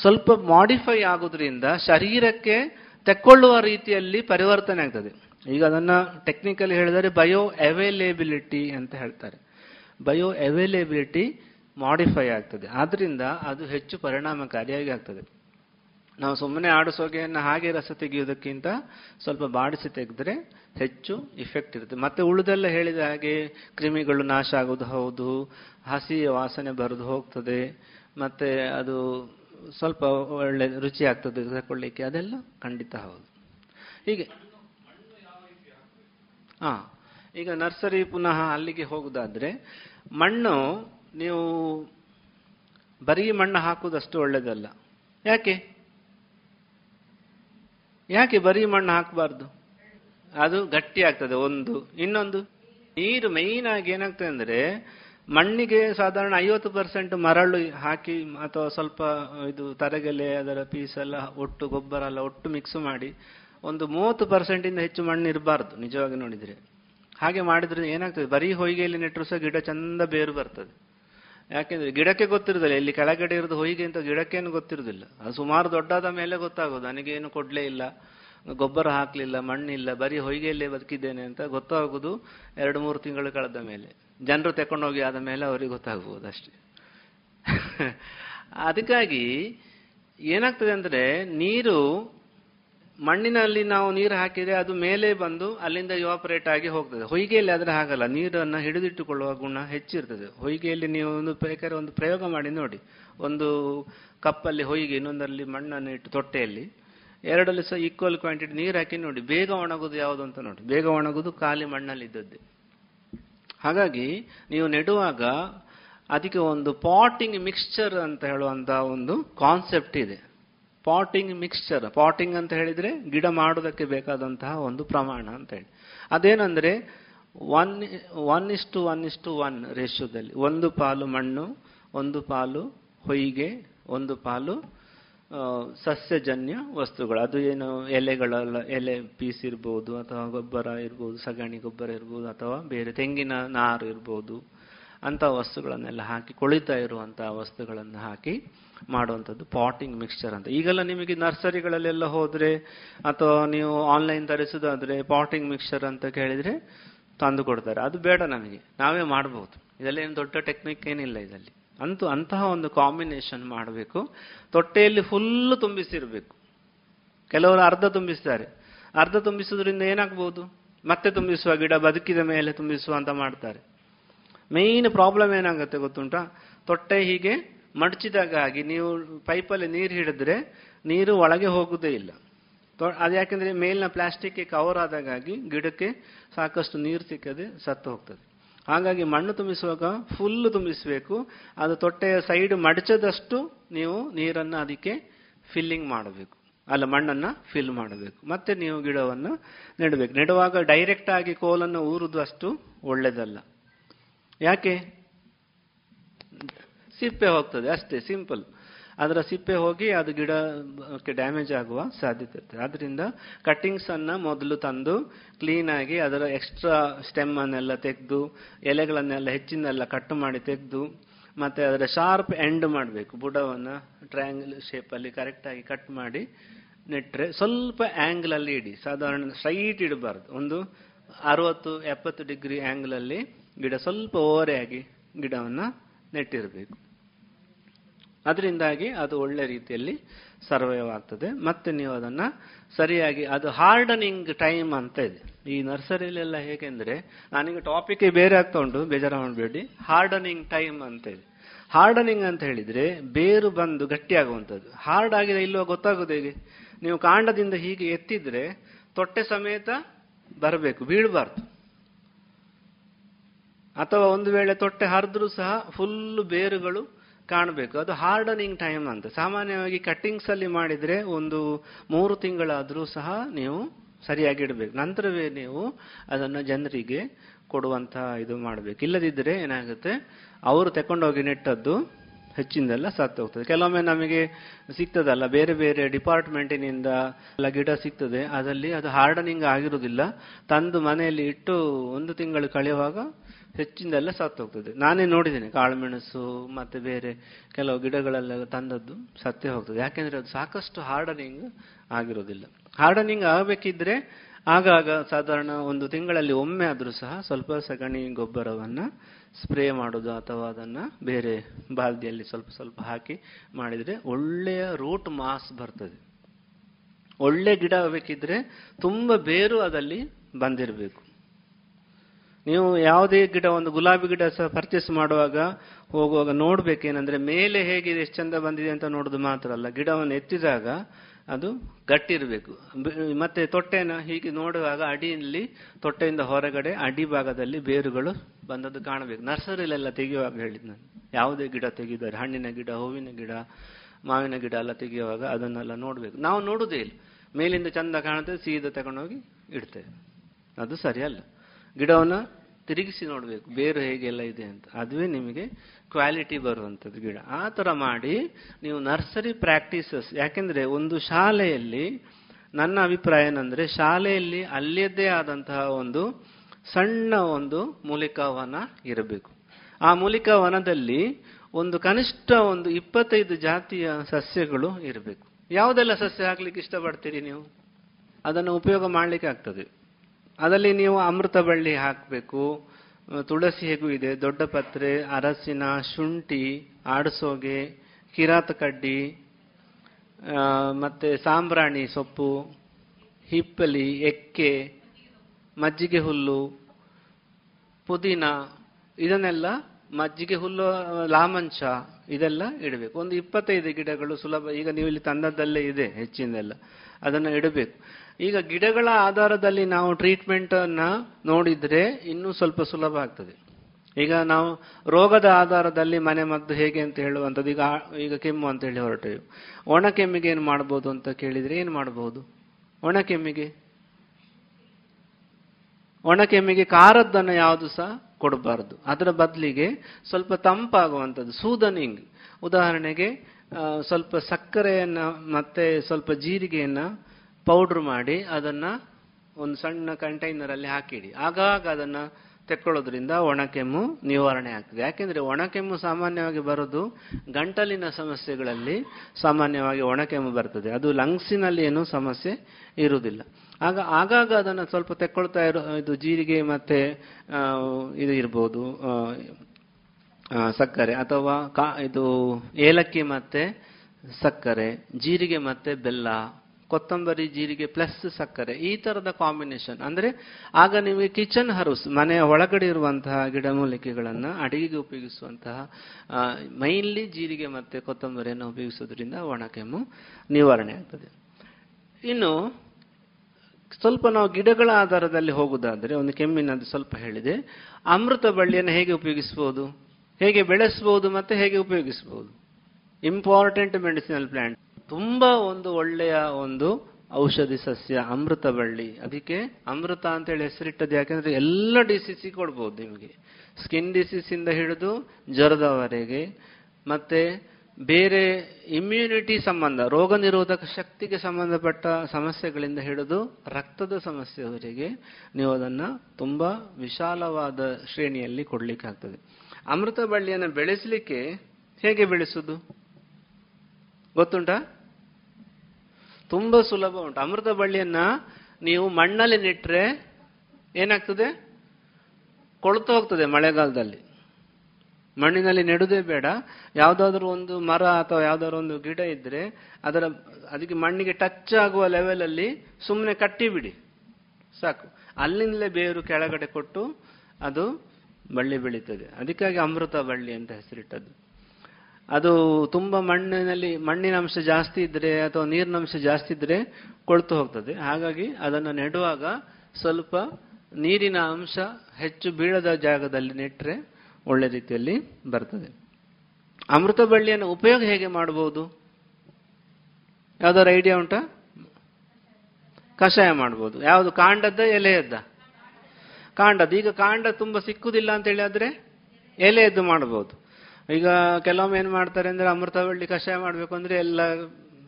ಸ್ವಲ್ಪ ಮಾಡಿಫೈ ಆಗೋದ್ರಿಂದ ಶರೀರಕ್ಕೆ ತೆಕ್ಕೊಳ್ಳುವ ರೀತಿಯಲ್ಲಿ ಪರಿವರ್ತನೆ ಆಗ್ತದೆ. ಈಗ ಅದನ್ನು ಟೆಕ್ನಿಕಲಿ ಹೇಳಿದರೆ ಬಯೋ ಅವೈಲೇಬಿಲಿಟಿ ಅಂತ ಹೇಳ್ತಾರೆ. ಬಯೋ ಅವೈಲೇಬಿಲಿಟಿ ಮಾಡಿಫೈ ಆಗ್ತದೆ. ಆದ್ದರಿಂದ ಅದು ಹೆಚ್ಚು ಪರಿಣಾಮಕಾರಿಯಾಗಿ ಆಗ್ತದೆ. ನಾವು ಸುಮ್ಮನೆ ಆಡಿಸೋಗೆಯನ್ನು ಹಾಗೆ ರಸ ತೆಗೆಯುವುದಕ್ಕಿಂತ ಸ್ವಲ್ಪ ಬಾಡಿಸಿ ತೆಗೆದ್ರೆ ಹೆಚ್ಚು ಇಫೆಕ್ಟ್ ಇರುತ್ತೆ. ಮತ್ತೆ ಉಳಿದೆಲ್ಲ ಹೇಳಿದ ಹಾಗೆ ಕ್ರಿಮಿಗಳು ನಾಶ ಆಗೋದು ಹೌದು ಹಸಿ ವಾಸನೆ ಬರೆದು ಹೋಗ್ತದೆ, ಮತ್ತೆ ಅದು ಸ್ವಲ್ಪ ಒಳ್ಳೆ ರುಚಿ ಆಗ್ತದೆ ತಗೊಳ್ಳಿಕ್ಕೆ ಅದೆಲ್ಲ ಖಂಡಿತ ಹೌದು. ಹೀಗೆ. ಹಾ ಈಗ ನರ್ಸರಿ ಪುನಃ ಅಲ್ಲಿಗೆ ಹೋಗುದಾದ್ರೆ ಮಣ್ಣು, ನೀವು ಬರೀ ಮಣ್ಣು ಹಾಕುವುದಷ್ಟು ಒಳ್ಳೇದಲ್ಲ. ಯಾಕೆ? ಯಾಕೆ ಬರೀ ಮಣ್ಣು ಹಾಕಬಾರ್ದು? ಅದು ಗಟ್ಟಿ ಆಗ್ತದೆ, ಒಂದು. ಇನ್ನೊಂದು, ನೀರು ಮೈನ್ ಆಗಿ ಏನಾಗ್ತದೆ ಅಂದ್ರೆ, ಮಣ್ಣಿಗೆ ಸಾಧಾರಣ ಐವತ್ತು ಪರ್ಸೆಂಟ್ ಮರಳು ಹಾಕಿ, ಅಥವಾ ಸ್ವಲ್ಪ ಇದು ತರಗೆಲೆ, ಅದರ ಪೀಸ್ ಎಲ್ಲ ಒಟ್ಟು ಗೊಬ್ಬರ ಎಲ್ಲ ಒಟ್ಟು ಮಿಕ್ಸ್ ಮಾಡಿ, ಒಂದು ಮೂವತ್ತು ಪರ್ಸೆಂಟ್ ಇಂದ ಹೆಚ್ಚು ಮಣ್ಣು ಇರಬಾರ್ದು, ನಿಜವಾಗಿ ನೋಡಿದ್ರೆ. ಹಾಗೆ ಮಾಡಿದ್ರೆ ಏನಾಗ್ತದೆ, ಬರೀ ಹೊಯ್ಗೆಯಲ್ಲಿ ನೆಟ್ಟರು ಸಹ ಗಿಡ ಚಂದ ಬೇರು ಬರ್ತದೆ. ಯಾಕೆಂದ್ರೆ ಗಿಡಕ್ಕೆ ಗೊತ್ತಿರೋದಿಲ್ಲ ಇಲ್ಲಿ ಕೆಳಗಡೆ ಇರೋದು ಹೊಯ್ಗೆ ಅಂತ ಗಿಡಕ್ಕೇನು ಗೊತ್ತಿರೋದಿಲ್ಲ. ಅದು ಸುಮಾರು ದೊಡ್ಡಾದ ಮೇಲೆ ಗೊತ್ತಾಗೋದು, ನನಗೇನು ಕೊಡ್ಲೇ ಇಲ್ಲ, ಗೊಬ್ಬರ ಹಾಕಲಿಲ್ಲ, ಮಣ್ಣಿಲ್ಲ, ಬರೀ ಹೊಯ್ಗೆಯಲ್ಲೇ ಬದುಕಿದ್ದೇನೆ ಅಂತ ಗೊತ್ತಾಗೋದು ಎರಡು ಮೂರು ತಿಂಗಳು ಕಳೆದ ಮೇಲೆ. ಜನರು ತೆಕೊಂಡೋಗಿ ಆದ ಮೇಲೆ ಅವರಿಗೆ ಗೊತ್ತಾಗ್ಬೋದು ಅಷ್ಟೇ. ಅದಕ್ಕಾಗಿ ಏನಾಗ್ತದೆ ಅಂದ್ರೆ ನೀರು ಮಣ್ಣಿನಲ್ಲಿ ನಾವು ನೀರು ಹಾಕಿದ್ರೆ ಅದು ಮೇಲೆ ಬಂದು ಅಲ್ಲಿಂದ ಇವಾಪರೇಟ್ ಆಗಿ ಹೋಗ್ತದೆ. ಹೊಯ್ಗೆಯಲ್ಲಿ ಆದರೆ ಹಾಗಲ್ಲ. ನೀರನ್ನು ಹಿಡಿದಿಟ್ಟುಕೊಳ್ಳುವ ಗುಣ ಹೆಚ್ಚಿರ್ತದೆ. ಹೊಯ್ಗೆಯಲ್ಲಿ ನೀವು ಒಂದು ಬೇಕಾದ್ರೆ ಒಂದು ಪ್ರಯೋಗ ಮಾಡಿ ನೋಡಿ. ಒಂದು ಕಪ್ಪಲ್ಲಿ ಹೊಯ್ಗೆ, ಇನ್ನೊಂದರಲ್ಲಿ ಮಣ್ಣನ್ನು ಇಟ್ಟು ತೊಟ್ಟೆಯಲ್ಲಿ. ಎರಡಲ್ಲಿ ಸಹ ಈಕ್ವಲ್ ಕ್ವಾಂಟಿಟಿ ನೀರು ಹಾಕಿ ನೋಡಿ. ಬೇಗ ಒಣಗೋದು ಯಾವುದು ಅಂತ ನೋಡಿ. ಬೇಗ ಒಣಗೋದು ಖಾಲಿ ಮಣ್ಣಲ್ಲಿ ಇದ್ದದ್ದೇ ಹಾಗಾಗಿ ನೀವು ನೆಡುವಾಗ ಅದಕ್ಕೆ ಒಂದು ಪಾಟಿಂಗ್ ಮಿಕ್ಸ್ಚರ್ ಅಂತ ಹೇಳುವಂತಹ ಒಂದು ಕಾನ್ಸೆಪ್ಟ್ ಇದೆ. ಪಾಟಿಂಗ್ ಮಿಕ್ಸ್ಚರ್, ಪಾಟಿಂಗ್ ಅಂತ ಹೇಳಿದ್ರೆ ಗಿಡ ಮಾಡೋದಕ್ಕೆ ಬೇಕಾದಂತಹ ಒಂದು ಪ್ರಮಾಣ ಅಂತ ಹೇಳಿ. ಅದೇನಂದ್ರೆ ಒನ್ ಒನ್ ಇಷ್ಟು ಒನ್ ಇಷ್ಟು ಒನ್ ರೇಷ್ಯೋದಲ್ಲಿ ಒಂದು ಪಾಲು ಮಣ್ಣು, ಒಂದು ಪಾಲು ಹೊಯ್ಗೆ, ಒಂದು ಪಾಲು ಸಸ್ಯಜನ್ಯ ವಸ್ತುಗಳು. ಅದು ಏನು ಎಲೆಗಳೆಲ್ಲ, ಎಲೆ ಪೀಸ್ ಇರ್ಬೋದು, ಅಥವಾ ಗೊಬ್ಬರ ಇರ್ಬೋದು, ಸಗಣಿ ಗೊಬ್ಬರ ಇರ್ಬೋದು, ಅಥವಾ ಬೇರೆ ತೆಂಗಿನ ನಾರು ಇರ್ಬೋದು ಅಂತ ವಸ್ತುಗಳನ್ನೆಲ್ಲ ಹಾಕಿ, ಕೊಳಿತಾ ಇರುವಂತಹ ವಸ್ತುಗಳನ್ನು ಹಾಕಿ ಮಾಡುವಂಥದ್ದು ಪಾಟಿಂಗ್ ಮಿಕ್ಸ್ಚರ್ ಅಂತ. ಈಗೆಲ್ಲ ನಿಮಗೆ ನರ್ಸರಿಗಳಲ್ಲೆಲ್ಲ ಹೋದರೆ ಅಥವಾ ನೀವು ಆನ್ಲೈನ್ ತರಿಸೋದಾದರೆ ಪಾಟಿಂಗ್ ಮಿಕ್ಸ್ಚರ್ ಅಂತ ಕೇಳಿದರೆ ತಂದು ಕೊಡ್ತಾರೆ. ಅದು ಬೇಡ ನಮಗೆ. ನಾವೇ ಮಾಡ್ಬೋದು. ಇದೆಲ್ಲ ಏನು ದೊಡ್ಡ ಟೆಕ್ನಿಕ್ ಏನಿಲ್ಲ ಇದರಲ್ಲಿ. ಅಂತೂ ಅಂತಹ ಒಂದು ಕಾಂಬಿನೇಷನ್ ಮಾಡಬೇಕು. ತೊಟ್ಟೆಯಲ್ಲಿ ಫುಲ್ಲು ತುಂಬಿಸಿರಬೇಕು. ಕೆಲವರು ಅರ್ಧ ತುಂಬಿಸ್ತಾರೆ. ಅರ್ಧ ತುಂಬಿಸೋದ್ರಿಂದ ಏನಾಗ್ಬೋದು? ಮತ್ತೆ ತುಂಬಿಸುವ ಗಿಡ ಬದುಕಿದ ಮೇಲೆ ತುಂಬಿಸುವ ಅಂತ ಮಾಡ್ತಾರೆ. ಮೇಯ್ನ್ ಪ್ರಾಬ್ಲಮ್ ಏನಾಗುತ್ತೆ ಗೊತ್ತುಂಟಾ? ತೊಟ್ಟೆ ಹೀಗೆ ಮಡಚಿದಾಗ ಆಗಿ ನೀವು ಪೈಪಲ್ಲಿ ನೀರು ಹಿಡಿದ್ರೆ ನೀರು ಒಳಗೆ ಹೋಗುವುದೇ ಇಲ್ಲ. ಅದು ಯಾಕೆಂದ್ರೆ ಮೇಲಿನ ಪ್ಲಾಸ್ಟಿಕ್ ಕವರ್ ಆದಾಗಾಗಿ ಗಿಡಕ್ಕೆ ಸಾಕಷ್ಟು ನೀರು ಸಿಕ್ಕದೆ ಸತ್ತು ಹೋಗ್ತದೆ. ಹಾಗಾಗಿ ಮಣ್ಣು ತುಂಬಿಸುವಾಗ ಫುಲ್ ತುಂಬಿಸಬೇಕು. ಅದು ತೊಟ್ಟೆಯ ಸೈಡ್ ಮಡಚದಷ್ಟು ನೀವು ನೀರನ್ನು ಅದಕ್ಕೆ ಫಿಲ್ಲಿಂಗ್ ಮಾಡಬೇಕು. ಅಲ್ಲ, ಮಣ್ಣನ್ನು ಫಿಲ್ ಮಾಡಬೇಕು. ಮತ್ತೆ ನೀವು ಗಿಡವನ್ನು ನೆಡಬೇಕು. ನೆಡುವಾಗ ಡೈರೆಕ್ಟ್ ಆಗಿ ಕೋಲನ್ನು ಊರುದು ಅಷ್ಟು ಒಳ್ಳೆಯದಲ್ಲ ಯಾಕೆ? ಸಿಪ್ಪೆ ಹೋಗ್ತದೆ, ಅಷ್ಟೇ, ಸಿಂಪಲ್. ಅದರ ಸಿಪ್ಪೆ ಹೋಗಿ ಅದು ಗಿಡಕ್ಕೆ ಡ್ಯಾಮೇಜ್ ಆಗುವ ಸಾಧ್ಯತೆ ಇರ್ತದೆ. ಅದರಿಂದ ಕಟ್ಟಿಂಗ್ಸ್ ಅನ್ನ ಮೊದಲು ತಂದು ಕ್ಲೀನ್ ಆಗಿ ಅದರ ಎಕ್ಸ್ಟ್ರಾ ಸ್ಟೆಮ್ ಅನ್ನೆಲ್ಲ ತೆಗೆದು, ಎಲೆಗಳನ್ನೆಲ್ಲ ಹೆಚ್ಚಿನೆಲ್ಲ ಕಟ್ ಮಾಡಿ ತೆಗೆದು, ಮತ್ತೆ ಅದರ ಶಾರ್ಪ್ ಎಂಡ್ ಮಾಡಬೇಕು. ಬುಡವನ್ನು ಟ್ರಯಾಂಗಲ್ ಶೇಪ್ ಅಲ್ಲಿ ಕರೆಕ್ಟ್ ಆಗಿ ಕಟ್ ಮಾಡಿ ನೆಟ್ಟರೆ ಸ್ವಲ್ಪ ಆಂಗಲ್ ಅಲ್ಲಿ ಇಡಿ. ಸಾಧಾರಣ ಸ್ಟ್ರೈಟ್ ಇಡಬಾರ್ದು. ಒಂದು ಅರವತ್ತು, ಎಪ್ಪತ್ತು ಡಿಗ್ರಿ ಆಂಗಲ್ ಅಲ್ಲಿ ಗಿಡ ಸ್ವಲ್ಪ ಓರೆಯಾಗಿ ಗಿಡವನ್ನು ನೆಟ್ಟಿರಬೇಕು. ಅದರಿಂದಾಗಿ ಅದು ಒಳ್ಳೆ ರೀತಿಯಲ್ಲಿ ಸರ್ವೈವ್ ಆಗ್ತದೆ ಮತ್ತೆ ನೀವು ಅದನ್ನ ಸರಿಯಾಗಿ ಅದು ಹಾರ್ಡನಿಂಗ್ ಟೈಮ್ ಅಂತ ಇದೆ. ಈ ನರ್ಸರಿಲೆಲ್ಲ ಹೇಗೆಂದ್ರೆ, ನಾನೀಗ ಟಾಪಿಕ್ ಬೇರೆ ಆಗ್ತಾ ಉಂಟು ಬೇಜಾರು ಮಾಡಬೇಡಿ ಹಾರ್ಡನಿಂಗ್ ಟೈಮ್ ಅಂತ ಇದೆ. ಹಾರ್ಡನಿಂಗ್ ಅಂತ ಹೇಳಿದ್ರೆ ಬೇರು ಬಂದು ಗಟ್ಟಿಯಾಗುವಂಥದ್ದು. ಹಾರ್ಡ್ ಆಗಿದೆ ಇಲ್ಲೋ ಗೊತ್ತಾಗೋದು ಹೇಗೆ? ನೀವು ಕಾಂಡದಿಂದ ಹೀಗೆ ಎತ್ತಿದ್ರೆ ತೊಟ್ಟೆ ಸಮೇತ ಬರಬೇಕು, ಬೀಳಬಾರ್ದು. ಅಥವಾ ಒಂದು ವೇಳೆ ತೊಟ್ಟೆ ಹರಿದ್ರೂ ಸಹ ಫುಲ್ ಬೇರುಗಳು ಕಾಣಬೇಕು. ಅದು ಹಾರ್ಡನಿಂಗ್ ಟೈಮ್ ಅಂತ. ಸಾಮಾನ್ಯವಾಗಿ ಕಟ್ಟಿಂಗ್ಸ್ ಅಲ್ಲಿ ಮಾಡಿದ್ರೆ ಒಂದು ಮೂರು ತಿಂಗಳಾದರೂ ಸಹ ನೀವು ಸರಿಯಾಗಿ ಇಡಬೇಕು. ನಂತರವೇ ನೀವು ಅದನ್ನು ಜನರಿಗೆ ಕೊಡುವಂತಹ ಇದು ಮಾಡಬೇಕು. ಇಲ್ಲದಿದ್ದರೆ ಏನಾಗುತ್ತೆ? ಅವರು ತಕೊಂಡೋಗಿ ನೆಟ್ಟದ್ದು ಹೆಚ್ಚಿಂದೆಲ್ಲ ಸತ್ತೋಗ್ತದೆ ಕೆಲವೊಮ್ಮೆ ನಮಗೆ ಸಿಗ್ತದಲ್ಲ, ಬೇರೆ ಬೇರೆ ಡಿಪಾರ್ಟ್ಮೆಂಟಿನಿಂದ ಎಲ್ಲ ಗಿಡ ಸಿಗ್ತದೆ. ಅದರಲ್ಲಿ ಅದು ಹಾರ್ಡನಿಂಗ್ ಆಗಿರುವುದಿಲ್ಲ. ತಂದು ಮನೆಯಲ್ಲಿ ಇಟ್ಟು ಒಂದು ತಿಂಗಳು ಕಳೆಯುವಾಗ ಹೆಚ್ಚಿಂದೆಲ್ಲ ಸತ್ತು ಹೋಗ್ತದೆ ನಾನೇ ನೋಡಿದ್ದೇನೆ, ಕಾಳುಮೆಣಸು ಮತ್ತೆ ಬೇರೆ ಕೆಲವು ಗಿಡಗಳೆಲ್ಲ ತಂದದ್ದು ಸತ್ತೇ ಹೋಗ್ತದೆ. ಯಾಕೆಂದ್ರೆ ಅದು ಸಾಕಷ್ಟು ಹಾರ್ಡನಿಂಗ್ ಆಗಿರೋದಿಲ್ಲ. ಹಾರ್ಡನಿಂಗ್ ಆಗಬೇಕಿದ್ರೆ ಆಗಾಗ ಸಾಧಾರಣ ಒಂದು ತಿಂಗಳಲ್ಲಿ ಒಮ್ಮೆ ಆದರೂ ಸಹ ಸ್ವಲ್ಪ ಸಗಣಿ ಗೊಬ್ಬರವನ್ನ ಸ್ಪ್ರೇ ಮಾಡೋದು ಅಥವಾ ಅದನ್ನ ಬೇರೆ ಬಾಲ್ದಿಯಲ್ಲಿ ಸ್ವಲ್ಪ ಸ್ವಲ್ಪ ಹಾಕಿ ಮಾಡಿದ್ರೆ ಒಳ್ಳೆಯ ರೂಟ್ ಮಾಸ್ ಬರ್ತದೆ. ಒಳ್ಳೆ ಗಿಡ ಆಗಬೇಕಿದ್ರೆ ತುಂಬಾ ಬೇರು ಅದಲ್ಲಿ ಬಂದಿರಬೇಕು. ನೀವು ಯಾವುದೇ ಗಿಡ, ಒಂದು ಗುಲಾಬಿ ಗಿಡ ಸಹ ಪರ್ಚೇಸ್ ಮಾಡುವಾಗ ಹೋಗುವಾಗ ನೋಡ್ಬೇಕೇನಂದ್ರೆ ಮೇಲೆ ಹೇಗಿದೆ, ಎಷ್ಟು ಚಂದ ಬಂದಿದೆ ಅಂತ ನೋಡೋದು ಮಾತ್ರ ಅಲ್ಲ. ಗಿಡವನ್ನು ಎತ್ತಿದಾಗ ಅದು ಗಟ್ಟಿರಬೇಕು. ಮತ್ತೆ ತೊಟ್ಟೆನ ಹೀಗೆ ನೋಡುವಾಗ ಅಡಿಯಲ್ಲಿ, ತೊಟ್ಟೆಯಿಂದ ಹೊರಗಡೆ ಅಡಿ ಭಾಗದಲ್ಲಿ ಬೇರುಗಳು ಬಂದದ್ದು ಕಾಣಬೇಕು. ನರ್ಸರಿಲೆಲ್ಲ ತೆಗೆಯುವಾಗ ಹೇಳಿದ್ ನಾನು. ಯಾವುದೇ ಗಿಡ ತೆಗೆದರೆ, ಹಣ್ಣಿನ ಗಿಡ, ಹೂವಿನ ಗಿಡ, ಮಾವಿನ ಗಿಡ ಎಲ್ಲ ತೆಗೆಯುವಾಗ ಅದನ್ನೆಲ್ಲ ನೋಡಬೇಕು. ನಾವು ನೋಡುದೇ ಇಲ್ಲ. ಮೇಲಿಂದ ಚಂದ ಕಾಣುತ್ತೆ, ಸೀದಾ ತಗೊಂಡೋಗಿ ಇಡ್ತೇವೆ. ಅದು ಸರಿಯಲ್ಲ. ಗಿಡವನ್ನ ತಿರುಗಿಸಿ ನೋಡಬೇಕು. ಬೇರು ಹೇಗೆಲ್ಲ ಇದೆ ಅಂತ. ಅದುವೇ ನಿಮಗೆ ಕ್ವಾಲಿಟಿ ಬರುವಂಥದ್ದು ಗಿಡ. ಆ ಥರ ಮಾಡಿ ನೀವು ನರ್ಸರಿ ಪ್ರಾಕ್ಟೀಸಸ್ ಯಾಕೆಂದರೆ ಒಂದು ಶಾಲೆಯಲ್ಲಿ ನನ್ನ ಅಭಿಪ್ರಾಯ ಏನಂದರೆ ಶಾಲೆಯಲ್ಲಿ ಅಲ್ಲಿಯದ್ದೇ ಆದಂತಹ ಒಂದು ಸಣ್ಣ ಒಂದು ಮೂಲಿಕಾವನ ಇರಬೇಕು. ಆ ಮೂಲಿಕಾವನದಲ್ಲಿ ಒಂದು ಕನಿಷ್ಠ ಒಂದು ಇಪ್ಪತ್ತೈದು ಜಾತಿಯ ಸಸ್ಯಗಳು ಇರಬೇಕು. ಯಾವುದೆಲ್ಲ ಸಸ್ಯ ಹಾಕ್ಲಿಕ್ಕೆ ಇಷ್ಟಪಡ್ತೀರಿ ನೀವು? ಅದನ್ನು ಉಪಯೋಗ ಮಾಡಲಿಕ್ಕೆ ಆಗ್ತದೆ. ಅದರಲ್ಲಿ ನೀವು ಅಮೃತ ಬಳ್ಳಿ ಹಾಕಬೇಕು. ತುಳಸಿ ಹೇಗೂ ಇದೆ? ದೊಡ್ಡ ಪತ್ರೆ, ಅರಸಿನ ಶುಂಠಿ, ಆಡಸೋಗೆ, ಕಿರಾತ ಕಡ್ಡಿ ಮತ್ತೆ ಸಾಂಬ್ರಾಣಿ ಸೊಪ್ಪು, ಹಿಪ್ಪಲಿ, ಎಕ್ಕೆ, ಮಜ್ಜಿಗೆ ಹುಲ್ಲು, ಪುದೀನ, ಇದನ್ನೆಲ್ಲ ಮಜ್ಜಿಗೆ ಹುಲ್ಲು ಲಾಮಂಚ ಇದೆಲ್ಲ ಇಡಬೇಕು. ಒಂದು ಇಪ್ಪತ್ತೈದು ಗಿಡಗಳು ಸುಲಭ. ಈಗ ನೀವು ಇಲ್ಲಿ ತಂದದ್ದಲ್ಲೇ ಇದೆ ಹೆಚ್ಚಿನೆಲ್ಲ ಅದನ್ನು ಇಡಬೇಕು. ಈಗ ಗಿಡಗಳ ಆಧಾರದಲ್ಲಿ ನಾವು ಟ್ರೀಟ್ಮೆಂಟ್ ಅನ್ನ ನೋಡಿದ್ರೆ ಇನ್ನೂ ಸ್ವಲ್ಪ ಸುಲಭ ಆಗ್ತದೆ. ಈಗ ನಾವು ರೋಗದ ಆಧಾರದಲ್ಲಿ ಮನೆ ಮದ್ದು ಹೇಗೆ ಅಂತ ಹೇಳುವಂಥದ್ದು, ಈಗ ಈಗ ಕೆಮ್ಮು ಅಂತ ಹೇಳಿ ಹೊರಟೆವು ಒಣ ಕೆಮ್ಮಿಗೆ ಏನು ಮಾಡ್ಬೋದು ಅಂತ ಕೇಳಿದ್ರೆ ಏನು ಮಾಡ್ಬೋದು? ಒಣ ಕೆಮ್ಮಿಗೆ? ಒಣ ಕೆಮ್ಮಿಗೆ ಖಾರದ್ದನ್ನು ಯಾವುದು ಸಹ ಕೊಡಬಾರದು. ಅದರ ಬದಲಿಗೆ ಸ್ವಲ್ಪ ತಂಪಾಗುವಂಥದ್ದು, ಸೂದನಿಂಗ್. ಉದಾಹರಣೆಗೆ ಸ್ವಲ್ಪ ಸಕ್ಕರೆಯನ್ನು ಮತ್ತೆ ಸ್ವಲ್ಪ ಜೀರಿಗೆಯನ್ನ ಪೌಡರ್ ಮಾಡಿ ಅದನ್ನು ಒಂದು ಸಣ್ಣ ಕಂಟೈನರಲ್ಲಿ ಹಾಕಿಡಿ. ಆಗಾಗ ಅದನ್ನು ತೆಕ್ಕೊಳ್ಳೋದ್ರಿಂದ ಒಣಕೆಮ್ಮು ನಿವಾರಣೆ ಆಗ್ತದೆ. ಯಾಕೆಂದರೆ ಒಣಕೆಮ್ಮು ಸಾಮಾನ್ಯವಾಗಿ ಬರೋದು ಗಂಟಲಿನ ಸಮಸ್ಯೆಗಳಲ್ಲಿ ಸಾಮಾನ್ಯವಾಗಿ ಒಣಕೆಮ್ಮು ಬರ್ತದೆ. ಅದು ಲಂಗ್ಸಿನಲ್ಲಿ ಏನೂ ಸಮಸ್ಯೆ ಇರುವುದಿಲ್ಲ. ಆಗ, ಆಗಾಗ ಅದನ್ನು ಸ್ವಲ್ಪ ತೆಕ್ಕೊಳ್ತಾ ಇರೋ, ಇದು ಜೀರಿಗೆ ಮತ್ತು ಇದು ಇರ್ಬೋದು ಸಕ್ಕರೆ ಅಥವಾ ಕಾ, ಇದು ಏಲಕ್ಕಿ ಮತ್ತು ಸಕ್ಕರೆ, ಜೀರಿಗೆ ಮತ್ತು ಬೆಲ್ಲ ಕೊತ್ತಂಬರಿ ಜೀರಿಗೆ ಪ್ಲಸ್ ಸಕ್ಕರೆ, ಈ ತರದ ಕಾಂಬಿನೇಷನ್ ಅಂದ್ರೆ ಆಗ ನಿಮಗೆ ಕಿಚನ್ ಹರ್ಬ್ಸ್ ಮನೆಯ ಒಳಗಡೆ ಇರುವಂತಹ ಗಿಡಮೂಲಿಕೆಗಳನ್ನು ಅಡಿಗೆಗೆ ಉಪಯೋಗಿಸುವಂತಹ ಮೈನ್ಲಿ ಜೀರಿಗೆ ಮತ್ತೆ ಕೊತ್ತಂಬರಿಯನ್ನು ಉಪಯೋಗಿಸೋದ್ರಿಂದ ಒಣಕೆಮ್ಮು ನಿವಾರಣೆ ಆಗ್ತದೆ. ಇನ್ನು ಸ್ವಲ್ಪ ನಾವು ಗಿಡಗಳ ಆಧಾರದಲ್ಲಿ ಹೋಗುವುದಾದರೆ ಒಂದು ಕೆಮ್ಮಿನದ್ದು ಸ್ವಲ್ಪ ಹೇಳಿದೆ. ಅಮೃತ ಬಳ್ಳಿಯನ್ನು ಹೇಗೆ ಉಪಯೋಗಿಸಬಹುದು ಹೇಗೆ ಬೆಳೆಸ್ಬೋದು ಮತ್ತೆ ಹೇಗೆ ಉಪಯೋಗಿಸಬಹುದು ಇಂಪಾರ್ಟೆಂಟ್ ಮೆಡಿಸಿನಲ್ ಪ್ಲಾಂಟ್ ತುಂಬಾ ಒಂದು ಒಳ್ಳೆಯ ಒಂದು ಔಷಧಿ ಸಸ್ಯ, ಅಮೃತ ಬಳ್ಳಿ. ಅದಕ್ಕೆ ಅಮೃತ ಅಂತ ಹೇಳಿ ಹೆಸರಿಟ್ಟದ್ದು ಯಾಕೆಂದ್ರೆ ಎಲ್ಲ ಡಿಸೀಸ್ ಕೊಡ್ಬೋದು ನಿಮಗೆ. ಸ್ಕಿನ್ ಡಿಸೀಸ್ ಇಂದ ಹಿಡಿದು ಜ್ವರದವರೆಗೆ ಮತ್ತೆ ಬೇರೆ ಇಮ್ಯುನಿಟಿ ಸಂಬಂಧ, ರೋಗ ನಿರೋಧಕ ಶಕ್ತಿಗೆ ಸಂಬಂಧಪಟ್ಟ ಸಮಸ್ಯೆಗಳಿಂದ ಹಿಡಿದು ರಕ್ತದ ಸಮಸ್ಯೆವರೆಗೆ ನೀವು ಅದನ್ನ ತುಂಬಾ ವಿಶಾಲವಾದ ಶ್ರೇಣಿಯಲ್ಲಿ ಕೊಡ್ಲಿಕ್ಕೆ ಆಗ್ತದೆ ಅಮೃತ ಬಳ್ಳಿಯನ್ನು ಬೆಳೆಸಲಿಕ್ಕೆ ಹೇಗೆ ಬೆಳೆಸುದು? ಗೊತ್ತುಂಟಾ? ತುಂಬಾ ಸುಲಭ ಉಂಟು. ಅಮೃತ ಬಳ್ಳಿಯನ್ನ ನೀವು ಮಣ್ಣಲ್ಲಿ ನೆಟ್ಟರೆ ಏನಾಗ್ತದೆ? ಕೊಳ್ತು ಹೋಗ್ತದೆ ಮಳೆಗಾಲದಲ್ಲಿ. ಮಣ್ಣಿನಲ್ಲಿ ನೆಡುವುದೇ ಬೇಡ. ಯಾವುದಾದ್ರೂ ಒಂದು ಮರ ಅಥವಾ ಯಾವುದಾದ್ರು ಒಂದು ಗಿಡ ಇದ್ರೆ ಅದರ ಅದಕ್ಕೆ ಮಣ್ಣಿಗೆ ಟಚ್ ಆಗುವ ಲೆವೆಲಲ್ಲಿ ಸುಮ್ಮನೆ ಕಟ್ಟಿ ಬಿಡಿ ಸಾಕು. ಅಲ್ಲಿಂದಲೇ ಬೇರು ಕೆಳಗಡೆ ಕೊಟ್ಟು ಅದು ಬಳ್ಳಿ ಬೆಳೀತದೆ. ಅದಕ್ಕಾಗಿ ಅಮೃತ ಬಳ್ಳಿ ಅಂತ ಹೆಸರಿಟ್ಟದ್ದು. ಅದು ತುಂಬಾ ಮಣ್ಣಿನಲ್ಲಿ, ಮಣ್ಣಿನ ಅಂಶ ಜಾಸ್ತಿ ಇದ್ರೆ ಅಥವಾ ನೀರಿನ ಅಂಶ ಜಾಸ್ತಿ ಇದ್ರೆ ಕೊಳ್ತು ಹೋಗ್ತದೆ. ಹಾಗಾಗಿ ಅದನ್ನು ನೆಡುವಾಗ ಸ್ವಲ್ಪ ನೀರಿನ ಅಂಶ ಹೆಚ್ಚು ಬೀಳದ ಜಾಗದಲ್ಲಿ ನೆಟ್ಟರೆ ಒಳ್ಳೆ ರೀತಿಯಲ್ಲಿ ಬರ್ತದೆ. ಅಮೃತ ಬಳ್ಳಿಯನ್ನು ಉಪಯೋಗ ಹೇಗೆ ಮಾಡಬಹುದು? ಯಾವ್ದಾದ್ರು ಐಡಿಯಾ ಉಂಟಾ? ಕಷಾಯ ಮಾಡ್ಬೋದು ಯಾವುದು, ಕಾಂಡದ್ದ, ಎಲೆಯದ್ದ? ಕಾಂಡದ್ದು. ಈಗ ಕಾಂಡ ತುಂಬಾ ಸಿಕ್ಕುದಿಲ್ಲ ಅಂತ ಹೇಳಿ ಆದ್ರೆ ಎಲೆಯದ್ದು ಮಾಡಬಹುದು. ಈಗ ಕೆಲವೊಮ್ಮೆ ಏನ್ ಮಾಡ್ತಾರೆ ಅಂದ್ರೆ ಅಮೃತವಳ್ಳಿ ಕಷಾಯ ಮಾಡ್ಬೇಕು ಅಂದ್ರೆ ಎಲ್ಲ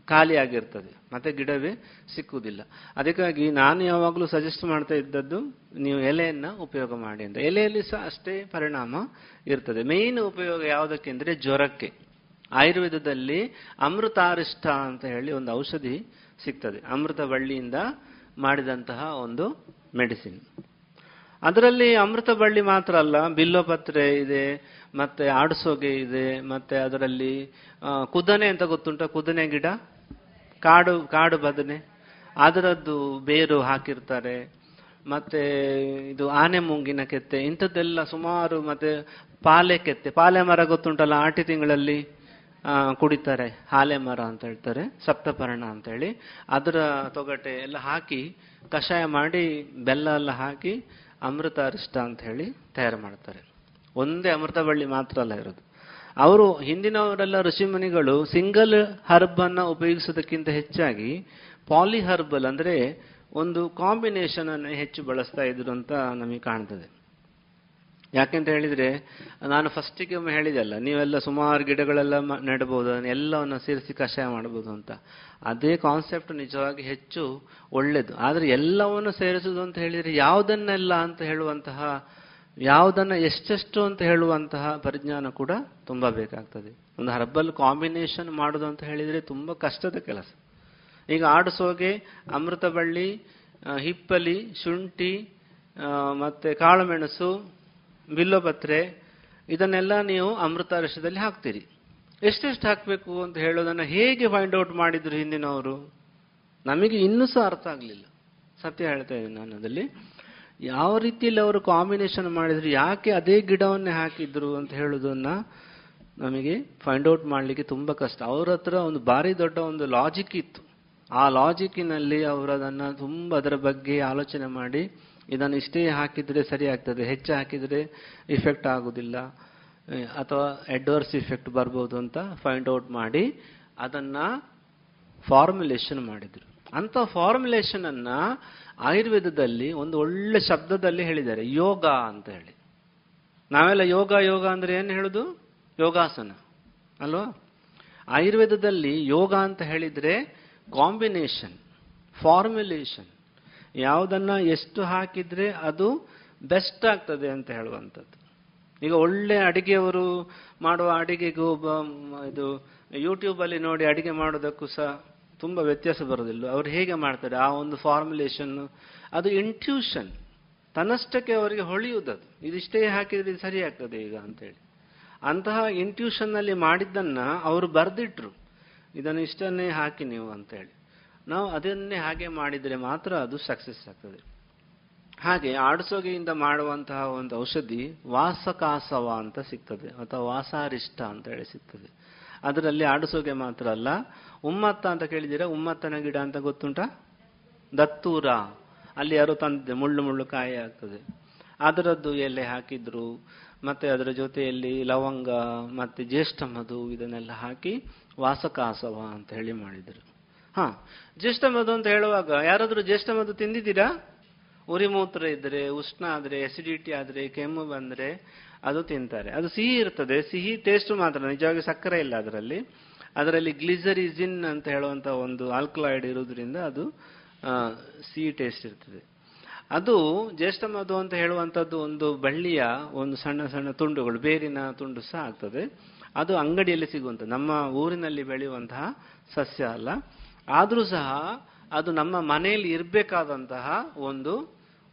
ಖಾಲಿ ಆಗಿರ್ತದೆ, ಮತ್ತೆ ಗಿಡವೇ ಸಿಕ್ಕುವುದಿಲ್ಲ. ಅದಕ್ಕಾಗಿ ನಾನು ಯಾವಾಗಲೂ ಸಜೆಸ್ಟ್ ಮಾಡ್ತಾ ಇದ್ದದ್ದು, ನೀವು ಎಲೆಯನ್ನ ಉಪಯೋಗ ಮಾಡಿ ಅಂತ. ಎಲೆಯಲ್ಲಿ ಸಹ ಅಷ್ಟೇ ಪರಿಣಾಮ ಇರ್ತದೆ. ಮೇನ್ ಉಪಯೋಗ ಯಾವುದಕ್ಕೆ ಅಂದ್ರೆ ಜ್ವರಕ್ಕೆ. ಆಯುರ್ವೇದದಲ್ಲಿ ಅಮೃತಾರಿಷ್ಟ ಅಂತ ಹೇಳಿ ಒಂದು ಔಷಧಿ ಸಿಗ್ತದೆ. ಅಮೃತ ಬಳ್ಳಿಯಿಂದ ಮಾಡಿದಂತಹ ಒಂದು ಮೆಡಿಸಿನ್ ಅದರಲ್ಲಿ ಅಮೃತ ಬಳ್ಳಿ ಮಾತ್ರ ಅಲ್ಲ, ಬಿಲ್ಲೋಪತ್ರೆ ಇದೆ ಮತ್ತೆ ಆಡಿಸೋಗೆ ಇದೆ, ಮತ್ತೆ ಅದರಲ್ಲಿ ಕುದನೆ ಅಂತ ಗೊತ್ತುಂಟ? ಕುದನೆ ಗಿಡ? ಕಾಡು ಕಾಡು ಬದನೆ. ಅದರದ್ದು ಬೇರು ಹಾಕಿರ್ತಾರೆ. ಮತ್ತೆ ಇದು ಆನೆ ಮುಂಗಿನ ಕೆತ್ತೆ, ಇಂಥದ್ದೆಲ್ಲ ಸುಮಾರು ಮತ್ತೆ ಪಾಲೆ ಕೆತ್ತೆ. ಪಾಲೆ ಮರ ಗೊತ್ತುಂಟಲ್ಲ, ಆಟಿ ತಿಂಗಳಲ್ಲಿ ಕುಡಿತಾರೆ. ಹಾಲೆ ಮರ ಅಂತ ಹೇಳ್ತಾರೆ, ಸಪ್ತಪರ್ಣ ಅಂತ ಹೇಳಿ. ಅದರ ತೊಗಟೆ ಎಲ್ಲ ಹಾಕಿ, ಕಷಾಯ ಮಾಡಿ, ಬೆಲ್ಲ ಎಲ್ಲ ಹಾಕಿ, ಅಮೃತ ಅರಿಷ್ಟ ಅಂತ ಹೇಳಿ ತಯಾರು ಮಾಡ್ತಾರೆ. ಒಂದೇ ಅಮೃತ ಬಳ್ಳಿ ಮಾತ್ರ ಅಲ್ಲ ಇರೋದು. ಅವರು ಹಿಂದಿನವರೆಲ್ಲ ಋಷಿಮುನಿಗಳು ಸಿಂಗಲ್ ಹರ್ಬ್ ಅನ್ನ ಉಪಯೋಗಿಸೋದಕ್ಕಿಂತ ಹೆಚ್ಚಾಗಿ ಪಾಲಿ ಹರ್ಬಲ್ ಅಂದ್ರೆ ಒಂದು ಕಾಂಬಿನೇಷನ್ ಅನ್ನು ಹೆಚ್ಚು ಬಳಸ್ತಾ ಇದ್ರು ಅಂತ ನಮಗೆ ಕಾಣ್ತದೆ. ಯಾಕೆಂತ ಹೇಳಿದ್ರೆ, ನಾನು ಫಸ್ಟಿಗೆ ಒಮ್ಮೆ ಹೇಳಿದೆಲ್ಲ, ನೀವೆಲ್ಲ ಸುಮಾರು ಗಿಡಗಳೆಲ್ಲ ನೆಡಬಹುದು ಎಲ್ಲವನ್ನು ಸೇರಿಸಿ ಕಷಾಯ ಮಾಡಬಹುದು ಅಂತ. ಅದೇ ಕಾನ್ಸೆಪ್ಟ್ ನಿಜವಾಗಿ ಹೆಚ್ಚು ಒಳ್ಳೇದು. ಆದರೆ ಎಲ್ಲವನ್ನು ಸೇರಿಸುವುದು ಅಂತ ಹೇಳಿದ್ರೆ ಯಾವುದನ್ನೆಲ್ಲ ಅಂತ ಹೇಳುವಂತಹ ಯಾವುದನ್ನ ಎಷ್ಟೆಷ್ಟು ಅಂತ ಹೇಳುವಂತಹ ಪರಿಜ್ಞಾನ ಕೂಡ ತುಂಬಾ ಬೇಕಾಗ್ತದೆ. ಒಂದು ಹರ್ಬಲ್ ಕಾಂಬಿನೇಷನ್ ಮಾಡೋದು ಅಂತ ಹೇಳಿದ್ರೆ ತುಂಬಾ ಕಷ್ಟದ ಕೆಲಸ. ಈಗ ಆಡಿಸೋಗೆ ಅಮೃತ ಬಳ್ಳಿ ಹಿಪ್ಪಲಿ, ಶುಂಠಿ ಮತ್ತು ಕಾಳುಮೆಣಸು, ಬಿಲ್ಲೋಪತ್ರೆ, ಇದನ್ನೆಲ್ಲ ನೀವು ಅಮೃತ ರಸದಲ್ಲಿ ಹಾಕ್ತೀರಿ. ಎಷ್ಟೆಷ್ಟು ಹಾಕಬೇಕು ಅಂತ ಹೇಳೋದನ್ನ ಹೇಗೆ ಫೈಂಡ್ ಔಟ್ ಮಾಡಿದ್ರು ಹಿಂದಿನವರು? ನಮಗೆ ಇನ್ನೂ ಸಹ ಅರ್ಥ ಆಗಲಿಲ್ಲ. ಸತ್ಯ ಹೇಳ್ತಾ ಇದ್ದೀನಿ ನಾನು ಅದಲ್ಲಿ ಯಾವ ರೀತಿಯಲ್ಲಿ ಅವರು ಕಾಂಬಿನೇಷನ್ ಮಾಡಿದ್ರು, ಯಾಕೆ ಅದೇ ಗಿಡವನ್ನೇ ಹಾಕಿದ್ರು ಅಂತ ಹೇಳೋದನ್ನ ನಮಗೆ ಫೈಂಡ್ ಔಟ್ ಮಾಡಲಿಕ್ಕೆ ತುಂಬಾ ಕಷ್ಟ. ಅವ್ರ ಹತ್ರ ಒಂದು ಭಾರಿ ದೊಡ್ಡ ಒಂದು ಲಾಜಿಕ್ ಇತ್ತು. ಆ ಲಾಜಿಕ್ಕಿನಲ್ಲಿ ಅವರು ಅದನ್ನ ತುಂಬಾ ಅದರ ಬಗ್ಗೆ ಆಲೋಚನೆ ಮಾಡಿ, ಇದನ್ನು ಇಷ್ಟೇ ಹಾಕಿದ್ರೆ ಸರಿ ಆಗ್ತದೆ, ಹೆಚ್ಚು ಹಾಕಿದ್ರೆ ಇಫೆಕ್ಟ್ ಆಗುದಿಲ್ಲ ಅಥವಾ ಅಡ್ವರ್ಸ್ ಇಫೆಕ್ಟ್ ಬರ್ಬೋದು ಅಂತ ಫೈಂಡ್ ಔಟ್ ಮಾಡಿ ಅದನ್ನ ಫಾರ್ಮುಲೇಷನ್ ಮಾಡಿದ್ರು. ಅಂತ ಫಾರ್ಮುಲೇಷನ್ ಅನ್ನ ಆಯುರ್ವೇದದಲ್ಲಿ ಒಂದು ಒಳ್ಳೆ ಶಬ್ದದಲ್ಲಿ ಹೇಳಿದ್ದಾರೆ, ಯೋಗ ಅಂತ ಹೇಳಿ. ನಾವೆಲ್ಲ ಯೋಗ ಯೋಗ ಅಂದ್ರೆ ಏನು ಹೇಳುದು? ಯೋಗಾಸನ. ಅಲ್ವಾ? ಆಯುರ್ವೇದದಲ್ಲಿ ಯೋಗ ಅಂತ ಹೇಳಿದ್ರೆ ಕಾಂಬಿನೇಷನ್ ಫಾರ್ಮುಲೇಷನ್ ಯಾವುದನ್ನ ಎಷ್ಟು ಹಾಕಿದ್ರೆ ಅದು ಬೆಸ್ಟ್ ಆಗ್ತದೆ ಅಂತ ಹೇಳುವಂಥದ್ದು. ಈಗ ಒಳ್ಳೆ ಅಡಿಗೆಯವರು ಮಾಡುವ ಅಡಿಗೆಗೂ ಇದು ಯೂಟ್ಯೂಬಲ್ಲಿ ನೋಡಿ ಅಡಿಗೆ ಮಾಡೋದಕ್ಕೂ ಸಹ ತುಂಬಾ ವ್ಯತ್ಯಾಸ ಬರೋದಿಲ್ಲ. ಅವ್ರು ಹೇಗೆ ಮಾಡ್ತಾರೆ? ಆ ಒಂದು ಫಾರ್ಮುಲೇಷನ್ ಅದು ಇಂಟ್ಯೂಷನ್ ತನ್ನಷ್ಟಕ್ಕೆ ಅವರಿಗೆ ಹೊಳೆಯುವುದದು ಇದಿಷ್ಟೇ ಹಾಕಿದ್ರೆ ಇದು ಸರಿ ಆಗ್ತದೆ ಈಗ ಅಂತೇಳಿ. ಅಂತಹ ಇಂಟ್ಯೂಷನ್ನಲ್ಲಿ ಮಾಡಿದ್ದನ್ನ ಅವರು ಬರೆದಿಟ್ರು. ಇದನ್ನು ಇಷ್ಟನ್ನೇ ಹಾಕಿ ನೀವು ಅಂತೇಳಿ. ನಾವು ಅದನ್ನೇ ಹಾಗೆ ಮಾಡಿದ್ರೆ ಮಾತ್ರ ಅದು ಸಕ್ಸಸ್ ಆಗ್ತದೆ. ಹಾಗೆ ಆಡಸೋಗೆಯಿಂದ ಮಾಡುವಂತಹ ಒಂದು ಔಷಧಿ ವಾಸಕಾಸವ ಅಂತ ಸಿಗ್ತದೆ, ಅಥವಾ ವಾಸಾರಿಷ್ಟ ಅಂತ ಹೇಳಿ ಸಿಗ್ತದೆ. ಅದರಲ್ಲಿ ಆಡಸೋಗೆ ಮಾತ್ರ ಅಲ್ಲ ಉಮ್ಮತ್ತ ಅಂತ ಕೇಳಿದ್ದೀರಾ? ಉಮ್ಮತ್ತನ ಗಿಡ ಅಂತ ಗೊತ್ತುಂಟಾ? ದತ್ತೂರ. ಅಲ್ಲಿ ಯಾರು ತಂದಿದ್ದೆ, ಮುಳ್ಳು ಮುಳ್ಳು ಕಾಯಿ ಆಗ್ತದೆ. ಅದರದ್ದು ಎಲೆ ಹಾಕಿದ್ರು. ಮತ್ತೆ ಅದರ ಜೊತೆಯಲ್ಲಿ ಲವಂಗ, ಮತ್ತೆ ಜ್ಯೇಷ್ಠ ಮಧು, ಇದನ್ನೆಲ್ಲ ಹಾಕಿ ವಾಸಕಾಸವ ಅಂತ ಹೇಳಿ ಮಾಡಿದ್ರು. ಹಾ, ಜ್ಯೇಷ್ಠ ಮಧು ಅಂತ ಹೇಳುವಾಗ ಯಾರಾದರೂ ಜ್ಯೇಷ್ಠ ಮಧು ತಿಂದಿದ್ದೀರಾ? ಉರಿಮೂತ್ರ ಇದ್ರೆ, ಉಷ್ಣ ಆದ್ರೆ ಎಸಿಡಿಟಿ ಆದ್ರೆ, ಕೆಮ್ಮು ಬಂದ್ರೆ ಅದು ತಿಂತಾರೆ. ಅದು ಸಿಹಿ ಇರ್ತದೆ. ಸಿಹಿ ಟೇಸ್ಟ್ ಮಾತ್ರ, ನಿಜವಾಗಿ ಸಕ್ಕರೆ ಇಲ್ಲ ಅದರಲ್ಲಿ. ಅದರಲ್ಲಿ ಗ್ಲಿಸರಿಜಿನ್ ಅಂತ ಹೇಳುವಂತ ಒಂದು ಆಲ್ಕಲಾಯ್ಡ್ ಇರೋದ್ರಿಂದ ಅದು ಸಿಹಿ ಟೇಸ್ಟ್ ಇರ್ತದೆ. ಅದು ಜ್ಯೇಷ್ಠ ಮಧು ಅಂತ ಹೇಳುವಂತದ್ದು ಒಂದು ಬಳ್ಳಿಯ ಒಂದು ಸಣ್ಣ ಸಣ್ಣ ತುಂಡುಗಳು, ಬೇರಿನ ತುಂಡು ಸಹ ಆಗ್ತದೆ. ಅದು ಅಂಗಡಿಯಲ್ಲಿ ಸಿಗುವಂತ, ನಮ್ಮ ಊರಿನಲ್ಲಿ ಬೆಳೆಯುವಂತಹ ಸಸ್ಯ ಅಲ್ಲ. ಆದರೂ ಸಹ ಅದು ನಮ್ಮ ಮನೆಯಲ್ಲಿ ಇರಬೇಕಾದಂತಹ ಒಂದು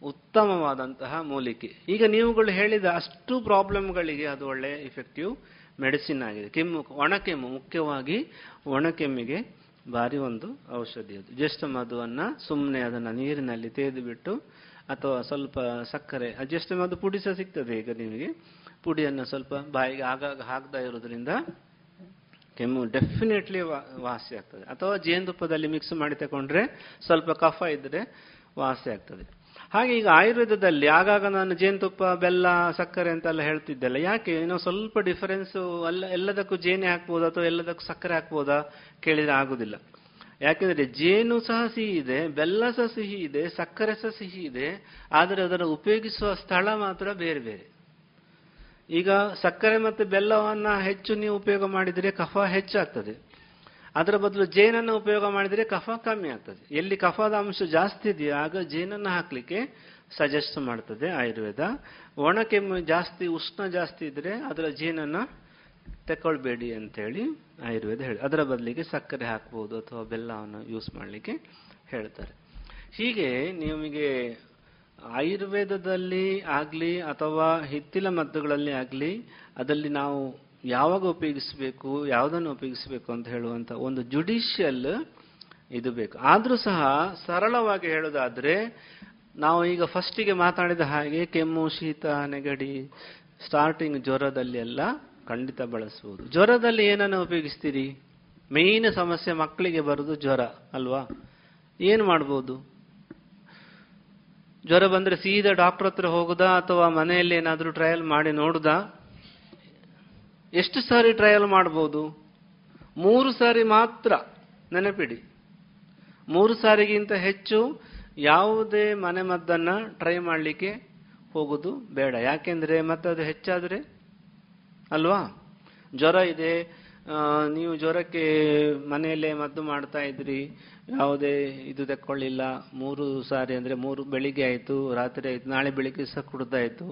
ಉತ್ತಮವಾದಂತಹ ಮೂಲಿಕೆ. ಈಗ ನೀವುಗಳು ಹೇಳಿದ ಅಷ್ಟು ಪ್ರಾಬ್ಲಮ್ಗಳಿಗೆ ಅದು ಒಳ್ಳೆ ಇಫೆಕ್ಟಿವ್ ಮೆಡಿಸಿನ್ ಆಗಿದೆ. ಕೆಮ್ಮು, ಒಣಕೆಮ್ಮು, ಮುಖ್ಯವಾಗಿ ಒಣಕೆಮ್ಮಿಗೆ ಭಾರಿ ಒಂದು ಔಷಧಿ ಅದು. ಜ್ಯೇಷ್ಠ ಮಧುವನ್ನ ಸುಮ್ಮನೆ ಅದನ್ನ ನೀರಿನಲ್ಲಿ ತೇದುಬಿಟ್ಟು ಬಿಟ್ಟು ಅಥವಾ ಸ್ವಲ್ಪ ಸಕ್ಕರೆ ಜ್ಯೇಷ್ಠ ಮಧು ಪುಡಿ ಸಹ ಸಿಗ್ತದೆ ಈಗ ನಿಮಗೆ. ಪುಡಿಯನ್ನು ಸ್ವಲ್ಪ ಬಾಯಿಗೆ ಆಗಾಗ ಹಾಕ್ತಾ ಇರೋದ್ರಿಂದ ಕೆಮ್ಮು ಡೆಫಿನೆಟ್ಲಿ ವಾಸಿ ಆಗ್ತದೆ. ಅಥವಾ ಜೇನುತುಪ್ಪದಲ್ಲಿ ಮಿಕ್ಸ್ ಮಾಡಿ ತಗೊಂಡ್ರೆ ಸ್ವಲ್ಪ ಕಫ ಇದ್ದರೆ ವಾಸಿ ಆಗ್ತದೆ. ಹಾಗೆ ಈಗ ಆಯುರ್ವೇದದಲ್ಲಿ ಆಗಾಗ ನಾನು ಜೇನುತುಪ್ಪ, ಬೆಲ್ಲ, ಸಕ್ಕರೆ ಅಂತೆಲ್ಲ ಹೇಳ್ತಿದ್ದೆಲ್ಲ. ಯಾಕೆ? ಏನೋ ಸ್ವಲ್ಪ ಡಿಫರೆನ್ಸ್ ಅಲ್ಲ, ಎಲ್ಲದಕ್ಕೂ ಜೇನೆ ಹಾಕ್ಬೋದಾ ಅಥವಾ ಎಲ್ಲದಕ್ಕೂ ಸಕ್ಕರೆ ಹಾಕ್ಬೋದಾ ಕೇಳಿದ್ರೆ ಆಗುದಿಲ್ಲ. ಯಾಕೆಂದ್ರೆ ಜೇನು ಸಹ ಸಿಹಿ ಇದೆ, ಬೆಲ್ಲ ಸಹ ಸಿಹಿ ಇದೆ, ಸಕ್ಕರೆ ಸಹ ಸಿಹಿ ಇದೆ, ಆದರೆ ಅದರ ಉಪಯೋಗಿಸುವ ಸ್ಥಳ ಮಾತ್ರ ಬೇರೆ ಬೇರೆ. ಈಗ ಸಕ್ಕರೆ ಮತ್ತು ಬೆಲ್ಲವನ್ನ ಹೆಚ್ಚು ನೀವು ಉಪಯೋಗ ಮಾಡಿದರೆ ಕಫ ಹೆಚ್ಚಾಗ್ತದೆ. ಅದರ ಬದಲು ಜೇನನ್ನು ಉಪಯೋಗ ಮಾಡಿದರೆ ಕಫ ಕಮ್ಮಿ ಆಗ್ತದೆ. ಎಲ್ಲಿ ಕಫದ ಅಂಶ ಜಾಸ್ತಿ ಇದೆಯೋ ಆಗ ಜೇನನ್ನು ಹಾಕಲಿಕ್ಕೆ ಸಜೆಸ್ಟ್ ಮಾಡ್ತದೆ ಆಯುರ್ವೇದ. ಒಣ ಕೆಮ್ಮು ಜಾಸ್ತಿ, ಉಷ್ಣ ಜಾಸ್ತಿ ಇದ್ರೆ ಅದರ ಜೇನನ್ನ ತಕೊಳ್ಬೇಡಿ ಅಂತೇಳಿ ಆಯುರ್ವೇದ ಹೇಳಿ. ಅದರ ಬದಲಿಗೆ ಸಕ್ಕರೆ ಹಾಕ್ಬೋದು ಅಥವಾ ಬೆಲ್ಲವನ್ನು ಯೂಸ್ ಮಾಡಲಿಕ್ಕೆ ಹೇಳ್ತಾರೆ. ಹೀಗೆ ನಿಮಗೆ ಆಯುರ್ವೇದದಲ್ಲಿ ಆಗಲಿ ಅಥವಾ ಹಿತ್ತಿಲ ಮದ್ದುಗಳಲ್ಲಿ ಆಗಲಿ, ಅದರಲ್ಲಿ ನಾವು ಯಾವಾಗ ಉಪಯೋಗಿಸಬೇಕು, ಯಾವುದನ್ನು ಉಪಯೋಗಿಸಬೇಕು ಅಂತ ಹೇಳುವಂತ ಒಂದು ಜುಡಿಷಿಯಲ್ ಇದು ಬೇಕು. ಆದರೂ ಸಹ ಸರಳವಾಗಿ ಹೇಳೋದಾದರೆ, ನಾವು ಈಗ ಫಸ್ಟಿಗೆ ಮಾತಾಡಿದ ಹಾಗೆ ಕೆಮ್ಮು, ಶೀತ, ನೆಗಡಿ ಸ್ಟಾರ್ಟಿಂಗ್ ಜ್ವರದಲ್ಲಿ ಎಲ್ಲ ಖಂಡಿತ ಬಳಸ್ಬೋದು ಜ್ವರದಲ್ಲಿ ಏನನ್ನು ಉಪಯೋಗಿಸ್ತೀರಿ? ಮೇನ್ ಸಮಸ್ಯೆ ಮಕ್ಕಳಿಗೆ ಬರೋದು ಜ್ವರ, ಅಲ್ವಾ? ಏನು ಮಾಡ್ಬೋದು? ಜ್ವರ ಬಂದ್ರೆ ಸೀದಾ ಡಾಕ್ಟರ್ ಹತ್ರ ಹೋಗುದಾ ಅಥವಾ ಮನೆಯಲ್ಲಿ ಏನಾದರೂ ಟ್ರಯಲ್ ಮಾಡಿ ನೋಡುದಾ? ಎಷ್ಟು ಸಾರಿ ಟ್ರಯಲ್ ಮಾಡ್ಬೋದು ಮೂರು ಸಾರಿ ಮಾತ್ರ ನೆನಪಿಡಿ. ಮೂರು ಸಾರಿಗಿಂತ ಹೆಚ್ಚು ಯಾವುದೇ ಮನೆ ಮದ್ದನ್ನು ಟ್ರೈ ಮಾಡಲಿಕ್ಕೆ ಹೋಗೋದು ಬೇಡ. ಯಾಕೆಂದರೆ ಮತ್ತೆ ಅದು ಹೆಚ್ಚಾದರೆ? ಅಲ್ವಾ? ಜ್ವರ ಇದೆ. ನೀವು ಜ್ವರಕ್ಕೆ ಮನೆಯಲ್ಲೇ ಮದ್ದು ಮಾಡ್ತಾ ಇದ್ರಿ. ಯಾವುದೇ ಇದು ತಕ್ಕೊಳ್ಳಿಲ್ಲ. ಮೂರು ಸಾರಿ ಅಂದರೆ ಮೂರು ಬೆಳಿಗ್ಗೆ ಆಯಿತು, ರಾತ್ರಿ ಆಯಿತು, ನಾಳೆ ಬೆಳಿಗ್ಗೆ ಸಹ ಕುಡ್ದಾಯಿತು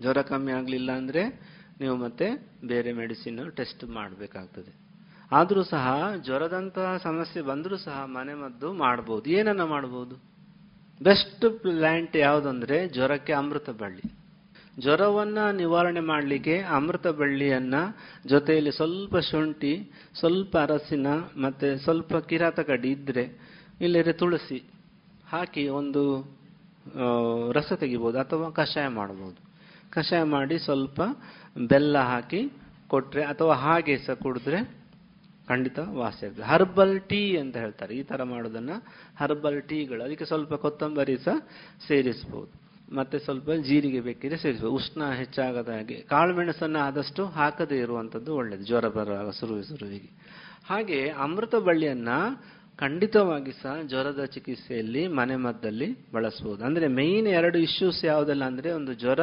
ಜ್ವರ ಕಮ್ಮಿ ಆಗಲಿಲ್ಲ ಅಂದ್ರೆ ನೀವು ಮತ್ತೆ ಬೇರೆ ಮೆಡಿಸಿನ್ ಟೆಸ್ಟ್ ಮಾಡಬೇಕಾಗ್ತದೆ. ಆದರೂ ಸಹ ಜ್ವರದಂತಹ ಸಮಸ್ಯೆ ಬಂದರೂ ಸಹ ಮನೆ ಮದ್ದು ಮಾಡಬಹುದು ಏನನ್ನ ಮಾಡಬಹುದು ಬೆಸ್ಟ್ ಪ್ಲಾಂಟ್ ಯಾವುದಂದ್ರೆ ಜ್ವರಕ್ಕೆ ಅಮೃತ ಬಳ್ಳಿ. ಜ್ವರವನ್ನ ನಿವಾರಣೆ ಮಾಡಲಿಕ್ಕೆ ಅಮೃತ ಬಳ್ಳಿಯನ್ನ ಜೊತೆಯಲ್ಲಿ ಸ್ವಲ್ಪ ಶುಂಠಿ, ಸ್ವಲ್ಪ ಅರಸಿನ ಮತ್ತೆ ಸ್ವಲ್ಪ ಕಿರಾತ ಕಡ್ಡಿ ಇದ್ರೆ ಇಲ್ಲದ್ರೆ ತುಳಸಿ ಹಾಕಿ ಒಂದು ರಸ ತೆಗಿಬಹುದು ಅಥವಾ ಕಷಾಯ ಮಾಡಬಹುದು ಕಷಾಯ ಮಾಡಿ ಸ್ವಲ್ಪ ಬೆಲ್ಲ ಹಾಕಿ ಕೊಟ್ರೆ ಅಥವಾ ಹಾಗೆ ಸಹ ಕುಡಿದ್ರೆ ಖಂಡಿತ ವಾಸಿ ಆಗ್ತದೆ. ಹರ್ಬಲ್ ಟೀ ಅಂತ ಹೇಳ್ತಾರೆ. ಈ ತರ ಮಾಡೋದನ್ನ ಹರ್ಬಲ್ ಟೀಗಳು ಅದಕ್ಕೆ ಸ್ವಲ್ಪ ಕೊತ್ತಂಬರಿ ಸಹ ಸೇರಿಸಬಹುದು ಮತ್ತೆ ಸ್ವಲ್ಪ ಜೀರಿಗೆ ಬೇಕಿದ್ರೆ ಸೇರಿಸಬಹುದು ಉಷ್ಣ ಹೆಚ್ಚಾಗದ ಹಾಗೆ. ಕಾಳು ಮೆಣಸನ್ನ ಆದಷ್ಟು ಹಾಕದೇ ಇರುವಂತದ್ದು ಒಳ್ಳೇದು. ಜ್ವರ ಬರುವಾಗ ಸುರುವಿ ಸುರುವಿಗೆ ಹಾಗೆ. ಅಮೃತ ಬಳ್ಳಿಯನ್ನು ಖಂಡಿತವಾಗಿ ಸಹ ಜ್ವರದ ಚಿಕಿತ್ಸೆಯಲ್ಲಿ ಮನೆ ಮದ್ದಲ್ಲಿ ಬಳಸಬಹುದು ಅಂದ್ರೆ ಮೇನ್ ಎರಡು ಇಶ್ಯೂಸ್ ಯಾವುದೆಲ್ಲ ಅಂದರೆ ಒಂದು ಜ್ವರ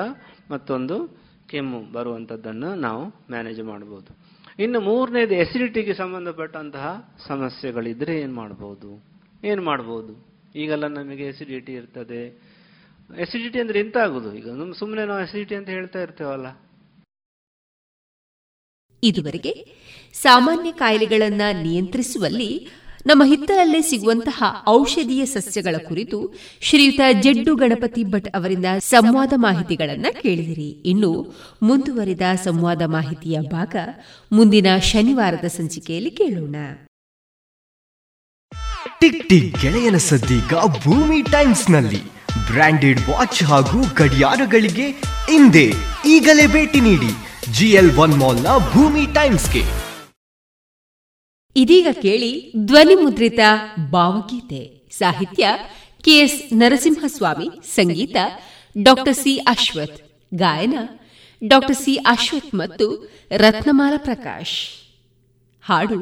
ಮತ್ತೊಂದು ಕೆಮ್ಮು ಬರುವಂಥದ್ದನ್ನು ನಾವು ಮ್ಯಾನೇಜ್ ಮಾಡ್ಬೋದು. ಇನ್ನು ಮೂರನೇದು ಎಸಿಡಿಟಿಗೆ ಸಂಬಂಧಪಟ್ಟಂತಹ ಸಮಸ್ಯೆಗಳಿದ್ರೆ ಏನು ಮಾಡ್ಬೋದು? ಏನು ಮಾಡ್ಬೋದು? ಈಗೆಲ್ಲ ನಮಗೆ ಎಸಿಡಿಟಿ ಇರ್ತದೆ. ಎಸಿಡಿಟಿ ಅಂದ್ರೆ ಎಂತ ಆಗುದು ಈಗ ಸುಮ್ಮನೆ ನಾವು ಎಸಿಡಿಟಿ ಅಂತ ಹೇಳ್ತಾ ಇರ್ತೇವಲ್ಲ. ಇದುವರೆಗೆ ಸಾಮಾನ್ಯ ಕಾಯಿಲೆಗಳನ್ನ ನಿಯಂತ್ರಿಸುವಲ್ಲಿ ನಮ್ಮ ಹಿತ್ತಲಲ್ಲೇ ಸಿಗುವಂತಹ ಔಷಧೀಯ ಸಸ್ಯಗಳ ಕುರಿತು ಶ್ರೀಯುತ ಜಡ್ಡು ಗಣಪತಿ ಭಟ್ ಅವರಿಂದ ಸಂವಾದ ಮಾಹಿತಿಗಳನ್ನು ಕೇಳಿದಿರಿ. ಇನ್ನು ಮುಂದುವರಿದ ಸಂವಾದ ಮಾಹಿತಿಯ ಭಾಗ ಮುಂದಿನ ಶನಿವಾರದ ಸಂಚಿಕೆಯಲ್ಲಿ ಕೇಳೋಣ. ಟಿಕ್ ಟಿಕ್ ಗೆಳೆಯನ ಸದ್ದೀಗ ಭೂಮಿ ಟೈಮ್ಸ್ನಲ್ಲಿ ಬ್ರಾಂಡೆಡ್ ವಾಚ್ ಹಾಗೂ ಗಡಿಯಾರಗಳಿಗೆ ಹಿಂದೆ ಈಗಲೇ ಭೇಟಿ ನೀಡಿ. ಜಿಎಲ್ ಒನ್ ಮಾಲ್ನ ಭೂಮಿ ಟೈಮ್ಸ್ಗೆ. ಇದೀಗ ಕೇಳಿ ಧ್ವನಿ ಮುದ್ರಿತ ಭಾವಗೀತೆ ಸಾಹಿತ್ಯ ಕೆಎಸ್ ನರಸಿಂಹಸ್ವಾಮಿ, ಸಂಗೀತ ಡಾಕ್ಟರ್ ಸಿ ಅಶ್ವಥ್, ಗಾಯನ ಡಾಕ್ಟರ್ ಸಿ ಅಶ್ವಥ್ ಮತ್ತು ರತ್ನಮಾಲ ಪ್ರಕಾಶ್. ಹಾಡು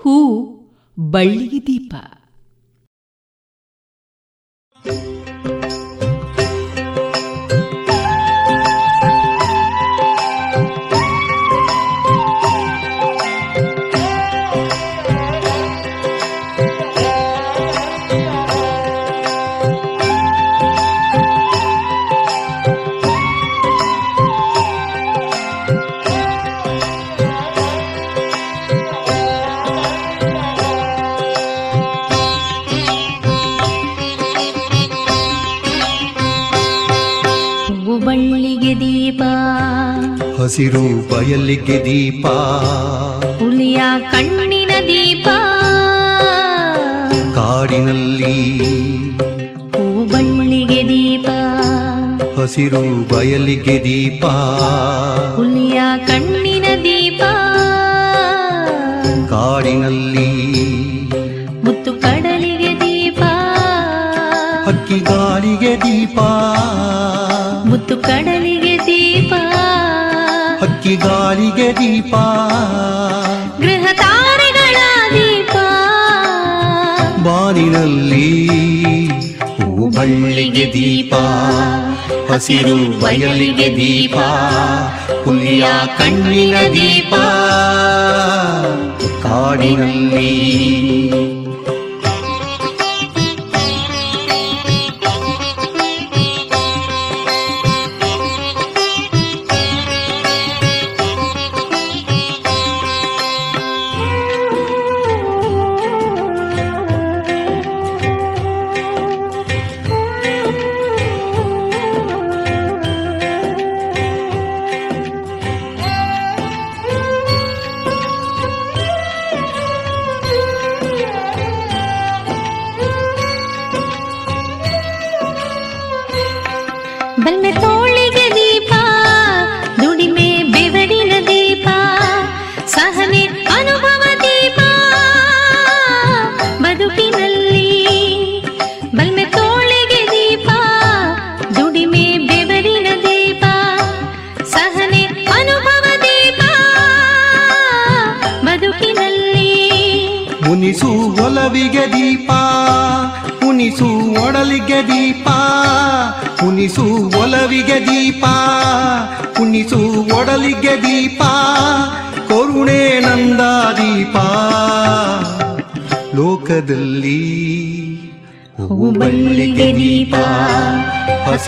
ಹೂ ಬಳ್ಳಿಗೆ ದೀಪ. ಹಸಿರು ಬಯಲಿಗೆ ದೀಪ. ಹುಲಿಯ ಕಣ್ಣಿನ ದೀಪ. ಕಾಡಿನಲ್ಲಿ ಹೂಬಳ್ಳಿಗೆ ದೀಪ. ಹಸಿರು ಬಯಲಿಗೆ ದೀಪ. ಹುಲಿಯ ಕಣ್ಣಿನ ದೀಪ. ಕಾಡಿನಲ್ಲಿ ಮುತ್ತು ಕಡಲಿಗೆ ದೀಪ. ಹಕ್ಕಿ ಗಾಳಿಗೆ ದೀಪ. ಮುತ್ತು ಕಡಲಿಗೆ ದೀಪ. ಹಕ್ಕಿ ಗಾಳಿಗೆ ದೀಪ. ಗೃಹ ತಾರೆಗಳ ದೀಪ. ಬಾನಿನಲ್ಲಿ ಹೂಬಳ್ಳಿಗೆ ದೀಪ ಹಸಿರು ಬಯಲಿಗೆ ದೀಪ ಹುಲಿಯ ಕಣ್ಣಿನ ದೀಪ. ಕಾಡಿನಲ್ಲಿ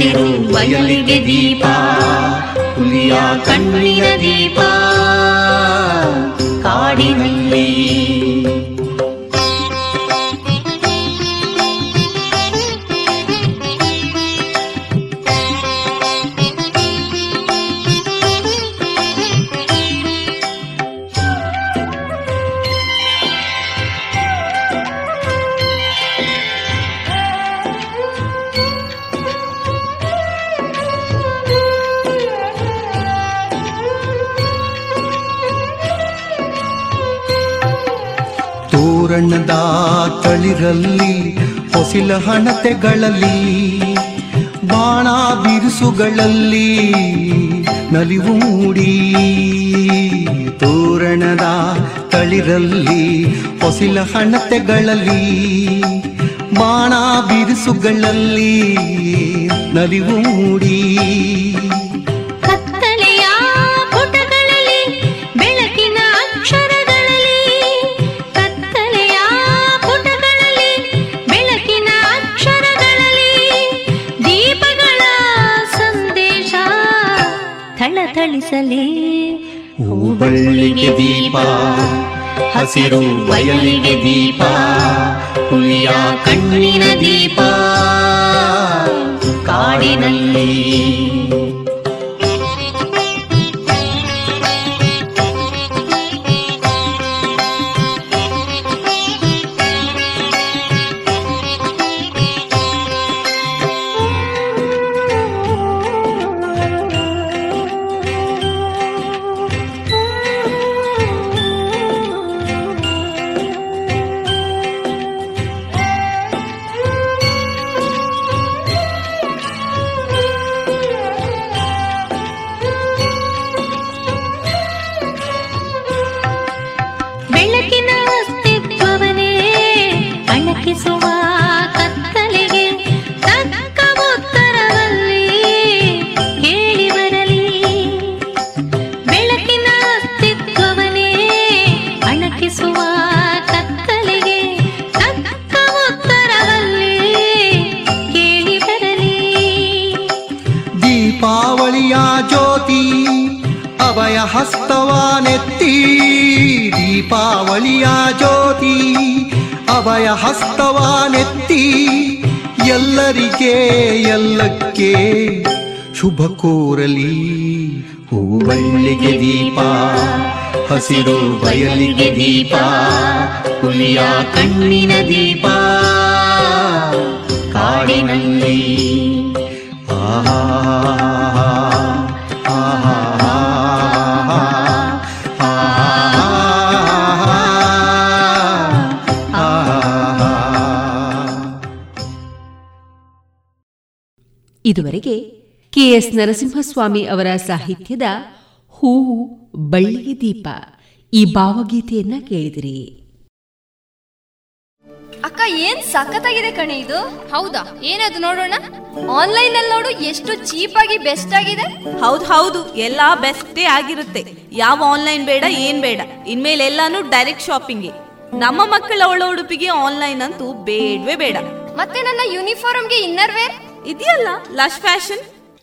ಹಸಿರು ಬಯಲಿಗೆ ದೀಪ ಹುಲಿಯ ಕಣ್ಣಿನ ದೀಪ ಕಾಡಿನಲ್ಲಿ ಹಣತೆಗಳಲ್ಲಿ ಬಾಣ ಬಿರುಸುಗಳಲ್ಲಿ ನಲಿವು ಮೂಡಿ ತೋರಣದ ತಳಿರಲ್ಲಿ ಹೊಸಿಲ ಹಣತೆಗಳಲ್ಲಿ ಬಾಣ ಬಿರುಸುಗಳಲ್ಲಿ ನಲಿವು ಮೂಡಿ. ಹಸಿರು ಬಯಲಿಗೆ ದೀಪ ಹುಲಿಯ ಕಣ್ಣಿನ ದೀಪ ಕಾಡಿನಲ್ಲಿ ಹಸಿರು ಬಯಲಿಗೆ ದೀಪ, ಹುಲಿಯ ಕಣ್ಣಿನ ದೀಪ. ಕಾಡಿನಲ್ಲಿ ಆಹಾ ಇದುವರೆಗೆ ಕೆಎಸ್ ನರಸಿಂಹಸ್ವಾಮಿ ಅವರ ಸಾಹಿತ್ಯದ ಹೂವು ಬಳ್ಳಿಗೆ ದೀಪ. ಈ ಭಾವಗೀತೆಯನ್ನ ಕೇಳಿದಿರಿ. ಅಕ್ಕ ಏನ್ ಸಖತ್ತಾಗಿದೆ ಕಣೆ ಇದು? ಹೌದಾ? ಏನದು ನೋಡೋಣ? ಆನ್ಲೈನ್ ಅಲ್ಲಿ ನೋಡು ಎಷ್ಟು ಚೀಪ್ ಆಗಿ ಬೆಸ್ಟ್ ಆಗಿದೆ. ಹೌದು ಹೌದು. ಎಲ್ಲಾ ಬೆಸ್ಟೇ ಆಗಿರುತ್ತೆ. ಯಾವ ಆನ್ಲೈನ್ ಬೇಡ ಏನ್ ಬೇಡ. ಇನ್ಮೇಲೆ ಎಲ್ಲಾನು ಡೈರೆಕ್ಟ್ ಶಾಪಿಂಗ್ ನಮ್ಮ ಮಕ್ಕಳ ಒಳ ಉಡುಪಿಗೆ ಆನ್ಲೈನ್ ಅಂತೂ ಬೇಡವೇ ಬೇಡ. ಮತ್ತೆ ನನ್ನ ಯೂನಿಫಾರ್ಮ್ಗೆ ಇನ್ನರ್ ವೇರ್ ಇದೆಯಲ್ಲ ಲಶ್ ಫ್ಯಾಷನ್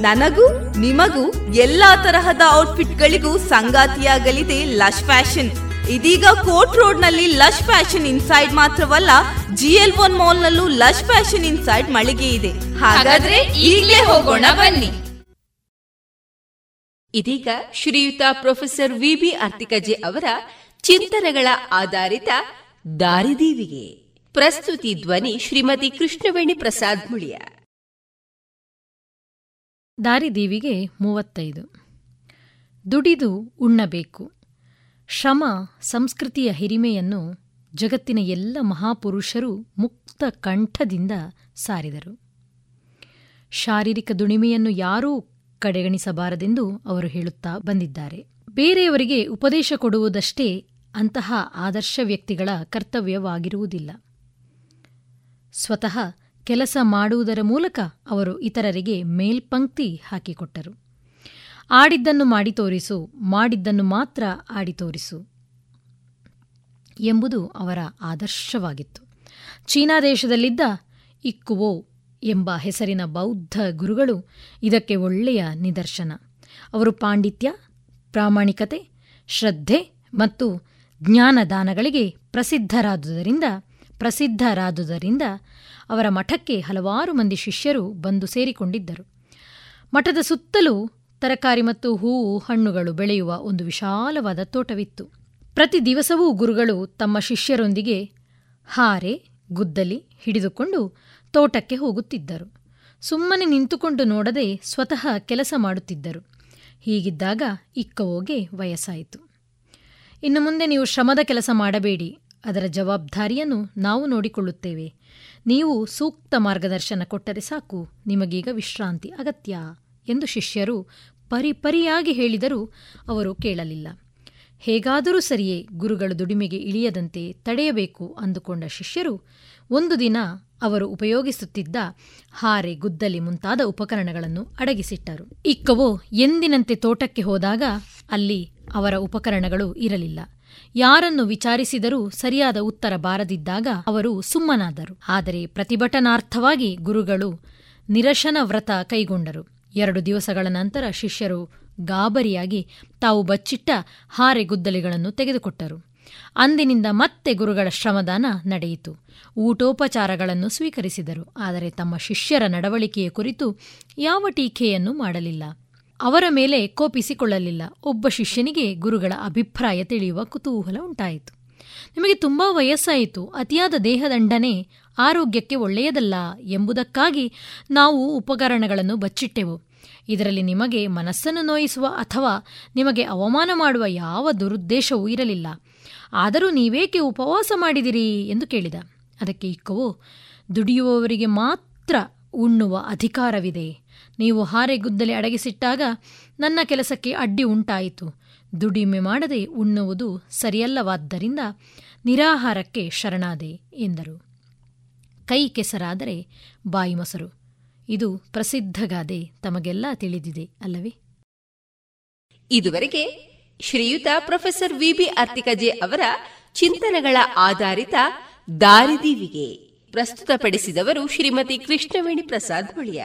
ನನಗೂ, ನಿಮಗೂ ಎಲ್ಲಾ ತರಹದ ಔಟ್ಫಿಟ್ ಗಳಿಗೂ ಸಂಗಾತಿಯಾಗಲಿದೆ ಲಶ್ ಫ್ಯಾಷನ್. ಇದೀಗ ಕೋರ್ಟ್ ರೋಡ್ನಲ್ಲಿ ಲಶ್ ಫ್ಯಾಷನ್ ಇನ್ಸೈಡ್ ಮಾತ್ರವಲ್ಲ, ಜಿ ಎಲ್ ಒನ್ ಮಾಲ್ ನಲ್ಲೂ ಲಶ್ ಫ್ಯಾಷನ್ ಇನ್ಸೈಡ್ ಮಳಿಗೆ ಇದೆ. ಹಾಗಾದ್ರೆ ಈಗಲೇ ಹೋಗೋಣ ಬನ್ನಿ. ಇದೀಗ ಶ್ರೀಯುತ ಪ್ರೊಫೆಸರ್ ವಿ ಬಿ ಅರ್ತಿಕಜೆ ಅವರ ಚಿಂತನೆಗಳ ಆಧಾರಿತ ದಾರಿದೀವಿಗೆ ಪ್ರಸ್ತುತಿ ಧ್ವನಿ ಶ್ರೀಮತಿ ಕೃಷ್ಣವೇಣಿ ಪ್ರಸಾದ್ ಮುಳಿಯ. ದಾರಿದೀವಿಗೆ ಮೂವತ್ತೈದು. ದುಡಿದು ಉಣ್ಣಬೇಕು. ಶ್ರಮ ಸಂಸ್ಕೃತಿಯ ಹಿರಿಮೆಯನ್ನು ಜಗತ್ತಿನ ಎಲ್ಲ ಮಹಾಪುರುಷರು ಮುಕ್ತ ಕಂಠದಿಂದ ಸಾರಿದರು. ಶಾರೀರಿಕ ದುಡಿಮೆಯನ್ನು ಯಾರೂ ಕಡೆಗಣಿಸಬಾರದೆಂದು ಅವರು ಹೇಳುತ್ತಾ ಬಂದಿದ್ದಾರೆ. ಬೇರೆಯವರಿಗೆ ಉಪದೇಶ ಕೊಡುವುದಷ್ಟೇ ಅಂತಹ ಆದರ್ಶ ವ್ಯಕ್ತಿಗಳ ಕರ್ತವ್ಯವಾಗಿರುವುದಿಲ್ಲ. ಸ್ವತಃ ಕೆಲಸ ಮಾಡುವುದರ ಮೂಲಕ ಅವರು ಇತರರಿಗೆ ಮೇಲ್ಪಂಕ್ತಿ ಹಾಕಿಕೊಟ್ಟರು. ಆಡಿದ್ದನ್ನು ಮಾಡಿ ತೋರಿಸು, ಮಾಡಿದ್ದನ್ನು ಮಾತ್ರ ಆಡಿ ತೋರಿಸು ಎಂಬುದು ಅವರ ಆದರ್ಶವಾಗಿತ್ತು. ಚೀನಾ ದೇಶದಲ್ಲಿದ್ದ ಇಕ್ಕುವೋ ಎಂಬ ಹೆಸರಿನ ಬೌದ್ಧ ಗುರುಗಳು ಇದಕ್ಕೆ ಒಳ್ಳೆಯ ನಿದರ್ಶನ. ಅವರು ಪಾಂಡಿತ್ಯ, ಪ್ರಾಮಾಣಿಕತೆ, ಶ್ರದ್ಧೆ ಮತ್ತು ಜ್ಞಾನದಾನಗಳಿಗೆ ಪ್ರಸಿದ್ಧರಾದುದರಿಂದ ಪ್ರಸಿದ್ಧರಾದುದರಿಂದ ಅವರ ಮಠಕ್ಕೆ ಹಲವಾರು ಮಂದಿ ಶಿಷ್ಯರು ಬಂದು ಸೇರಿಕೊಂಡಿದ್ದರು. ಮಠದ ಸುತ್ತಲೂ ತರಕಾರಿ ಮತ್ತು ಹೂವು, ಹಣ್ಣುಗಳು ಬೆಳೆಯುವ ಒಂದು ವಿಶಾಲವಾದ ತೋಟವಿತ್ತು. ಪ್ರತಿ ದಿವಸವೂ ಗುರುಗಳು ತಮ್ಮ ಶಿಷ್ಯರೊಂದಿಗೆ ಹಾರೆ, ಗುದ್ದಲಿ ಹಿಡಿದುಕೊಂಡು ತೋಟಕ್ಕೆ ಹೋಗುತ್ತಿದ್ದರು. ಸುಮ್ಮನೆ ನಿಂತುಕೊಂಡು ನೋಡದೆ ಸ್ವತಃ ಕೆಲಸ ಮಾಡುತ್ತಿದ್ದರು. ಹೀಗಿದ್ದಾಗ ಇಕ್ಕವೋಗೆ ವಯಸ್ಸಾಯಿತು. ಇನ್ನು ಮುಂದೆ ನೀವು ಶ್ರಮದ ಕೆಲಸ ಮಾಡಬೇಡಿ. ಅದರ ಜವಾಬ್ದಾರಿಯನ್ನು ನಾವು ನೋಡಿಕೊಳ್ಳುತ್ತೇವೆ. ನೀವು ಸೂಕ್ತ ಮಾರ್ಗದರ್ಶನ ಕೊಟ್ಟರೆ ಸಾಕು. ನಿಮಗೀಗ ವಿಶ್ರಾಂತಿ ಅಗತ್ಯ ಎಂದು ಶಿಷ್ಯರು ಪರಿಪರಿಯಾಗಿ ಹೇಳಿದರೂ ಅವರು ಕೇಳಲಿಲ್ಲ. ಹೇಗಾದರೂ ಸರಿಯೇ, ಗುರುಗಳು ದುಡಿಮೆಗೆ ಇಳಿಯದಂತೆ ತಡೆಯಬೇಕು ಅಂದುಕೊಂಡ ಶಿಷ್ಯರು ಒಂದು ದಿನ ಅವರು ಉಪಯೋಗಿಸುತ್ತಿದ್ದ ಹಾರೆ ಗುದ್ದಲಿ ಮುಂತಾದ ಉಪಕರಣಗಳನ್ನು ಅಡಗಿಸಿಟ್ಟರು. ಇಕ್ಕವೋ, ಎಂದಿನಂತೆ ತೋಟಕ್ಕೆ ಹೋದಾಗ ಅಲ್ಲಿ ಅವರ ಉಪಕರಣಗಳು ಇರಲಿಲ್ಲ. ಯಾರನ್ನು ವಿಚಾರಿಸಿದರೂ ಸರಿಯಾದ ಉತ್ತರ ಬಾರದಿದ್ದಾಗ ಅವರು ಸುಮ್ಮನಾದರು. ಆದರೆ ಪ್ರತಿಭಟನಾರ್ಥವಾಗಿ ಗುರುಗಳು ನಿರಶನ ವ್ರತ ಕೈಗೊಂಡರು. ಎರಡು ದಿವಸಗಳ ನಂತರ ಶಿಷ್ಯರು ಗಾಬರಿಯಾಗಿ ತಾವು ಬಚ್ಚಿಟ್ಟ ಹಾರೆ ಗುದ್ದಲಿಗಳನ್ನು ತೆಗೆದುಕೊಟ್ಟರು. ಅಂದಿನಿಂದ ಮತ್ತೆ ಗುರುಗಳ ಶ್ರಮದಾನ ನಡೆಯಿತು. ಊಟೋಪಚಾರಗಳನ್ನು ಸ್ವೀಕರಿಸಿದರು. ಆದರೆ ತಮ್ಮ ಶಿಷ್ಯರ ನಡವಳಿಕೆಯ ಕುರಿತು ಯಾವ ಟೀಕೆಯನ್ನು ಮಾಡಲಿಲ್ಲ. ಅವರ ಮೇಲೆ ಕೋಪಿಸಿಕೊಳ್ಳಲಿಲ್ಲ. ಒಬ್ಬ ಶಿಷ್ಯನಿಗೆ ಗುರುಗಳ ಅಭಿಪ್ರಾಯ ತಿಳಿಯುವ ಕುತೂಹಲ ಉಂಟಾಯಿತು. ನಿಮಗೆ ತುಂಬಾ ವಯಸ್ಸಾಯಿತು. ಅತಿಯಾದ ದೇಹದಂಡನೆ ಆರೋಗ್ಯಕ್ಕೆ ಒಳ್ಳೆಯದಲ್ಲ ಎಂಬುದಕ್ಕಾಗಿ ನಾವು ಉಪಕರಣಗಳನ್ನು ಬಚ್ಚಿಟ್ಟೆವು. ಇದರಲ್ಲಿ ನಿಮಗೆ ಮನಸ್ಸನ್ನು ನೋಯಿಸುವ ಅಥವಾ ನಿಮಗೆ ಅವಮಾನ ಮಾಡುವ ಯಾವ ದುರುದ್ದೇಶವೂ ಇರಲಿಲ್ಲ. ಆದರೂ ನೀವೇಕೆ ಉಪವಾಸ ಮಾಡಿದಿರಿ ಎಂದು ಕೇಳಿದ. ಅದಕ್ಕೆ ಇಕ್ಕವು, ದುಡಿಯುವವರಿಗೆ ಮಾತ್ರ ಉಣ್ಣುವ ಅಧಿಕಾರವಿದೆ. ನೀವು ಹಾರೆಗುದ್ದಲೆ ಅಡಗಿಸಿಟ್ಟಾಗ ನನ್ನ ಕೆಲಸಕ್ಕೆ ಅಡ್ಡಿ ಉಂಟಾಯಿತು. ದುಡಿಮೆ ಮಾಡದೆ ಉಣ್ಣುವುದು ಸರಿಯಲ್ಲವಾದ್ದರಿಂದ ನಿರಾಹಾರಕ್ಕೆ ಶರಣಾದೆ ಎಂದರು. ಕೈ ಕೆಸರಾದರೆ ಬಾಯಿ ಮೊಸರು. ಇದು ಪ್ರಸಿದ್ಧಗಾದೆ ತಮಗೆಲ್ಲ ತಿಳಿದಿದೆ ಅಲ್ಲವೇ? ಇದುವರೆಗೆ ಶ್ರೀಯುತ ಪ್ರೊಫೆಸರ್ ವಿಬಿ ಅರ್ತಿಕಜೆ ಅವರ ಚಿಂತನೆಗಳ ಆಧಾರಿತ ದಾರಿದೀವಿಗೆ ಪ್ರಸ್ತುತಪಡಿಸಿದವರು ಶ್ರೀಮತಿ ಕೃಷ್ಣವೇಣಿ ಪ್ರಸಾದ್ ಹೊಳಿಯ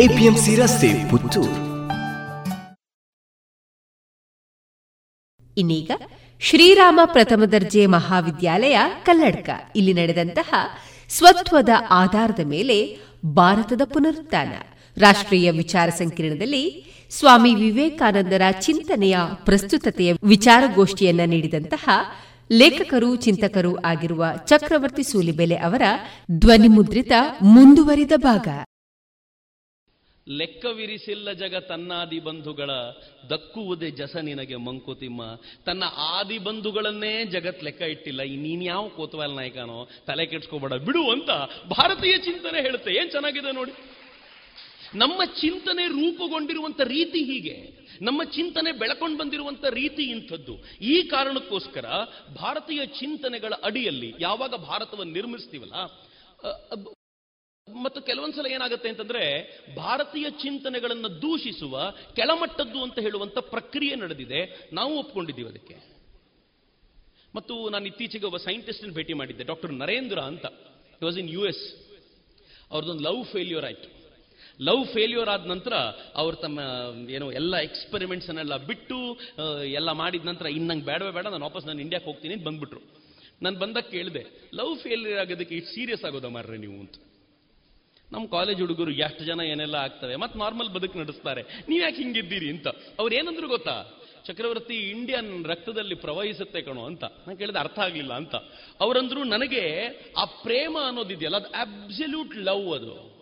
APMC ರಸ್ತೆ ಪುತ್ತೂರು. ಇನ್ನೀಗ ಶ್ರೀರಾಮ ಪ್ರಥಮ ದರ್ಜೆ ಮಹಾವಿದ್ಯಾಲಯ, ಕಲ್ಲಡ್ಕ. ಇಲ್ಲಿ ನಡೆದಂತಹ ಸ್ವತ್ವದ ಆಧಾರದ ಮೇಲೆ ಭಾರತದ ಪುನರುತ್ಥಾನ. ರಾಷ್ಟ್ರೀಯ ವಿಚಾರ ಸಂಕಿರಣದಲ್ಲಿ ಸ್ವಾಮಿ ವಿವೇಕಾನಂದರ ಚಿಂತನೆಯ ಪ್ರಸ್ತುತತೆಯ ವಿಚಾರಗೋಷ್ಠಿಯನ್ನ ನೀಡಿದಂತಹ ಲೇಖಕರು, ಚಿಂತಕರು ಆಗಿರುವ ಚಕ್ರವರ್ತಿ ಸೂಲಿಬೆಲೆ ಅವರ ಧ್ವನಿಮುದ್ರಿತ ಮುಂದುವರಿದ ಭಾಗ. ಲೆಕ್ಕವಿರಿಸಿಲ್ಲ ಜಗ ತನ್ನಾದಿ ಬಂಧುಗಳ, ದಕ್ಕುವುದೇ ಜಸ ನಿನಗೆ ಮಂಕುತಿಮ್ಮ. ತನ್ನ ಆದಿ ಬಂಧುಗಳನ್ನೇ ಜಗತ್ ಲೆಕ್ಕ ಇಟ್ಟಿಲ್ಲ. ನೀನ್ ಯಾವ ಕೋತವಾಲ್ ನಾಯಕನೋ, ತಲೆ ಕೆಡ್ಸ್ಕೋಬೇಡ. ಬಿಡು ಅಂತ ಭಾರತೀಯ ಚಿಂತನೆ ಹೇಳುತ್ತೆ. ಏನ್ ಚೆನ್ನಾಗಿದೆ ನೋಡಿ. ನಮ್ಮ ಚಿಂತನೆ ರೂಪುಗೊಂಡಿರುವಂತ ರೀತಿ ಹೀಗೆ. ನಮ್ಮ ಚಿಂತನೆ ಬೆಳಕೊಂಡು ಬಂದಿರುವಂತ ರೀತಿ ಇಂಥದ್ದು. ಈ ಕಾರಣಕ್ಕೋಸ್ಕರ ಭಾರತೀಯ ಚಿಂತನೆಗಳ ಅಡಿಯಲ್ಲಿ ಯಾವಾಗ ಭಾರತವನ್ನು ನಿರ್ಮಿಸ್ತೀವಲ್ಲ ಮತ್ತು ಕೆಲವೊಂದ್ಸಲ ಏನಾಗುತ್ತೆ ಅಂತಂದ್ರೆ ಭಾರತೀಯ ಚಿಂತನೆಗಳನ್ನು ದೂಷಿಸುವ ಕೆಳಮಟ್ಟದ್ದು ಅಂತ ಹೇಳುವಂತ ಪ್ರಕ್ರಿಯೆ ನಡೆದಿದೆ. ನಾವು ಒಪ್ಕೊಂಡಿದ್ದೀವಿ ಅದಕ್ಕೆ. ಮತ್ತು ನಾನು ಇತ್ತೀಚೆಗೆ ಒಬ್ಬ ಸೈಂಟಿಸ್ಟ್ ಭೇಟಿ ಮಾಡಿದ್ದೆ ಡಾಕ್ಟರ್ ನರೇಂದ್ರ ಅಂತ. It was in U S ಅವ್ರದ್ದೊಂದು ಲವ್ ಫೇಲ್ಯೂರ್ ಆಯ್ತು. ಲವ್ ಫೇಲ್ಯೂರ್ ಆದ ನಂತರ ಅವರು ತಮ್ಮ, ಏನೋ ಎಲ್ಲ ಎಕ್ಸ್ಪೆರಿಮೆಂಟ್ಸ್ ಅನ್ನೆಲ್ಲ ಬಿಟ್ಟು ಎಲ್ಲ ಮಾಡಿದ ನಂತರ ಇನ್ನಂಗೆ ಬೇಡವೇ ಬೇಡ, ನಾನು ವಾಪಸ್ ನಾನು ಇಂಡಿಯಾಕ್ಕೆ ಹೋಗ್ತೀನಿ ಅಂತ ಬಂದ್ಬಿಟ್ರು. ನಾನು ಬಂದಾಗ ಕೇಳಿದೆ ಲವ್ ಫೇಲ್ಯೂರ್ ಆಗೋದಕ್ಕೆ ಇಷ್ಟು ಸೀರಿಯಸ್ ಆಗೋದ ಮಾರ್ರೆ ನೀವು ಅಂತ. ನಮ್ಮ ಕಾಲೇಜ್ ಹುಡುಗರು ಎಷ್ಟು ಜನ ಏನೆಲ್ಲ ಆಗ್ತವೆ ಮತ್ತೆ ನಾರ್ಮಲ್ ಬದುಕು ನಡೆಸ್ತಾರೆ. ನೀವು ಯಾಕೆ ಹಿಂಗಿದ್ದೀರಿ ಅಂತ. ಅವ್ರು ಏನಂದ್ರು ಗೊತ್ತಾ? ಚಕ್ರವರ್ತಿ ಇಂಡಿಯನ್ ರಕ್ತದಲ್ಲಿ ಪ್ರವಹಿಸುತ್ತೆ ಕಣೋ ಅಂತ. ನಾನು ಕೇಳಿದ ಅರ್ಥ ಆಗಲಿಲ್ಲ ಅಂತ. ಅವರಂದ್ರು ನನಗೆ ಆ ಪ್ರೇಮ ಅನ್ನೋದಿದೆಯಲ್ಲ, ಅದು ಅಬ್ಸಲ್ಯೂಟ್ ಲವ್ ಅದು.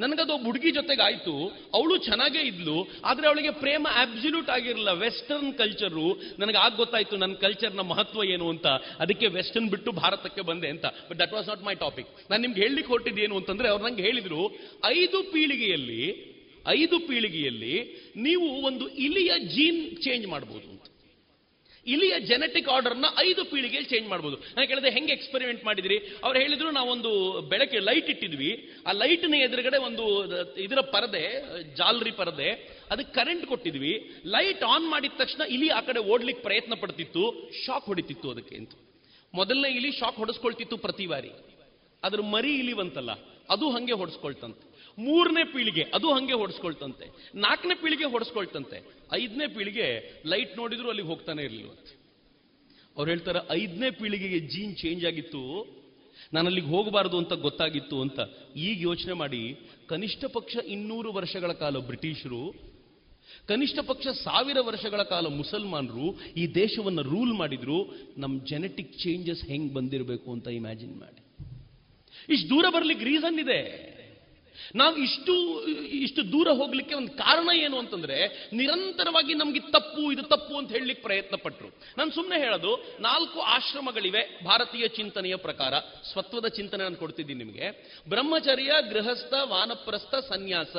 ನನಗದು ಹುಡುಗಿ ಜೊತೆಗಾಯ್ತು, ಅವಳು ಚೆನ್ನಾಗೇ ಇದ್ಲು, ಆದರೆ ಅವಳಿಗೆ ಪ್ರೇಮ ಅಬ್ಸಲ್ಯೂಟ್ ಆಗಿರಲಿಲ್ಲ. ವೆಸ್ಟರ್ನ್ ಕಲ್ಚರು ನನಗೆ ಆಗ ಗೊತ್ತಾಯ್ತು ನನ್ನ ಕಲ್ಚರ್ನ ಮಹತ್ವ ಏನು ಅಂತ. ಅದಕ್ಕೆ ವೆಸ್ಟರ್ನ್ ಬಿಟ್ಟು ಭಾರತಕ್ಕೆ ಬಂದೆ ಅಂತ. But that was not my topic ನಾನು ನಿಮ್ಗೆ ಹೇಳಲಿಕ್ಕೆ ಹೊಟ್ಟಿದ್ದೇನು ಅಂತಂದ್ರೆ ಅವ್ರು ನಂಗೆ ಹೇಳಿದ್ರು, ಐದು ಪೀಳಿಗೆಯಲ್ಲಿ ಐದು ಪೀಳಿಗೆಯಲ್ಲಿ ನೀವು ಒಂದು ಇಲಿಯ ಜೀನ್ ಚೇಂಜ್ ಮಾಡಬಹುದು ಇಲಿಯ ಜೆನೆಟಿಕ್ ಆರ್ಡರ್ನ ಐದು ಪೀಳಿಗೆಯಲ್ಲಿ ಚೇಂಜ್ ಮಾಡ್ಬೋದು. ನಾನು ಕೇಳಿದೆ, ಹೆಂಗೆ ಎಕ್ಸ್ಪೆರಿಮೆಂಟ್ ಮಾಡಿದ್ರಿ? ಅವ್ರು ಹೇಳಿದ್ರು, ನಾವೊಂದು ಬೆಳಕೆ ಲೈಟ್ ಇಟ್ಟಿದ್ವಿ. ಆ ಲೈಟ್ನ ಎದುರುಗಡೆ ಒಂದು ಇದರ ಪರದೆ, ಜಾಲರಿ ಪರದೆ ಅದಕ್ಕೆ ಕರೆಂಟ್ ಕೊಟ್ಟಿದ್ವಿ. ಲೈಟ್ ಆನ್ ಮಾಡಿದ ತಕ್ಷಣ ಇಲಿ ಆ ಕಡೆ ಓಡ್ಲಿಕ್ಕೆ ಪ್ರಯತ್ನ ಪಡ್ತಿತ್ತು. ಶಾಕ್ ಹೊಡಿತಿತ್ತು ಅದಕ್ಕೆ ಅಂತ. ಮೊದಲನೇ ಇಲಿ ಶಾಕ್ ಹೊಡೆಸ್ಕೊಳ್ತಿತ್ತು ಪ್ರತಿ ಬಾರಿ. ಅದ್ರ ಮರಿ ಇಲಿ ಬಂತಲ್ಲ ಅದು ಹಂಗೆ ಹೊಡೆಸ್ಕೊಳ್ತಂತೆ. ಮೂರನೇ ಪೀಳಿಗೆ, ಅದು ಹಂಗೆ ಹೊಡೆಸ್ಕೊಳ್ತಂತೆ. ನಾಲ್ಕನೇ ಪೀಳಿಗೆ ಹೊಡೆಸ್ಕೊಳ್ತಂತೆ. ಐದನೇ ಪೀಳಿಗೆ ಲೈಟ್ ನೋಡಿದ್ರು ಅಲ್ಲಿಗೆ ಹೋಗ್ತಾನೆ ಇರಲಿಲ್ಲ. ಅವ್ರು ಹೇಳ್ತಾರೆ, ಐದನೇ ಪೀಳಿಗೆಗೆ ಜೀನ್ ಚೇಂಜ್ ಆಗಿತ್ತು. ನಾನು ಅಲ್ಲಿಗೆ ಹೋಗಬಾರದು ಅಂತ ಗೊತ್ತಾಗಿತ್ತು ಅಂತ ಈಗ ಯೋಚನೆ ಮಾಡಿ, ಕನಿಷ್ಠ ಪಕ್ಷ ಇನ್ನೂರು ವರ್ಷಗಳ ಕಾಲ ಬ್ರಿಟಿಷರು, ಕನಿಷ್ಠ ಪಕ್ಷ ಸಾವಿರ ವರ್ಷಗಳ ಕಾಲ ಮುಸಲ್ಮಾನರು ಈ ದೇಶವನ್ನು ರೂಲ್ ಮಾಡಿದ್ರು ನಮ್ಮ ಜೆನೆಟಿಕ್ ಚೇಂಜಸ್ ಹೆಂಗ್ ಬಂದಿರಬೇಕು ಅಂತ ಇಮ್ಯಾಜಿನ್ ಮಾಡಿ. ಇಷ್ಟು ದೂರ ಬರ್ಲಿಕ್ಕೆ ರೀಸನ್ ಇದೆ. ನಾವು ಇಷ್ಟು ಇಷ್ಟು ದೂರ ಹೋಗ್ಲಿಕ್ಕೆ ಒಂದು ಕಾರಣ ಏನು ಅಂತಂದ್ರೆ, ನಿರಂತರವಾಗಿ ನಮ್ಗೆ ತಪ್ಪು, ಇದು ತಪ್ಪು ಅಂತ ಹೇಳಲಿಕ್ಕೆ ಪ್ರಯತ್ನ ಪಟ್ಟರು ನಾನು ಸುಮ್ಮನೆ ಹೇಳೋದು, ನಾಲ್ಕು ಆಶ್ರಮಗಳಿವೆ ಭಾರತೀಯ ಚಿಂತನೆಯ ಪ್ರಕಾರ. ಸ್ವತ್ವದ ಚಿಂತನೆ ನಾನು ಕೊಡ್ತಿದ್ದೀನಿ ನಿಮಗೆ. ಬ್ರಹ್ಮಚರ್ಯ, ಗೃಹಸ್ಥ, ವಾನಪ್ರಸ್ಥ, ಸನ್ಯಾಸ.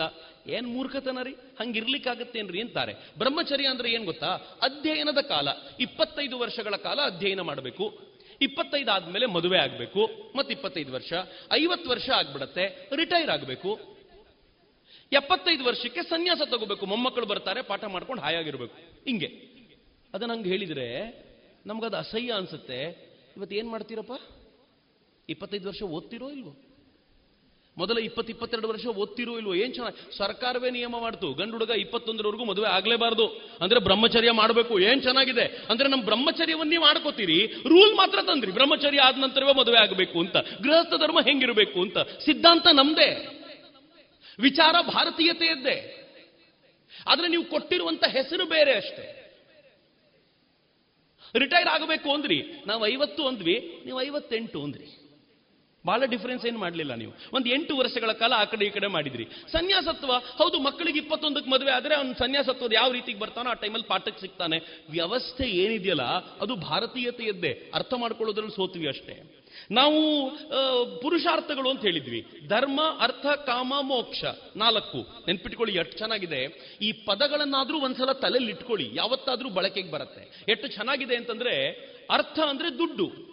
ಏನ್ ಮೂರ್ಖತನ ರೀ? ಹಂಗಿರ್ಲಿಕ್ಕಾಗತ್ತೇನ್ರಿ ಅಂತಾರೆ. ಬ್ರಹ್ಮಚರ್ಯ ಅಂದ್ರೆ ಏನ್ ಗೊತ್ತಾ? ಅಧ್ಯಯನದ ಕಾಲ. ಇಪ್ಪತ್ತೈದು ವರ್ಷಗಳ ಕಾಲ ಅಧ್ಯಯನ ಮಾಡಬೇಕು. ಇಪ್ಪತ್ತೈದು ಆದ್ಮೇಲೆ ಮದುವೆ ಆಗಬೇಕು ಮತ್ತೆ ಇಪ್ಪತ್ತೈದು ವರ್ಷ, ಐವತ್ತು ವರ್ಷ ಆಗ್ಬಿಡತ್ತೆ, ರಿಟೈರ್ ಆಗಬೇಕು. ಎಪ್ಪತ್ತೈದು ವರ್ಷಕ್ಕೆ ಸನ್ಯಾಸ ತಗೋಬೇಕು, ಮೊಮ್ಮಕ್ಕಳು ಬರ್ತಾರೆ, ಪಾಠ ಮಾಡ್ಕೊಂಡು ಹಾಯಾಗಿರ್ಬೇಕು ಹಿಂಗೆ. ಅದನ್ನ ಹಂಗೆ ಹೇಳಿದ್ರೆ, ನಮ್ಗದು ಅಸಹ್ಯ ಅನ್ಸುತ್ತೆ. ಇವತ್ತು ಏನ್ ಮಾಡ್ತೀರಪ್ಪ? ಇಪ್ಪತ್ತೈದು ವರ್ಷ ಓದ್ತಿರೋ ಇಲ್ವೋ? ಮೊದಲ ಇಪ್ಪತ್ತು ಇಪ್ಪತ್ತೆರಡು ವರ್ಷ ಓದ್ತಿರೋ ಇಲ್ವೋ, ಏನ್ ಚೆನ್ನಾಗಿ ಸರ್ಕಾರವೇ ನಿಯಮ ಮಾಡ್ತು. ಗಂಡು ಹುಡುಗ ಇಪ್ಪತ್ತೊಂದರವರೆಗೂ ಮದುವೆ ಆಗ್ಲೇಬಾರ್ದು. ಅಂದ್ರೆ ಬ್ರಹ್ಮಚರ್ಯ ಮಾಡಬೇಕು, ಏನ್ ಚೆನ್ನಾಗಿದೆ? ಅಂದ್ರೆ ನಮ್ಮ ಬ್ರಹ್ಮಚರ್ಯವನ್ನೇ ಮಾಡ್ಕೋತೀರಿ, ರೂಲ್ ಮಾತ್ರ ತಂದ್ರಿ, ಬ್ರಹ್ಮಚರ್ಯ ಆದ ನಂತರವೇ ಮದುವೆ ಆಗಬೇಕು ಅಂತ. ಗೃಹಸ್ಥ ಧರ್ಮ ಹೆಂಗಿರಬೇಕು ಅಂತ. ಸಿದ್ಧಾಂತ ನಮ್ದೇ. ವಿಚಾರ ಭಾರತೀಯತೆಯದ್ದೇ. ಆದ್ರೆ ನೀವು ಕೊಟ್ಟಿರುವಂತ ಹೆಸರು ಬೇರೆ ಅಷ್ಟೇ. ರಿಟೈರ್ ಆಗಬೇಕು ಅಂದ್ರಿ. ನಾವು ಐವತ್ತು ಅಂದ್ವಿ, ನೀವು ಐವತ್ತೆಂಟು ಅಂದ್ರಿ. ಬಹಳ ಡಿಫರೆನ್ಸ್ ಏನು ಮಾಡಲಿಲ್ಲ ನೀವು. ಒಂದು ಎಂಟು ವರ್ಷಗಳ ಕಾಲ ಆ ಕಡೆ ಈ ಕಡೆ ಮಾಡಿದ್ರಿ. ಸನ್ಯಾಸತ್ವ, ಹೌದು, ಮಕ್ಕಳಿಗೆ ಇಪ್ಪತ್ತೊಂದಕ್ಕೆ ಮದುವೆ ಆದರೆ ಅವ್ನು ಸನ್ಯಾಸತ್ವದ ಯಾವ ರೀತಿಗೆ ಬರ್ತಾನೋ ಆ ಟೈಮಲ್ಲಿ ಪಾಠಕ್ಕೆ ಸಿಗ್ತಾನೆ. ವ್ಯವಸ್ಥೆ ಏನಿದೆಯಲ್ಲ, ಅದು ಭಾರತೀಯತೆಯದ್ದೇ. ಅರ್ಥ ಮಾಡ್ಕೊಳ್ಳೋದ್ರಲ್ಲಿ ಸೋತ್ವಿ ಅಷ್ಟೇ. ನಾವು ಪುರುಷಾರ್ಥಗಳು ಅಂತ ಹೇಳಿದ್ವಿ. ಧರ್ಮ, ಅರ್ಥ, ಕಾಮ, ಮೋಕ್ಷ ನಾಲ್ಕು. ನೆನ್ಪಿಟ್ಕೊಳ್ಳಿ, ಎಷ್ಟು ಚೆನ್ನಾಗಿದೆ. ಈ ಪದಗಳನ್ನಾದ್ರೂ ಒಂದ್ಸಲ ತಲೆಯಲ್ಲಿ ಇಟ್ಕೊಳ್ಳಿ. ಯಾವತ್ತಾದ್ರೂ ಬಳಕೆಗೆ ಬರುತ್ತೆ. ಎಷ್ಟು ಚೆನ್ನಾಗಿದೆ ಅಂತಂದ್ರೆ, ಅರ್ಥ ಅಂದ್ರೆ ದುಡ್ಡು.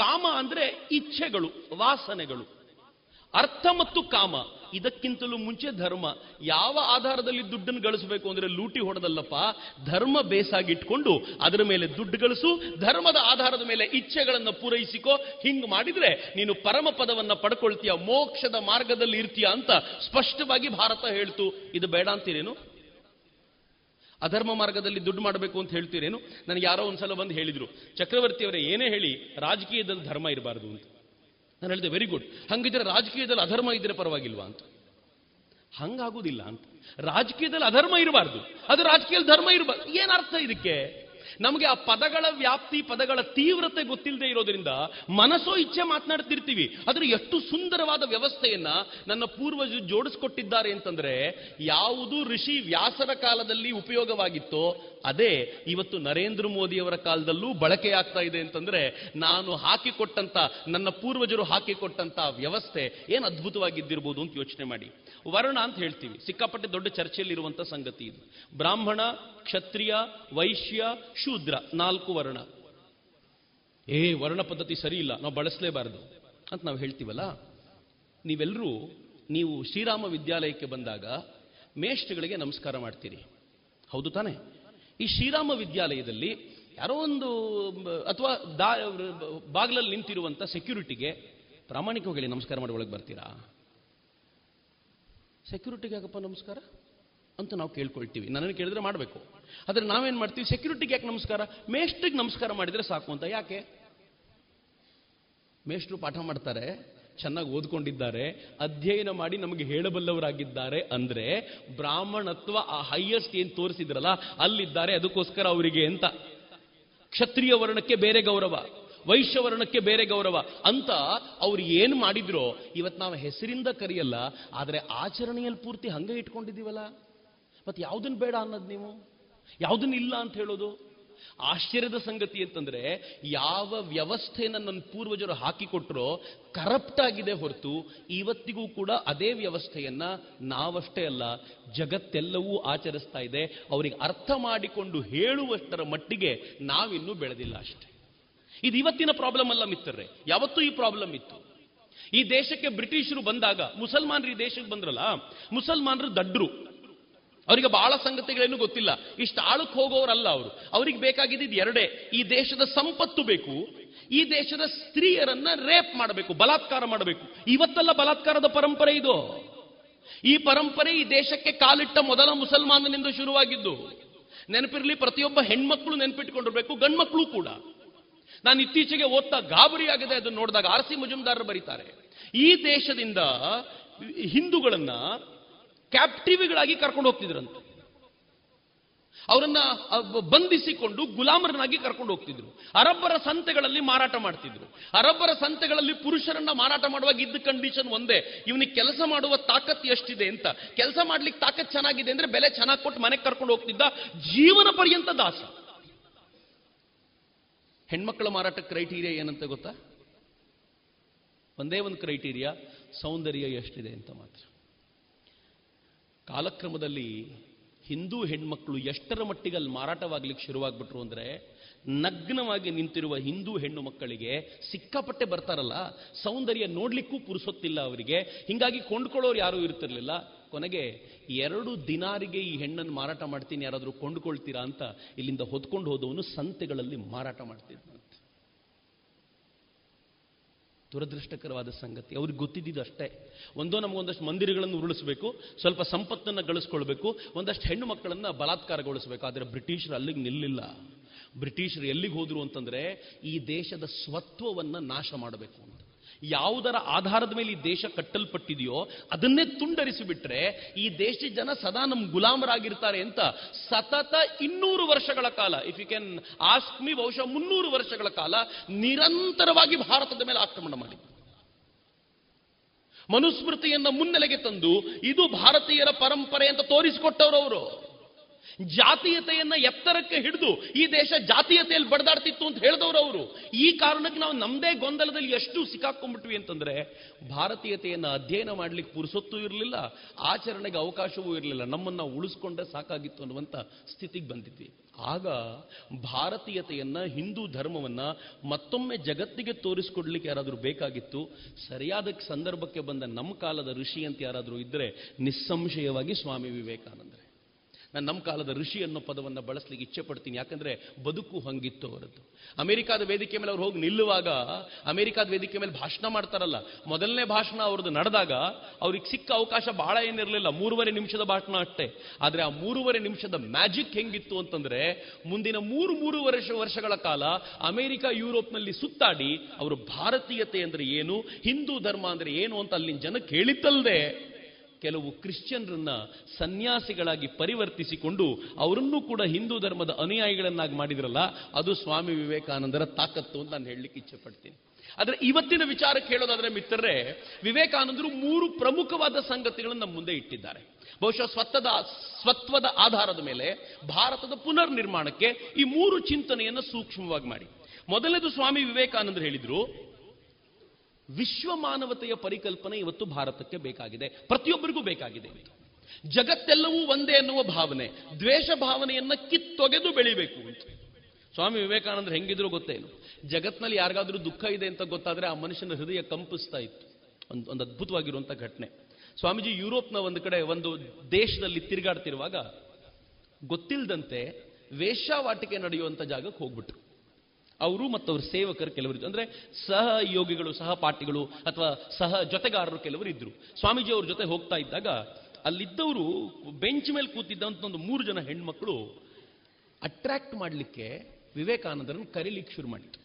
ಕಾಮ ಅಂದ್ರೆ ಇಚ್ಛೆಗಳು, ವಾಸನೆಗಳು. ಅರ್ಥ ಮತ್ತು ಕಾಮ, ಇದಕ್ಕಿಂತಲೂ ಮುಂಚೆ ಧರ್ಮ. ಯಾವ ಆಧಾರದಲ್ಲಿ ದುಡ್ಡನ್ನು ಗಳಿಸಬೇಕು ಅಂದ್ರೆ ಲೂಟಿ ಹೊಡೆದಲ್ಲಪ್ಪ, ಧರ್ಮ ಬೇಸಾಗಿಟ್ಕೊಂಡು ಅದರ ಮೇಲೆ ದುಡ್ಡು ಗಳಿಸು, ಧರ್ಮದ ಆಧಾರದ ಮೇಲೆ ಇಚ್ಛೆಗಳನ್ನು ಪೂರೈಸಿಕೋ, ಹಿಂಗ್ ಮಾಡಿದ್ರೆ ನೀನು ಪರಮ ಪದವನ್ನ ಪಡ್ಕೊಳ್ತೀಯ, ಮೋಕ್ಷದ ಮಾರ್ಗದಲ್ಲಿ ಇರ್ತೀಯ ಅಂತ ಸ್ಪಷ್ಟವಾಗಿ ಭಾರತ ಹೇಳ್ತು. ಇದು ಬೇಡ ಅಂತೀರೇನು? ಅಧರ್ಮ ಮಾರ್ಗದಲ್ಲಿ ದುಡ್ಡು ಮಾಡಬೇಕು ಅಂತ ಹೇಳ್ತೀರೇನು? ನನಗೆ ಯಾರೋ ಒಂದ್ಸಲ ಬಂದು ಹೇಳಿದ್ರು, ಚಕ್ರವರ್ತಿಯವರೇ, ಏನೇ ಹೇಳಿ, ರಾಜಕೀಯದಲ್ಲಿ ಧರ್ಮ ಇರಬಾರ್ದು ಅಂತ. ನಾನು ಹೇಳಿದೆ ವೆರಿ ಗುಡ್ ಹಂಗಿದ್ರೆ ರಾಜಕೀಯದಲ್ಲಿ ಅಧರ್ಮ ಇದ್ರೆ ಪರವಾಗಿಲ್ವಾ? ಅಂತ. ಹಂಗಾಗುದಿಲ್ಲ ಅಂತ. ರಾಜಕೀಯದಲ್ಲಿ ಅಧರ್ಮ ಇರಬಾರ್ದು. ಅದು ರಾಜಕೀಯದಲ್ಲಿ ಧರ್ಮ ಇರಬಾರ್ದು. ಏನರ್ಥ ಇದಕ್ಕೆ? ನಮಗೆ ಆ ಪದಗಳ ವ್ಯಾಪ್ತಿ, ಪದಗಳ ತೀವ್ರತೆ ಗೊತ್ತಿಲ್ಲದೆ ಇರೋದ್ರಿಂದ ಮನಸ್ಸೋ ಇಚ್ಛೆ ಮಾತನಾಡ್ತಿರ್ತೀವಿ. ಆದ್ರೆ ಎಷ್ಟು ಸುಂದರವಾದ ವ್ಯವಸ್ಥೆಯನ್ನ ನನ್ನ ಪೂರ್ವಜರು ಜೋಡಿಸ್ಕೊಟ್ಟಿದ್ದಾರೆ ಅಂತಂದ್ರೆ ಯಾವುದು ಋಷಿ ವ್ಯಾಸರ ಕಾಲದಲ್ಲಿ ಉಪಯೋಗವಾಗಿತ್ತೋ ಅದೇ ಇವತ್ತು ನರೇಂದ್ರ ಮೋದಿಯವರ ಕಾಲದಲ್ಲೂ ಬಳಕೆಯಾಗ್ತಾ ಇದೆ ಅಂತಂದ್ರೆ ನಾನು ಹಾಕಿಕೊಟ್ಟಂತ, ನನ್ನ ಪೂರ್ವಜರು ಹಾಕಿಕೊಟ್ಟಂತ ವ್ಯವಸ್ಥೆ ಏನು ಅದ್ಭುತವಾಗಿದ್ದಿರ್ಬೋದು ಅಂತ ಯೋಚನೆ ಮಾಡಿ. ವರ್ಣ ಅಂತ ಹೇಳ್ತೀವಿ. ಸಿಕ್ಕಾಪಟ್ಟೆ ದೊಡ್ಡ ಚರ್ಚೆಯಲ್ಲಿರುವಂತ ಸಂಗತಿ ಇದು. ಬ್ರಾಹ್ಮಣ ಕ್ಷತ್ರಿಯ, ವೈಶ್ಯ, ಶೂದ್ರ, ನಾಲ್ಕು ವರ್ಣ. ಏ, ವರ್ಣ ಪದ್ಧತಿ ಸರಿ ಇಲ್ಲ, ನಾವು ಬಳಸಲೇಬಾರದು ಅಂತ ನಾವು ಹೇಳ್ತೀವಲ್ಲ? ನೀವೆಲ್ಲರೂ ನೀವು ಶ್ರೀರಾಮ ವಿದ್ಯಾಲಯಕ್ಕೆ ಬಂದಾಗ ಮೇಷ್ಟ್ಗಳಿಗೆ ನಮಸ್ಕಾರ ಮಾಡ್ತೀರಿ. ಹೌದು ತಾನೆ? ಈ ಶ್ರೀರಾಮ ವಿದ್ಯಾಲಯದಲ್ಲಿ ಯಾರೋ ಒಂದು, ಅಥವಾ ದಾ, ಬಾಗಿಲಲ್ಲಿ ನಿಂತಿರುವಂಥ ಸೆಕ್ಯೂರಿಟಿಗೆ ಪ್ರಾಮಾಣಿಕವಾಗಿ ನಮಸ್ಕಾರ ಮಾಡಿ ಒಳಗೆ ಬರ್ತೀರಾ? ಸೆಕ್ಯೂರಿಟಿಗೆ ಯಾಕಪ್ಪ ನಮಸ್ಕಾರ? ಅಂತ ನಾವು ಕೇಳ್ಕೊಳ್ತೀವಿ. ನನ್ನನ್ನು ಕೇಳಿದ್ರೆ ಮಾಡಬೇಕು. ಆದರೆ ನಾವೇನು ಮಾಡ್ತೀವಿ? ಸೆಕ್ಯೂರಿಟಿಗೆ ಯಾಕೆ ನಮಸ್ಕಾರ? ಮೇಷ್ಟ್ರಿಗೆ ನಮಸ್ಕಾರ ಮಾಡಿದ್ರೆ ಸಾಕು ಅಂತ. ಯಾಕೆ? ಮೇಷ್ಟ್ರು ಪಾಠ ಮಾಡ್ತಾರೆ, ಚೆನ್ನಾಗಿ ಓದ್ಕೊಂಡಿದ್ದಾರೆ, ಅಧ್ಯಯನ ಮಾಡಿ ನಮಗೆ ಹೇಳಬಲ್ಲವರಾಗಿದ್ದಾರೆ ಅಂದ್ರೆ ಬ್ರಾಹ್ಮಣತ್ವ ಆ ಹೈಯೆಸ್ಟ್ ಏನು ತೋರಿಸಿದ್ರಲ್ಲ, ಅಲ್ಲಿದ್ದಾರೆ, ಅದಕ್ಕೋಸ್ಕರ ಅವರಿಗೆ ಅಂತ. ಕ್ಷತ್ರಿಯ ವರ್ಣಕ್ಕೆ ಬೇರೆ ಗೌರವ, ವೈಶ್ಯ ವರ್ಣಕ್ಕೆ ಬೇರೆ ಗೌರವ ಅಂತ ಅವ್ರು ಏನು ಮಾಡಿದ್ರೋ ಇವತ್ತು ನಾವು ಹೆಸರಿಂದ ಕರೆಯಲ್ಲ, ಆದರೆ ಆಚರಣೆಯಲ್ಲಿ ಪೂರ್ತಿ ಹಂಗೆ ಇಟ್ಕೊಂಡಿದ್ದೀವಲ್ಲ. ಮತ್ತೆ ಯಾವುದನ್ನು ಬೇಡ ಅನ್ನೋದು ನೀವು? ಯಾವುದನ್ನು ಇಲ್ಲ ಅಂತ ಹೇಳೋದು? ಆಶ್ಚರ್ಯದ ಸಂಗತಿ ಅಂತಂದ್ರೆ, ಯಾವ ವ್ಯವಸ್ಥೆಯನ್ನು ನನ್ನ ಪೂರ್ವಜರು ಹಾಕಿಕೊಟ್ರೋ ಕರಪ್ಟ್ ಆಗಿದೆ ಹೊರತು ಇವತ್ತಿಗೂ ಕೂಡ ಅದೇ ವ್ಯವಸ್ಥೆಯನ್ನ ನಾವಷ್ಟೇ ಅಲ್ಲ, ಜಗತ್ತೆಲ್ಲವೂ ಆಚರಿಸ್ತಾ ಇದೆ. ಅವರಿಗೆ ಅರ್ಥ ಮಾಡಿಕೊಂಡು ಹೇಳುವಷ್ಟರ ಮಟ್ಟಿಗೆ ನಾವಿನ್ನೂ ಬೆಳೆದಿಲ್ಲ ಅಷ್ಟೇ. ಇದು ಇವತ್ತಿನ ಪ್ರಾಬ್ಲಮ್ ಅಲ್ಲ ಮಿತ್ರರೆ, ಯಾವತ್ತೂ ಈ ಪ್ರಾಬ್ಲಮ್ ಇತ್ತು. ಈ ದೇಶಕ್ಕೆ ಬ್ರಿಟಿಷರು ಬಂದಾಗ, ಮುಸಲ್ಮಾನರು ಈ ದೇಶಕ್ಕೆ ಬಂದ್ರಲ್ಲ, ಮುಸಲ್ಮಾನರು ದಡ್ರು. ಅವರಿಗೆ ಬಹಳ ಸಂಗತಿಗಳೇನು ಗೊತ್ತಿಲ್ಲ. ಇಷ್ಟು ಆಳಕ್ಕೆ ಹೋಗೋರಲ್ಲ ಅವರು. ಅವರಿಗೆ ಬೇಕಾಗಿದ್ದು ಎರಡೇ. ಈ ದೇಶದ ಸಂಪತ್ತು ಬೇಕು. ಈ ದೇಶದ ಸ್ತ್ರೀಯರನ್ನ ರೇಪ್ ಮಾಡಬೇಕು, ಬಲಾತ್ಕಾರ ಮಾಡಬೇಕು. ಇವತ್ತೆಲ್ಲ ಬಲಾತ್ಕಾರದ ಪರಂಪರೆ ಇದು. ಈ ಪರಂಪರೆ ಈ ದೇಶಕ್ಕೆ ಕಾಲಿಟ್ಟ ಮೊದಲ ಮುಸಲ್ಮಾನನಿಂದ ಶುರುವಾಗಿದ್ದು. ನೆನಪಿರಲಿ, ಪ್ರತಿಯೊಬ್ಬ ಹೆಣ್ಮಕ್ಳು ನೆನಪಿಟ್ಕೊಂಡಿರ್ಬೇಕು, ಗಂಡ್ಮಕ್ಳು ಕೂಡ. ನಾನು ಇತ್ತೀಚೆಗೆ ಓದ್ತಾ ಗಾಬರಿ ಆಗಿದೆ ಅದನ್ನು ನೋಡಿದಾಗ ಆರ್ ಸಿ ಮುಜುಮ್ದಾರರು ಬರೀತಾರೆ. ಈ ದೇಶದಿಂದ ಹಿಂದೂಗಳನ್ನ ಕ್ಯಾಪ್ಟಿವಿಗಳಾಗಿ ಕರ್ಕೊಂಡು ಹೋಗ್ತಿದ್ರಂತೆ. ಅವರನ್ನ ಬಂಧಿಸಿಕೊಂಡು ಗುಲಾಮರನ್ನಾಗಿ ಕರ್ಕೊಂಡು ಹೋಗ್ತಿದ್ರು. ಅರಬ್ಬರ ಸಂತೆಗಳಲ್ಲಿ ಮಾರಾಟ ಮಾಡ್ತಿದ್ರು. ಅರಬ್ಬರ ಸಂತೆಗಳಲ್ಲಿ ಪುರುಷರನ್ನ ಮಾರಾಟ ಮಾಡುವಾಗ ಇದ್ದ ಕಂಡೀಷನ್ ಒಂದೇ. ಇವನಿಗೆ ಕೆಲಸ ಮಾಡುವ ತಾಕತ್ ಎಷ್ಟಿದೆ ಅಂತ. ಕೆಲಸ ಮಾಡ್ಲಿಕ್ಕೆ ತಾಕತ್ ಚೆನ್ನಾಗಿದೆ ಅಂದ್ರೆ ಬೆಲೆ ಚೆನ್ನಾಗಿ ಕೊಟ್ಟು ಮನೆಗೆ ಕರ್ಕೊಂಡು ಹೋಗ್ತಿದ್ದ ಜೀವನ ಪರ್ಯಂತ ದಾಸ. ಹೆಣ್ಮಕ್ಕಳ ಮಾರಾಟ ಕ್ರೈಟೀರಿಯಾ ಏನಂತ ಗೊತ್ತಾ? ಒಂದೇ ಒಂದು ಹಿಂದೂ ಹೆಣ್ಮಕ್ಳು ಎಷ್ಟರ ಮಟ್ಟಿಗೆ ಅಲ್ಲಿ ಮಾರಾಟವಾಗ್ಲಿಕ್ಕೆ ಶುರುವಾಗ್ಬಿಟ್ರು ಅಂದ್ರೆ ನಗ್ನವಾಗಿ ನಿಂತಿರುವ ಹಿಂದೂ ಹೆಣ್ಣು ಮಕ್ಕಳಿಗೆ ಸಿಕ್ಕಾಪಟ್ಟೆ ಬರ್ತಾರಲ್ಲ, ಸೌಂದರ್ಯ ನೋಡ್ಲಿಕ್ಕೂ ಪುರುಸೊತ್ತಿಲ್ಲ ಅವರಿಗೆ. ಹಿಂಗಾಗಿ ಕೊಂಡ್ಕೊಳ್ಳೋರು ಯಾರೂ ಇರ್ತಿರ್ಲಿಲ್ಲ. ಕೊನೆಗೆ ಎರಡು ದಿನಾರಿಗೆ ಈ ಹೆಣ್ಣನ್ನು ಮಾರಾಟ ಮಾಡ್ತೀನಿ, ಯಾರಾದರೂ ಕೊಂಡ್ಕೊಳ್ತೀರಾ ಅಂತ ಇಲ್ಲಿಂದ ಹೊತ್ಕೊಂಡು ಹೋದವನು ಸಂತೆಗಳಲ್ಲಿ ಮಾರಾಟ ಮಾಡ್ತಿದ್ದಂತೆ ದುರದೃಷ್ಟಕರವಾದ ಸಂಗತಿ. ಅವ್ರಿಗೆ ಗೊತ್ತಿದ್ದಿದ್ದು ಅಷ್ಟೇ. ಒಂದೋ ನಮಗೊಂದಷ್ಟು ಮಂದಿರಗಳನ್ನು ಉರುಳಿಸಬೇಕು, ಸ್ವಲ್ಪ ಸಂಪತ್ತನ್ನು ಗಳಿಸ್ಕೊಳ್ಬೇಕು, ಒಂದಷ್ಟು ಹೆಣ್ಣು ಮಕ್ಕಳನ್ನು ಬಲಾತ್ಕಾರಗೊಳಿಸಬೇಕು. ಆದರೆ ಬ್ರಿಟಿಷರು ಅಲ್ಲಿಗೆ ನಿಲ್ಲಿಲ್ಲ. ಬ್ರಿಟಿಷರು ಎಲ್ಲಿಗೆ ಹೋದರು ಅಂತಂದರೆ ಈ ದೇಶದ ಸ್ವತ್ವವನ್ನು ನಾಶ ಮಾಡಬೇಕು ಅಂತ. ಯಾವುದರ ಆಧಾರದ ಮೇಲೆ ಈ ದೇಶ ಕಟ್ಟಲ್ಪಟ್ಟಿದೆಯೋ ಅದನ್ನೇ ತುಂಡರಿಸಿಬಿಟ್ರೆ ಈ ದೇಶದ ಜನ ಸದಾ ನಮ್ಮ ಗುಲಾಮರಾಗಿರ್ತಾರೆ ಅಂತ ಸತತ ಇನ್ನೂರು ವರ್ಷಗಳ ಕಾಲ if you can ask me ಬಹುಶಃ ಮುನ್ನೂರು ವರ್ಷಗಳ ಕಾಲ ನಿರಂತರವಾಗಿ ಭಾರತದ ಮೇಲೆ ಆಕ್ರಮಣ ಮಾಡಿ ಮನುಸ್ಮೃತಿಯನ್ನ ಮುನ್ನೆಲೆಗೆ ತಂದು ಇದು ಭಾರತೀಯರ ಪರಂಪರೆ ಅಂತ ತೋರಿಸಿಕೊಟ್ಟವರು ಅವರು. ಜಾತೀಯತೆಯನ್ನ ಎತ್ತರಕ್ಕೆ ಹಿಡಿದು ಈ ದೇಶ ಜಾತೀಯತೆಯಲ್ಲಿ ಬಡದಾಡ್ತಿತ್ತು ಅಂತ ಹೇಳಿದವರು ಅವರು. ಈ ಕಾರಣಕ್ಕೆ ನಾವು ನಮ್ಮದೇ ಗೊಂದಲದಲ್ಲಿ ಎಷ್ಟು ಸಿಕ್ಕಾಕೊಂಡ್ಬಿಟ್ವಿ ಅಂತಂದ್ರೆ ಭಾರತೀಯತೆಯನ್ನ ಅಧ್ಯಯನ ಮಾಡ್ಲಿಕ್ಕೆ ಪುರುಸೊತ್ತು ಇರಲಿಲ್ಲ, ಆಚರಣೆಗೆ ಅವಕಾಶವೂ ಇರಲಿಲ್ಲ, ನಮ್ಮನ್ನ ಉಳಿಸ್ಕೊಂಡೆ ಸಾಕಾಗಿತ್ತು ಅನ್ನುವಂಥ ಸ್ಥಿತಿಗೆ ಬಂದಿದ್ವಿ. ಆಗ ಭಾರತೀಯತೆಯನ್ನ, ಹಿಂದೂ ಧರ್ಮವನ್ನ ಮತ್ತೊಮ್ಮೆ ಜಗತ್ತಿಗೆ ತೋರಿಸ್ಕೊಡ್ಲಿಕ್ಕೆ ಯಾರಾದರೂ ಬೇಕಾಗಿತ್ತು, ಸರಿಯಾದ ಸಂದರ್ಭಕ್ಕೆ ಬಂದ ನಮ್ಮ ಕಾಲದ ಋಷಿ ಅಂತ ಯಾರಾದರೂ ಇದ್ರೆ ನಿಸ್ಸಂಶಯವಾಗಿ ಸ್ವಾಮಿ ವಿವೇಕಾನಂದರೇ. ನಾನು ನಮ್ಮ ಕಾಲದ ಋಷಿ ಅನ್ನೋ ಪದವನ್ನು ಬಳಸಲಿಕ್ಕೆ ಇಚ್ಛೆ ಪಡ್ತೀನಿ ಯಾಕಂದ್ರೆ ಬದುಕು ಹಂಗಿತ್ತು ಅವರದ್ದು. ಅಮೆರಿಕಾದ ವೇದಿಕೆ ಮೇಲೆ ಅವ್ರು ಹೋಗಿ ನಿಲ್ಲುವಾಗ ಅಮೆರಿಕಾದ ವೇದಿಕೆ ಮೇಲೆ ಭಾಷಣ ಮಾಡ್ತಾರಲ್ಲ, ಮೊದಲನೇ ಭಾಷಣ ಅವ್ರದ್ದು ನಡೆದಾಗ ಅವ್ರಿಗೆ ಸಿಕ್ಕ ಅವಕಾಶ ಬಹಳ ಏನಿರಲಿಲ್ಲ. ಮೂರುವರೆ ನಿಮಿಷದ ಭಾಷಣ ಅಷ್ಟೇ. ಆದ್ರೆ ಆ ಮೂರುವರೆ ನಿಮಿಷದ ಮ್ಯಾಜಿಕ್ ಹೆಂಗಿತ್ತು ಅಂತಂದ್ರೆ ಮುಂದಿನ ಮೂರು ಮೂರು ವರ್ಷ ವರ್ಷಗಳ ಕಾಲ ಅಮೆರಿಕ, ಯುರೋಪ್ನಲ್ಲಿ ಸುತ್ತಾಡಿ ಅವರು ಭಾರತೀಯತೆ ಅಂದ್ರೆ ಏನು, ಹಿಂದೂ ಧರ್ಮ ಅಂದ್ರೆ ಏನು ಅಂತ ಅಲ್ಲಿನ ಜನಕ್ಕೆ ಹೇಳಿದ್ದಲ್ಲದೆ ಕೆಲವು ಕ್ರಿಶ್ಚಿಯನ್ರನ್ನ ಸನ್ಯಾಸಿಗಳಾಗಿ ಪರಿವರ್ತಿಸಿಕೊಂಡು ಅವರನ್ನು ಕೂಡ ಹಿಂದೂ ಧರ್ಮದ ಅನುಯಾಯಿಗಳನ್ನಾಗಿ ಮಾಡಿದ್ರಲ್ಲ, ಅದು ಸ್ವಾಮಿ ವಿವೇಕಾನಂದರ ತಾಕತ್ತು ಅಂತ ನಾನು ಹೇಳಲಿಕ್ಕೆ ಇಚ್ಛೆ ಪಡ್ತೀನಿ ಆದರೆ ಇವತ್ತಿನ ವಿಚಾರಕ್ಕೆ ಹೇಳೋದಾದ್ರೆ ಮಿತ್ರರೇ, ವಿವೇಕಾನಂದರು ಮೂರು ಪ್ರಮುಖವಾದ ಸಂಗತಿಗಳನ್ನು ನಮ್ಮ ಮುಂದೆ ಇಟ್ಟಿದ್ದಾರೆ. ಬಹುಶಃ ಸ್ವತ್ತದ, ಸ್ವತ್ವದ ಆಧಾರದ ಮೇಲೆ ಭಾರತದ ಪುನರ್ ನಿರ್ಮಾಣಕ್ಕೆ ಈ ಮೂರು ಚಿಂತನೆಯನ್ನು ಸೂಕ್ಷ್ಮವಾಗಿ ಮಾಡಿ. ಮೊದಲನೇದು ಸ್ವಾಮಿ ವಿವೇಕಾನಂದರು ಹೇಳಿದ್ರು ವಿಶ್ವ ಮಾನವತೆಯ ಪರಿಕಲ್ಪನೆ ಇವತ್ತು ಭಾರತಕ್ಕೆ ಬೇಕಾಗಿದೆ. ಪ್ರತಿಯೊಬ್ಬರಿಗೂ ಬೇಕಾಗಿದೆ. ಜಗತ್ತೆಲ್ಲವೂ ಒಂದೇ ಎನ್ನುವ ಭಾವನೆ. ದ್ವೇಷ ಭಾವನೆಯನ್ನ ಕಿತ್ತೊಗೆದು ಬೆಳಿಬೇಕು ಅಂತ. ಸ್ವಾಮಿ ವಿವೇಕಾನಂದರು ಹೆಂಗಿದ್ರು ಗೊತ್ತೇನು ಜಗತ್ನಲ್ಲಿ ಯಾರಿಗಾದ್ರೂ ದುಃಖ ಇದೆ ಅಂತ ಗೊತ್ತಾದ್ರೆ ಆ ಮನುಷ್ಯನ ಹೃದಯ ಕಂಪಿಸ್ತಾ ಇತ್ತು. ಒಂದು ಒಂದು ಅದ್ಭುತವಾಗಿರುವಂಥ ಘಟನೆ. ಸ್ವಾಮೀಜಿ ಯುರೋಪ್ನ ಒಂದು ಕಡೆ ಒಂದು ದೇಶದಲ್ಲಿ ತಿರುಗಾಡ್ತಿರುವಾಗ ಗೊತ್ತಿಲ್ಲದಂತೆ ವೇಶ್ಯಾವಾಟಿಕೆ ನಡೆಯುವಂಥ ಜಾಗಕ್ಕೆ ಹೋಗ್ಬಿಟ್ರು. ಅವರು ಮತ್ತು ಅವ್ರ ಸೇವಕರು ಕೆಲವರು ಅಂದ್ರೆ ಸಹಯೋಗಿಗಳು ಸಹಪಾಠಿಗಳು ಅಥವಾ ಸಹ ಜೊತೆಗಾರರು ಕೆಲವರು ಇದ್ರು. ಸ್ವಾಮೀಜಿ ಅವ್ರ ಜೊತೆ ಹೋಗ್ತಾ ಇದ್ದಾಗ ಅಲ್ಲಿದ್ದವರು ಬೆಂಚ್ ಮೇಲೆ ಕೂತಿದ್ದಂತ ಒಂದು ಮೂರು ಜನ ಹೆಣ್ಮಕ್ಳು ಅಟ್ರಾಕ್ಟ್ ಮಾಡಲಿಕ್ಕೆ ವಿವೇಕಾನಂದರನ್ನು ಕರೀಲಿಕ್ಕೆ ಶುರು ಮಾಡಿತು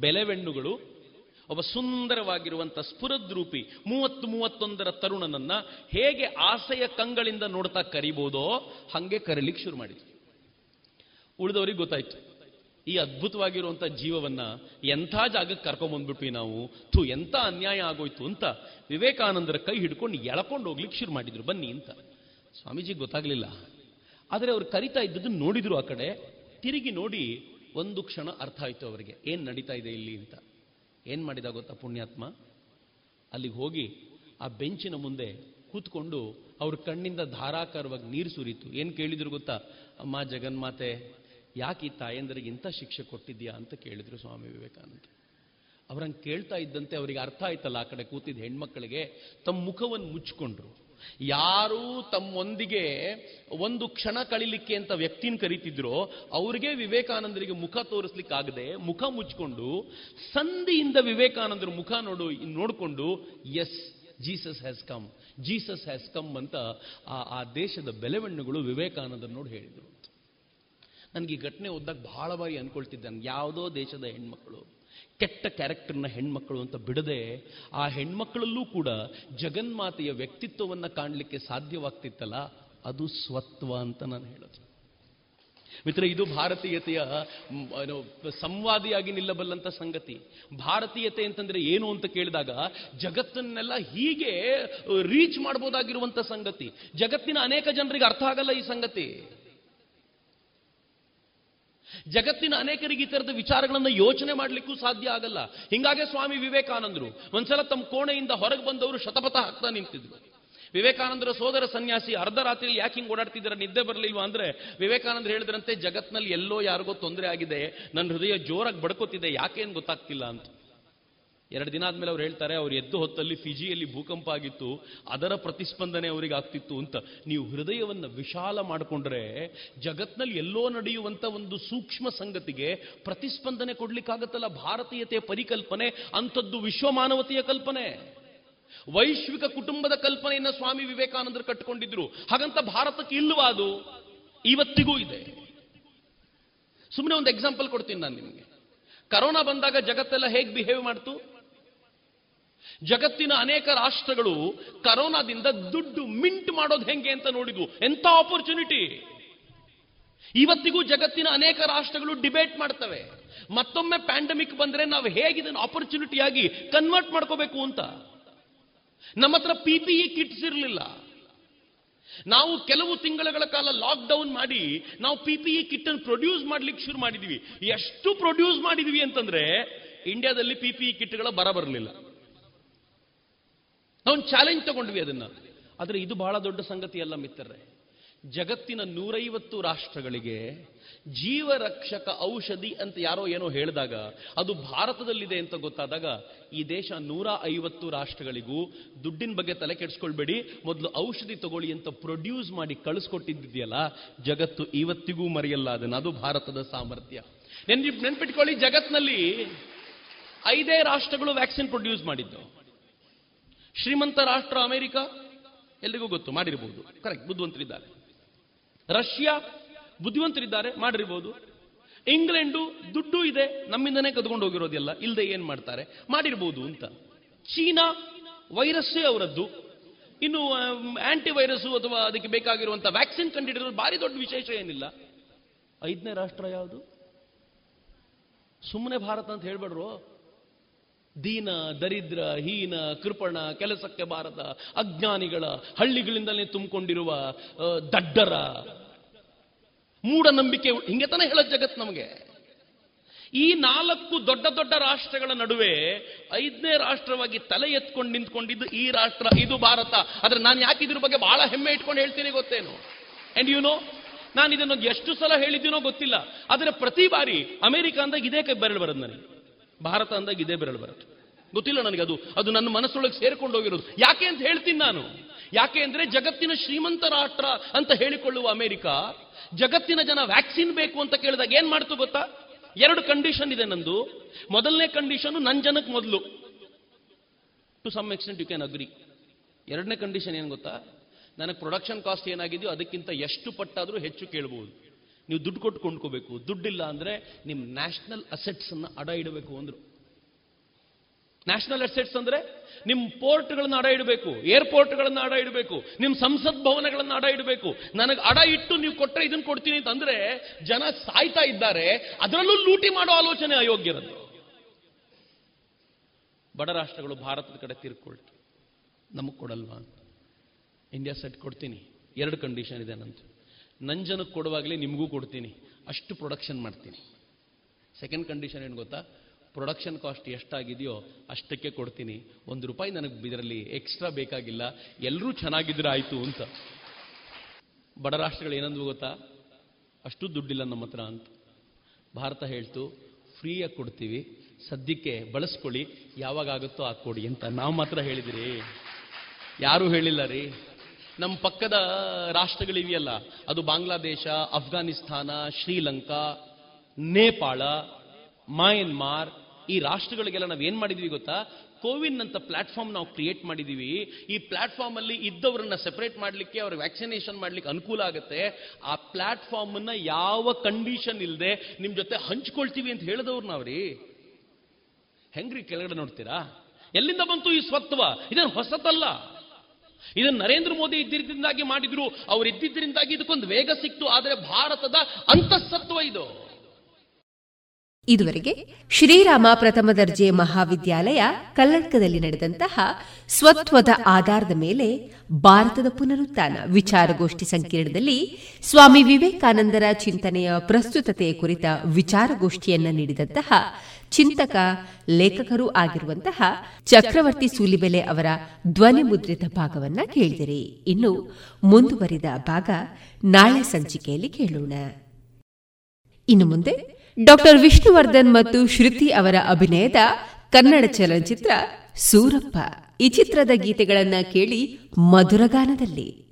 ಬೆಲೆವೆಣ್ಣುಗಳು, ಒಬ್ಬ ಸುಂದರವಾಗಿರುವಂಥ ಸ್ಫುರದ್ರೂಪಿ ಮೂವತ್ತು ಮೂವತ್ತೊಂದರ ತರುಣನನ್ನ ಹೇಗೆ ಆಸೆಯ ಕಂಗಳಿಂದ ನೋಡ್ತಾ ಕರಿಬೋದೋ ಹಂಗೆ ಕರೀಲಿಕ್ಕೆ ಶುರು ಮಾಡಿದ್ರು. ಉಳಿದವರಿಗೆ ಗೊತ್ತಾಯ್ತು. ಈ ಅದ್ಭುತವಾಗಿರುವಂಥ ಜೀವವನ್ನ ಎಂಥ ಜಾಗಕ್ಕೆ ಕರ್ಕೊಂಬಂದ್ಬಿಟ್ವಿ ನಾವು? ಥು, ಎಂಥ ಅನ್ಯಾಯ ಆಗೋಯ್ತು ಅಂತ ವಿವೇಕಾನಂದರ ಕೈ ಹಿಡ್ಕೊಂಡು ಎಳಕೊಂಡು ಹೋಗ್ಲಿಕ್ಕೆ ಶುರು ಮಾಡಿದ್ರು. ಬನ್ನಿ ಅಂತ. ಸ್ವಾಮೀಜಿ, ಗೊತ್ತಾಗ್ಲಿಲ್ಲ. ಆದರೆ ಅವ್ರು ಕರಿತಾ ಇದ್ದದ್ದು ನೋಡಿದ್ರು ಆ ಕಡೆ. ತಿರುಗಿ ನೋಡಿ ಒಂದು ಕ್ಷಣ ಅರ್ಥ ಆಯಿತು ಅವರಿಗೆ. ಏನು ನಡೀತಾ ಇದೆ ಇಲ್ಲಿ ಅಂತ. ಏನು ಮಾಡಿದ ಗೊತ್ತಾ ಪುಣ್ಯಾತ್ಮ? ಅಲ್ಲಿಗೆ ಹೋಗಿ ಆ ಬೆಂಚಿನ ಮುಂದೆ ಕೂತ್ಕೊಂಡು ಅವ್ರ ಕಣ್ಣಿಂದ ಧಾರಾಕಾರವಾಗಿ ನೀರು ಸುರಿತು ಏನು ಕೇಳಿದ್ರು ಗೊತ್ತಾ? ಅಮ್ಮ, ಜಗನ್ಮಾತೆ ಯಾಕೆ ಈ ತಾಯಂದರಿಗೆ ಇಂಥ ಶಿಕ್ಷೆ ಕೊಟ್ಟಿದ್ಯಾ ಅಂತ ಕೇಳಿದ್ರು ಸ್ವಾಮಿ ವಿವೇಕಾನಂದ. ಅವರಂಗೆ ಕೇಳ್ತಾ ಇದ್ದಂತೆ ಅವರಿಗೆ ಅರ್ಥ ಆಯ್ತಲ್ಲ ಆ ಕಡೆ ಕೂತಿದ್ದ ಹೆಣ್ಮಕ್ಕಳಿಗೆ ತಮ್ಮ ಮುಖವನ್ನು ಮುಚ್ಚಿಕೊಂಡ್ರು ಯಾರು ತಮ್ಮೊಂದಿಗೆ ಒಂದು ಕ್ಷಣ ಕಳಿಲಿಕ್ಕೆ ಅಂತ ವ್ಯಕ್ತಿನ ಕರೀತಿದ್ರೋ, ಅವ್ರಿಗೆ ವಿವೇಕಾನಂದರಿಗೆ ಮುಖ ತೋರಿಸ್ಲಿಕ್ಕಾಗದೆ ಮುಖ ಮುಚ್ಕೊಂಡು ಸಂಧಿಯಿಂದ ವಿವೇಕಾನಂದರ ಮುಖ ನೋಡು, ನೋಡಿಕೊಂಡು yes Jesus has come Jesus has come ಅಂತ ಆ ದೇಶದ ಬೆಲೆವಣ್ಣುಗಳು ವಿವೇಕಾನಂದರ ನೋಡಿ ಹೇಳಿದರು. ನನಗೆ ಈ ಘಟನೆ ಓದ್ದಾಗ ಬಹಳ ಬಾರಿ ಅನ್ಕೊಳ್ತಿದ್ದೆ ನನಗೆ ಯಾವುದೋ ದೇಶದ ಹೆಣ್ಮಕ್ಳು, ಕೆಟ್ಟ ಕ್ಯಾರೆಕ್ಟರ್ನ ಹೆಣ್ಮಕ್ಳು ಅಂತ ಬಿಡದೆ ಆ ಹೆಣ್ಮಕ್ಳಲ್ಲೂ ಕೂಡ ಜಗನ್ಮಾತೆಯ ವ್ಯಕ್ತಿತ್ವವನ್ನು ಕಾಣಲಿಕ್ಕೆ ಸಾಧ್ಯವಾಗ್ತಿತ್ತಲ್ಲ, ಅದು ಸ್ವತ್ವ ಅಂತ ನಾನು ಹೇಳೋದು. ಮಿತ್ರ ಇದು ಭಾರತೀಯತೆಯ ಸಂವಾದಿಯಾಗಿ ನಿಲ್ಲಬಲ್ಲಂತ ಸಂಗತಿ. ಭಾರತೀಯತೆ ಅಂತಂದ್ರೆ ಏನು ಅಂತ ಕೇಳಿದಾಗ ಜಗತ್ತನ್ನೆಲ್ಲ ಹೀಗೆ ರೀಚ್ ಮಾಡ್ಬೋದಾಗಿರುವಂಥ ಸಂಗತಿ. ಜಗತ್ತಿನ ಅನೇಕ ಜನರಿಗೆ ಅರ್ಥ ಆಗಲ್ಲ ಈ ಸಂಗತಿ. ಜಗತ್ತಿನ ಅನೇಕರಿಗೆ ಈ ತರದ ವಿಚಾರಗಳನ್ನು ಯೋಚನೆ ಮಾಡಲಿಕ್ಕೂ ಸಾಧ್ಯ ಆಗಲ್ಲ. ಹಿಂಗಾಗೆ ಸ್ವಾಮಿ ವಿವೇಕಾನಂದರು. ಒಂದ್ಸಲ ತಮ್ಮ ಕೋಣೆಯಿಂದ ಹೊರಗೆ ಬಂದವರು ಶತಪಥ ಹಾಕ್ತಾ ನಿಂತಿದ್ರು. ವಿವೇಕಾನಂದರ ಸೋದರ ಸನ್ಯಾಸಿ ಅರ್ಧ ರಾತ್ರಿಯಲ್ಲಿ ಯಾಕೆ ಹಿಂಗೆ ಓಡಾಡ್ತಿದ್ದೀರ ನಿದ್ದೆ ಬರಲಿಲ್ವಾ ಅಂದ್ರೆ ವಿವೇಕಾನಂದ ಹೇಳಿದ್ರಂತೆ, ಜಗತ್ನಲ್ಲಿ ಎಲ್ಲೋ ಯಾರಿಗೋ ತೊಂದರೆ ಆಗಿದೆ. ನನ್ನ ಹೃದಯ ಜೋರಾಗಿ ಬಡ್ಕೋತಿದೆ. ಯಾಕೇನು ಗೊತ್ತಾಗ್ತಿಲ್ಲ? ಅಂತ. ಎರಡು ದಿನ ಆದ್ಮೇಲೆ ಅವ್ರು ಹೇಳ್ತಾರೆ, ಅವ್ರು ಎದ್ದು ಹೊತ್ತಲ್ಲಿ ಫಿಜಿಯಲ್ಲಿ ಭೂಕಂಪ ಆಗಿತ್ತು, ಅದರ ಪ್ರತಿಸ್ಪಂದನೆ ಅವರಿಗೆ ಆಗ್ತಿತ್ತು ಅಂತ. ನೀವು ಹೃದಯವನ್ನು ವಿಶಾಲ ಮಾಡಿಕೊಂಡ್ರೆ ಜಗತ್ನಲ್ಲಿ ಎಲ್ಲೋ ನಡೆಯುವಂತ ಒಂದು ಸೂಕ್ಷ್ಮ ಸಂಗತಿಗೆ ಪ್ರತಿಸ್ಪಂದನೆ ಕೊಡ್ಲಿಕ್ಕಾಗತ್ತಲ್ಲ ಭಾರತೀಯತೆಯ ಪರಿಕಲ್ಪನೆ, ಅಂಥದ್ದು ವಿಶ್ವ ಮಾನವತೆಯ ಕಲ್ಪನೆ. ವೈಶ್ವಿಕ ಕುಟುಂಬದ ಕಲ್ಪನೆಯನ್ನ ಸ್ವಾಮಿ ವಿವೇಕಾನಂದರು ಕಟ್ಟಿಕೊಂಡಿದ್ರು. ಹಾಗಂತ ಭಾರತಕ್ಕೆ ಇಲ್ವಾ ಅದು? ಇವತ್ತಿಗೂ ಇದೆ. ಸುಮ್ಮನೆ ಒಂದು ಎಕ್ಸಾಂಪಲ್ ಕೊಡ್ತೀನಿ ನಾನು ನಿಮಗೆ. ಕರೋನಾ ಬಂದಾಗ ಜಗತ್ತೆಲ್ಲ ಹೇಗೆ ಬಿಹೇವ್ ಮಾಡ್ತು? ಜಗತ್ತಿನ ಅನೇಕ ರಾಷ್ಟ್ರಗಳು ಕರೋನಾದಿಂದ ದುಡ್ಡು ಮಿಂಟ್ ಮಾಡೋದು ಹೆಂಗೆ ಅಂತ ನೋಡಿದ್ವು. ಎಂಥ ಆಪರ್ಚುನಿಟಿ ಇವತ್ತಿಗೂ ಜಗತ್ತಿನ ಅನೇಕ ರಾಷ್ಟ್ರಗಳು ಡಿಬೇಟ್ ಮಾಡ್ತವೆ. ಮತ್ತೊಮ್ಮೆ ಪ್ಯಾಂಡಮಿಕ್ ಬಂದ್ರೆ ನಾವು ಹೇಗೆ ಇದನ್ನು ಆಪರ್ಚುನಿಟಿಯಾಗಿ ಕನ್ವರ್ಟ್ ಮಾಡ್ಕೋಬೇಕು ಅಂತ. ನಮ್ಮ ಹತ್ರ ಪಿಪಿಇ ಕಿಟ್ಸ್ ಇರಲಿಲ್ಲ. ನಾವು ಕೆಲವು ತಿಂಗಳುಗಳ ಕಾಲ ಲಾಕ್ ಡೌನ್ ಮಾಡಿ ನಾವು ಪಿಪಿಇ ಕಿಟ್ ಅನ್ನು ಪ್ರೊಡ್ಯೂಸ್ ಮಾಡ್ಲಿಕ್ಕೆ ಶುರು ಮಾಡಿದ್ವಿ. ಎಷ್ಟು ಪ್ರೊಡ್ಯೂಸ್ ಮಾಡಿದ್ವಿ ಅಂತಂದ್ರೆ ಇಂಡಿಯಾದಲ್ಲಿ ಪಿಪಿಇ ಕಿಟ್ಗಳ ಬರ ಬರಲಿಲ್ಲ. ನಾವು ಚಾಲೆಂಜ್ ತಗೊಂಡ್ವಿ ಅದನ್ನ. ಆದರೆ ಇದು ಬಹಳ ದೊಡ್ಡ ಸಂಗತಿ ಅಲ್ಲ ಮಿತ್ರರೇ. ಜಗತ್ತಿನ ನೂರೈವತ್ತು ರಾಷ್ಟ್ರಗಳಿಗೆ ಜೀವರಕ್ಷಕ ಔಷಧಿ ಅಂತ ಯಾರೋ ಏನೋ ಹೇಳಿದಾಗ, ಅದು ಭಾರತದಲ್ಲಿದೆ ಅಂತ ಗೊತ್ತಾದಾಗ, ಈ ದೇಶ ನೂರ ಐವತ್ತು ರಾಷ್ಟ್ರಗಳಿಗೂ ದುಡ್ಡಿನ ಬಗ್ಗೆ ತಲೆ ಕೆಡಿಸ್ಕೊಳ್ಬೇಡಿ, ಮೊದಲು ಔಷಧಿ ತಗೊಳ್ಳಿ ಅಂತ ಪ್ರೊಡ್ಯೂಸ್ ಮಾಡಿ ಕಳಿಸ್ಕೊಟ್ಟಿದ್ದಿದೆಯಲ್ಲ, ಜಗತ್ತು ಇವತ್ತಿಗೂ ಮರೆಯಲ್ಲ ಅದನ್ನು. ಅದು ಭಾರತದ ಸಾಮರ್ಥ್ಯ. ನೆನ್ ನೆನ್ಪಿಟ್ಕೊಳ್ಳಿ, ಜಗತ್ನಲ್ಲಿ ಐದೇ ರಾಷ್ಟ್ರಗಳು ವ್ಯಾಕ್ಸಿನ್ ಪ್ರೊಡ್ಯೂಸ್ ಮಾಡಿದ್ದು. ಶ್ರೀಮಂತ ರಾಷ್ಟ್ರ ಅಮೆರಿಕ ಎಲ್ರಿಗೂ ಗೊತ್ತು? ಮಾಡಿರಬಹುದು ಕರೆಕ್ಟ್ ಬುದ್ಧಿವಂತರಿದ್ದಾರೆ. ರಷ್ಯಾ ಬುದ್ಧಿವಂತರಿದ್ದಾರೆ, ಮಾಡಿರ್ಬೋದು. ಇಂಗ್ಲೆಂಡು ದುಡ್ಡು ಇದೆ, ನಮ್ಮಿಂದನೇ ಕದ್ಕೊಂಡು ಹೋಗಿರೋದಿಲ್ಲ ಇಲ್ಲದೆ ಏನ್ ಮಾಡ್ತಾರೆ? ಮಾಡಿರ್ಬೋದು ಅಂತ. ಚೀನಾ ವೈರಸ್ಸೇ ಅವರದ್ದು. ಇನ್ನು ಆಂಟಿ ವೈರಸ್ ಅಥವಾ ಅದಕ್ಕೆ ಬೇಕಾಗಿರುವಂತಹ ವ್ಯಾಕ್ಸಿನ್ ಕಂಡುಹಿಡಿದ್ರು ಭಾರಿ ದೊಡ್ಡ ವಿಶೇಷ ಏನಿಲ್ಲ. ಐದನೇ ರಾಷ್ಟ್ರ ಯಾವುದು? ಸುಮ್ಮನೆ ಭಾರತ ಅಂತ ಹೇಳ್ಬೇಡ್ರು. ದೀನ, ದರಿದ್ರ, ಹೀನ, ಕೃಪಣ, ಕೆಲಸಕ್ಕೆ ಬಾರದ ಅಜ್ಞಾನಿಗಳ ಹಳ್ಳಿಗಳಿಂದಲೇ ತುಂಬಿಕೊಂಡಿರುವ ದಡ್ಡರ ಮೂಢನಂಬಿಕೆ ಹಿಂಗೆ ತಾನೇ ಹೇಳೋ ಜಗತ್ ನಮಗೆ. ಈ ನಾಲ್ಕು ದೊಡ್ಡ ದೊಡ್ಡ ರಾಷ್ಟ್ರಗಳ ನಡುವೆ ಐದನೇ ರಾಷ್ಟ್ರವಾಗಿ ತಲೆ ಎತ್ಕೊಂಡು ನಿಂತ್ಕೊಂಡಿದ್ದು ಈ ರಾಷ್ಟ್ರ, ಇದು ಭಾರತ. ಆದ್ರೆ ನಾನು ಯಾಕೆ ಇದ್ರ ಬಗ್ಗೆ ಬಹಳ ಹೆಮ್ಮೆ ಇಟ್ಕೊಂಡು ಹೇಳ್ತೀನಿ ಗೊತ್ತೇನು? ಅಂಡ್ ಯು ನೋ ನಾನು ಇದನ್ನು ಎಷ್ಟು ಸಲ ಹೇಳಿದ್ದೀನೋ ಗೊತ್ತಿಲ್ಲ. ಆದರೆ ಪ್ರತಿ ಬಾರಿ ಅಮೆರಿಕ ಅಂದಾಗ ಇದೇ ಕೈ ಬೆರಳು ಬರೋದು ನನಗೆ. ಭಾರತ ಅಂದಾಗ ಇದೇ ಬೆರಳು ಬರುತ್ತೆ. ಗೊತ್ತಿಲ್ಲ ನನಗೆ ಅದು ಅದು ನನ್ನ ಮನಸ್ಸೊಳಗೆ ಸೇರಿಕೊಂಡು ಹೋಗಿರೋದು. ಯಾಕೆ ಅಂತ ಹೇಳ್ತೀನಿ ನಾನು. ಯಾಕೆ ಅಂದ್ರೆ ಜಗತ್ತಿನ ಶ್ರೀಮಂತ ರಾಷ್ಟ್ರ ಅಂತ ಹೇಳಿಕೊಳ್ಳುವ ಅಮೆರಿಕ, ಜಗತ್ತಿನ ಜನ ವ್ಯಾಕ್ಸಿನ್ ಬೇಕು ಅಂತ ಕೇಳಿದಾಗ ಏನ್ ಮಾಡ್ತು ಗೊತ್ತಾ? ಎರಡು ಕಂಡೀಷನ್ ಇದೆ ನಂದು. ಮೊದಲನೇ ಕಂಡೀಷನ್ ನನ್ನ ಜನಕ್ಕೆ ಮೊದಲು. To some extent you can agree ಎರಡನೇ ಕಂಡೀಷನ್ ಏನು ಗೊತ್ತಾ? ನನಗೆ ಪ್ರೊಡಕ್ಷನ್ ಕಾಸ್ಟ್ ಏನಾಗಿದೆಯೋ ಅದಕ್ಕಿಂತ ಎಷ್ಟು ಪಟ್ಟಾದರೂ ಹೆಚ್ಚು ಕೇಳಬಹುದು ನೀವು ದುಡ್ಡು ಕೊಟ್ಟು ಕೊಂಡ್ಕೋಬೇಕು. ದುಡ್ಡಿಲ್ಲ ಅಂದ್ರೆ ನಿಮ್ಮ ನ್ಯಾಷನಲ್ ಅಸೆಟ್ಸ್ ಅನ್ನ ಅಡ ಇಡಬೇಕು ಅಂದರು. ನ್ಯಾಷನಲ್ ಅಸೆಟ್ಸ್ ಅಂದ್ರೆ ನಿಮ್ಮ ಪೋರ್ಟ್ಗಳನ್ನ ಅಡ ಇಡಬೇಕು, ಏರ್ಪೋರ್ಟ್ಗಳನ್ನ ಅಡ ಇಡಬೇಕು ನಿಮ್ಮ ಸಂಸತ್ ಭವನಗಳನ್ನ ಅಡ ಇಡಬೇಕು. ನನಗೆ ಅಡ ಇಟ್ಟು ನೀವು ಕೊಟ್ಟರೆ ಇದನ್ನ ಕೊಡ್ತೀನಿ ಅಂತಂದ್ರೆ ಜನ ಸಾಯ್ತಾ ಇದ್ದಾರೆ. ಅದರಲ್ಲೂ ಲೂಟಿ ಮಾಡೋ ಆಲೋಚನೆ ಅಯೋಗ್ಯರದ್ದು. ಬಡ ರಾಷ್ಟ್ರಗಳು ಭಾರತದ ಕಡೆ ತಿರ್ಕೊಳ್ತು ನಮಗೆ ಕೊಡಲ್ವಾ ಅಂತ. ಇಂಡಿಯಾ ಸೆಟ್ ಕೊಡ್ತೀನಿ. ಎರಡು ಕಂಡೀಷನ್ ಇದೆ ನಂದು. ನನ್ನ ಜನಕ್ಕೆ ಕೊಡುವಾಗಲೇ ನಿಮಗೂ ಕೊಡ್ತೀನಿ. ಅಷ್ಟು ಪ್ರೊಡಕ್ಷನ್ ಮಾಡ್ತೀನಿ. ಸೆಕೆಂಡ್ ಕಂಡೀಷನ್ ಏನು ಗೊತ್ತಾ? ಪ್ರೊಡಕ್ಷನ್ ಕಾಸ್ಟ್ ಎಷ್ಟಾಗಿದೆಯೋ ಅಷ್ಟಕ್ಕೆ ಕೊಡ್ತೀನಿ. ಒಂದು ರೂಪಾಯಿ ನನಗೆ ಇದರಲ್ಲಿ ಎಕ್ಸ್ಟ್ರಾ ಬೇಕಾಗಿಲ್ಲ. ಎಲ್ಲರೂ ಚೆನ್ನಾಗಿದ್ರೆ ಆಯಿತು ಅಂತ. ಬಡ ರಾಷ್ಟ್ರಗಳು ಏನಂದ್ವು ಗೊತ್ತಾ? ಅಷ್ಟು ದುಡ್ಡಿಲ್ಲ ನಮ್ಮ ಹತ್ರ ಅಂತ. ಭಾರತ ಹೇಳ್ತು ಫ್ರೀಯಾಗಿ ಕೊಡ್ತೀವಿ. ಸದ್ಯಕ್ಕೆ ಬಳಸ್ಕೊಳ್ಳಿ. ಯಾವಾಗ ಆಗುತ್ತೋ ಹಾಕ್ಕೊಡಿ ಕೊಡಿ ಅಂತ. ನಾವು ಮಾತ್ರ ಹೇಳಿದಿರಿ. ಯಾರೂ ಹೇಳಿಲ್ಲ ರೀ. ನಮ್ಮ ಪಕ್ಕದ ರಾಷ್ಟ್ರಗಳಿವೆಯಲ್ಲ. ಅದು ಬಾಂಗ್ಲಾದೇಶ, ಅಫ್ಘಾನಿಸ್ತಾನ, ಶ್ರೀಲಂಕಾ, ನೇಪಾಳ, ಮಯನ್ಮಾರ್. ಈ ರಾಷ್ಟ್ರಗಳಿಗೆಲ್ಲ ನಾವು ಏನ್ ಮಾಡಿದೀವಿ ಗೊತ್ತಾ? ಕೋವಿನ್ ಅಂತ ಪ್ಲಾಟ್ಫಾರ್ಮ್ ನಾವು ಕ್ರಿಯೇಟ್ ಮಾಡಿದೀವಿ. ಈ ಪ್ಲಾಟ್ಫಾರ್ಮ್ ಅಲ್ಲಿ ಇದ್ದವರನ್ನ ಸೆಪರೇಟ್ ಮಾಡಲಿಕ್ಕೆ, ಅವ್ರ ವ್ಯಾಕ್ಸಿನೇಷನ್ ಮಾಡ್ಲಿಕ್ಕೆ ಅನುಕೂಲ ಆಗುತ್ತೆ. ಆ ಪ್ಲಾಟ್ಫಾರ್ಮ್ ಅನ್ನ ಯಾವ ಕಂಡೀಷನ್ ಇಲ್ಲದೆ ನಿಮ್ ಜೊತೆ ಹಂಚ್ಕೊಳ್ತೀವಿ ಅಂತ ಹೇಳಿದವ್ರು ನಾವ್ರಿ. ಹೆಂಗ್ರಿ ಕೆಳಗಡೆ ನೋಡ್ತೀರಾ? ಎಲ್ಲಿಂದ ಬಂತು ಈ ಸ್ವತ್ವ? ಇದೇನು ಹೊಸತಲ್ಲ. ಇದನ್ನು ನರೇಂದ್ರ ಮೋದಿ ಇದ್ದಿದ್ದರಿಂದಾಗಿ ಮಾಡಿದ್ರು. ಅವರು ಇದ್ದಿದ್ದರಿಂದಾಗಿ ಇದಕ್ಕೊಂದು ವೇಗ ಸಿಕ್ತು. ಆದರೆ ಭಾರತದ ಅಂತಃಸತ್ವ ಇದು. ಇದುವರೆಗೆ ಶ್ರೀರಾಮ ಪ್ರಥಮ ದರ್ಜೆ ಮಹಾವಿದ್ಯಾಲಯ ಕಲ್ಲಡ್ಕದಲ್ಲಿ ನಡೆದಂತಹ ಸ್ವತ್ವದ ಆಧಾರದ ಮೇಲೆ ಭಾರತದ ಪುನರುತ್ಥಾನ ವಿಚಾರಗೋಷ್ಠಿ ಸಂಕೀರ್ಣದಲ್ಲಿ ಸ್ವಾಮಿ ವಿವೇಕಾನಂದರ ಚಿಂತನೆಯ ಪ್ರಸ್ತುತತೆಯ ಕುರಿತ ವಿಚಾರಗೋಷ್ಠಿಯನ್ನು ನೀಡಿದಂತಹ ಚಿಂತಕ, ಲೇಖಕರೂ ಆಗಿರುವಂತಹ ಚಕ್ರವರ್ತಿ ಸೂಲಿಬೆಲೆ ಅವರ ಧ್ವನಿ ಮುದ್ರಿತ ಭಾಗವನ್ನ ಕೇಳಿದಿರಿ. ಇನ್ನು ಮುಂದುವರಿದ ಭಾಗ ನಾಳೆ ಸಂಚಿಕೆಯಲ್ಲಿ ಕೇಳೋಣ. ಇನ್ನು ಮುಂದೆ ಡಾಕ್ಟರ್ ವಿಷ್ಣುವರ್ಧನ್ ಮತ್ತು ಶ್ರುತಿ ಅವರ ಅಭಿನಯದ ಕನ್ನಡ ಚಲನಚಿತ್ರ ಸೂರಪ್ಪ. ಈ ಚಿತ್ರದ ಗೀತೆಗಳನ್ನ ಕೇಳಿ ಮಧುರಗಾನದಲ್ಲಿ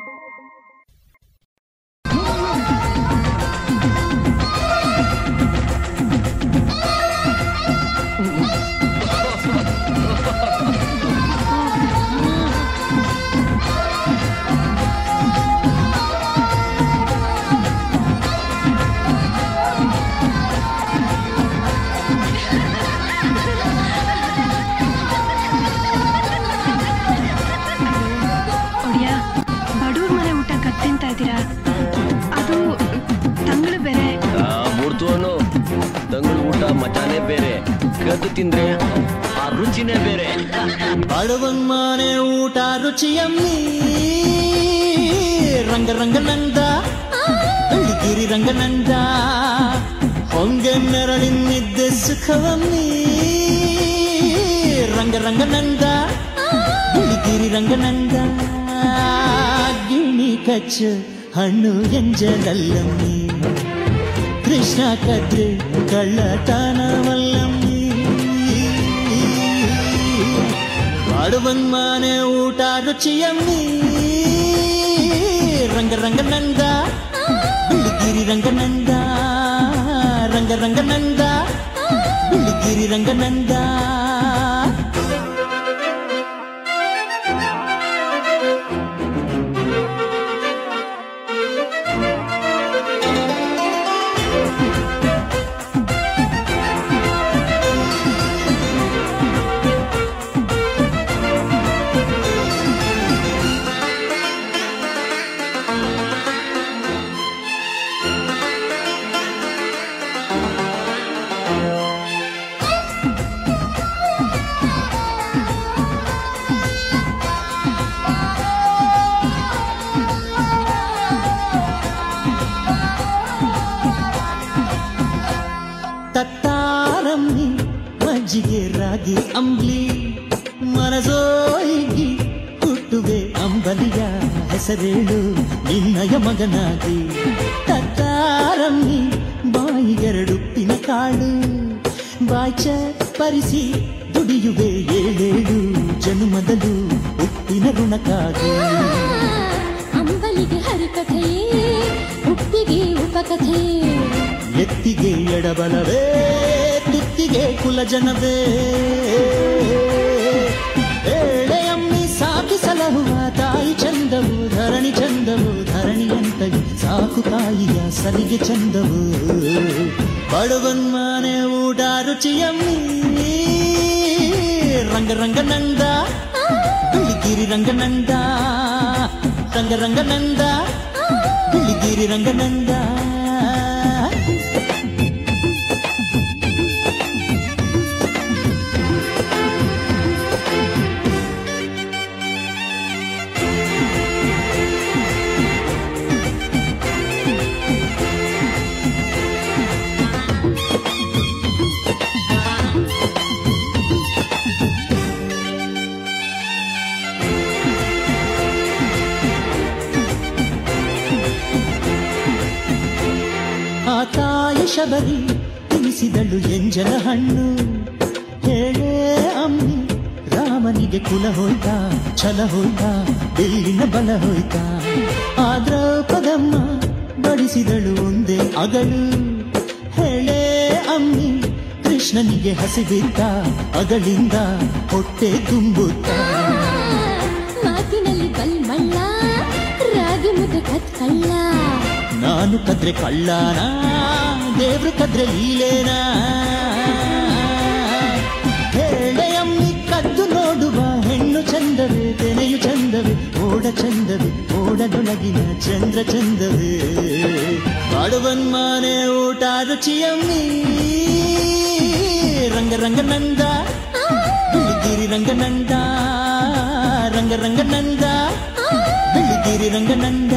ಕದ್ದು ತಿಂದ್ರೆ ಆ ರುಚಿನೇ ಬೇರೆ. ಬಡವನ್ ಮನೆ ಊಟ ರುಚಿಯಮ್ಮಿ ರಂಗ ರಂಗನಂದ ಬೆಳ್ಳಿಗಿರಿ ರಂಗನಂದ ಹೊಂಗೆ ನೆರಳಿನಿದ್ದೆ ಸುಖವಮ್ಮಿ. ರಂಗ ರಂಗನಂದ ಬೆಳ್ಳಿಗಿರಿ ರಂಗನಂದ ಗಿಣಿ, ಕಚ್ಚು, ಹಣ್ಣು, ಎಂಜಲಲ್ಲಮ್ಮಿ. ಕೃಷ್ಣ, ಕದ್ರೆ ಕಳ್ಳತನವಲ್ಲಮ್ಮಿ ಮಾಡುವನ್ ಮನೆ ಊಟ ರುಚಿಯಮ್ಮಿ ರಂಗ ರಂಗನಂದ ಬಿಳಿಗಿರಿ ರಂಗನಂದ ರಂಗ ರಂಗನಂದ ಬಿಳಿಗಿರಿ ರಂಗನಂದ ಮಜ್ಜಿಗೆ ರಾಗಿ ಅಂಬ್ಲಿ ಮನಸೋಯಿಗಿ ಹುಟ್ಟುವೆ ಅಂಬಲಿಯ ಹೆಸರೇಳು ನಿನ್ನಯ ಮಗನಾಗಿ. ತತ್ತಾರಮ್ಮಿ ಬಾಯಿಗೆರಡುಪ್ಪಿನ ಕಾಳು ಬಾಚ ಪರಿಸಿ ದುಡಿಯುವೆ ಏಳೇಳು ಜನುಮದಲು ಉಪ್ಪಿನ ಋಣಕ್ಕಾಗಿ ಅಂಬಲಿಗೆ ಹರಿಕಥೆ ಉಪ್ಪಿಗೆ ಉಪಕಥೆ. ಎತ್ತಿಗೆ ಎಡಬಲವೇ ತುತ್ತಿಗೆ ಕುಲಜನವೇ ಏಳೆಯಮ್ಮಿ ಸಾಕಿ ಸಲಹುವ ತಾಯಿ ಚಂದವು ಧರಣಿ ಚಂದವು ಧರಣಿಯಂತಗಿ ಸಾಕು ತಾಯಿಯ ಸಲಿಗೆ ಚಂದವು ಬಡವನ್ ಮನೆ ಊಟ ರುಚಿಯಮ್ಮಿ ರಂಗ ರಂಗನಂದ ಬಿಳಿಗಿರಿ ರಂಗನಂದ ರಂಗ ರಂಗನಂದ ಬಿಳಿಗಿರಿ ರಂಗನಂದ ಶಬರಿ ತಿಳಿಸಿದಳು ಎಂಜಲ ಹಣ್ಣು. ಹೇಳೇ ಅಮ್ಮಿ, ರಾಮನಿಗೆ ಕುಲ ಹೋಯ್ತ, ಛಲ ಹೋಯ್ತ, ಬೆಲ್ಲಿನ ಬಲ ಹೋಯ್ತ. ಆದ್ರ ಪದಮ್ಮ ಬಡಿಸಿದಳು ಒಂದೇ ಅಗಳು ಹೇಳೇ ಅಮ್ಮಿ, ಕೃಷ್ಣನಿಗೆ ಹಸಿಬಿದ್ದ ಅಗಳಿಂದ ಹೊಟ್ಟೆ ತುಂಬುತ್ತ. ಮಾತಿನಲ್ಲಿ ಬಲ್ಮಳ್ಳ, ರಾಗಿ ಮುದ್ದೆ ನಾನು ಕದ್ರೆ ಕಳ್ಳನ ದೇವ್ರು ಕದ್ರೆ ಲೀಲೇನಾ ಹೇಳೆಯಮ್ಮಿ ಕದ್ದು ನೋಡುವ ಹೆಣ್ಣು ಚಂದವೇ ತೆನೆಯು ಚಂದವೇ ಓಡ ಚಂದವೇ ಓಡದೊಳಗಿನ ಚಂದ್ರ ಚಂದವೇ ಮಾಡುವನ್ ಮಾನೆ ಊಟ ರುಚಿಯಮ್ಮಿ ರಂಗ ರಂಗನಂದ ಬಿಳಿಗಿರಿ ರಂಗನಂದ ರಂಗ ರಂಗನಂದ ಬಿಳಿಗಿರಿ ರಂಗನಂದ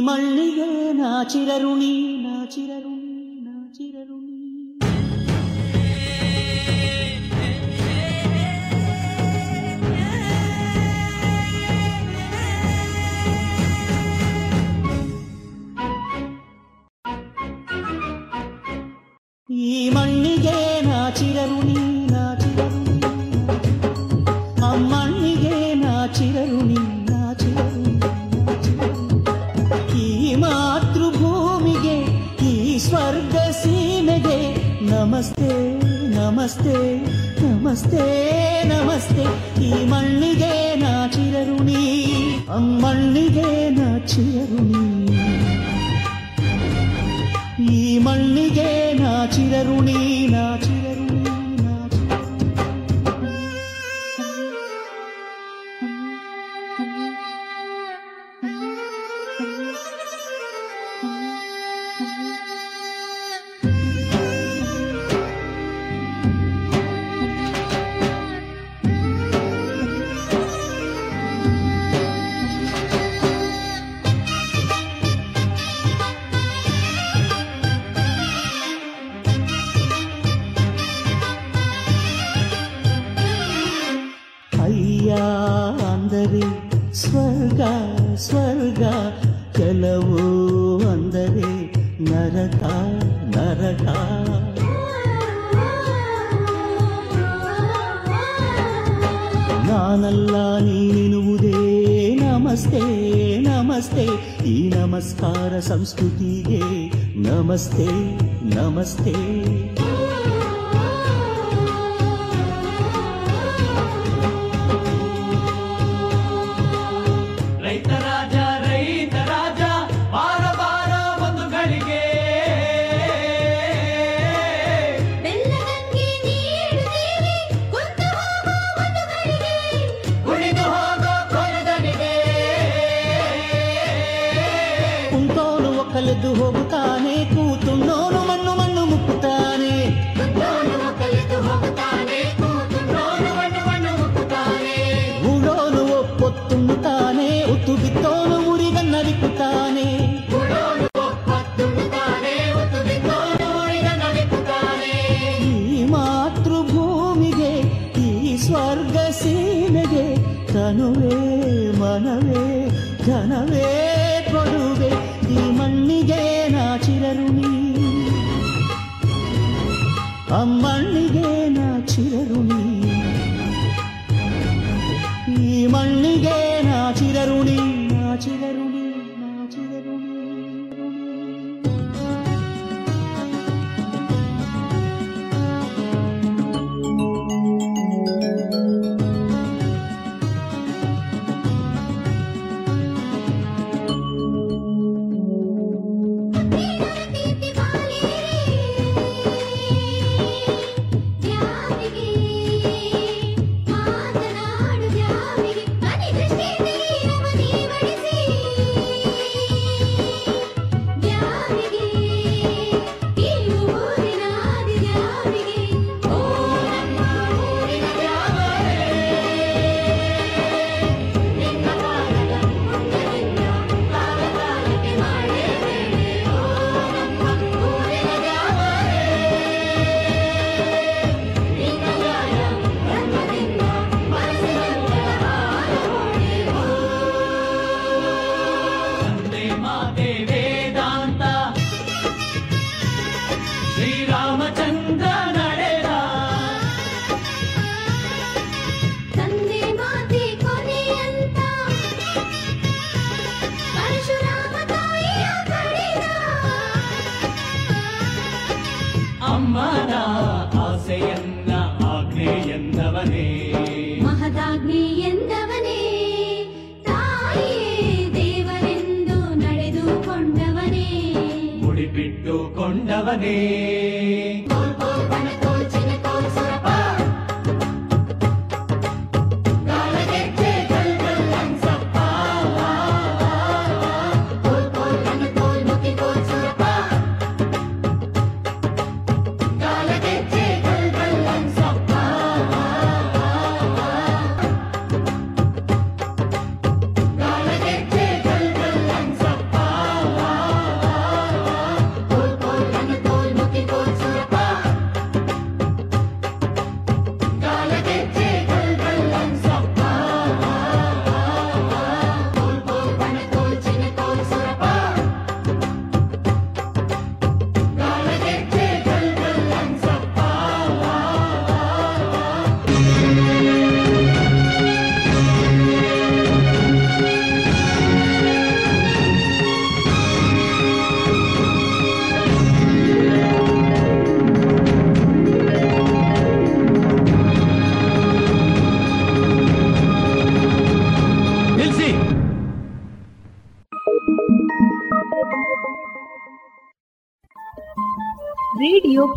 മള്ളികേ നാചിരരുണി നാചിരരുണി നാചിരരുണി. ഈ മണ്ണികേ നാചിരരുണി ನಮಸ್ತೆ ನಮಸ್ತೆ ನಮಸ್ತೆ. ಈ ಮಣ್ಣಿಗೆ ನಾಚಿರರುಣಿ ಅಮ್ಮಣ್ಣಿಗೆ ನಾಚಿರರುಣಿ. ಈ ಮಣ್ಣಿಗೆ ನಾಚಿರರುಣಿ ನಾಚ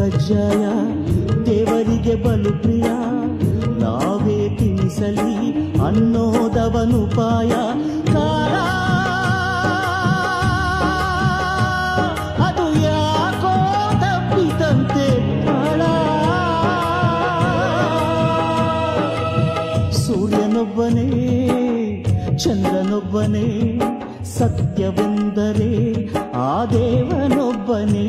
ಕಷ್ಟಗಳ ದೇವರಿಗೆ ಬಲು ಪ್ರಿಯ ನಾವೇ ತಿನ್ನಿಸಲಿ ಅನ್ನೋದವನುಪಾಯ ಕಾಲ, ಅದು ಯಾಕೋ ತಪ್ಪಿತಂತೆ ಕಾಳ ಸೂರ್ಯನೊಬ್ಬನೇ, ಚಂದ್ರನೊಬ್ಬನೇ, ಸತ್ಯವೆಂದರೆ ಆ ದೇವನೊಬ್ಬನೇ.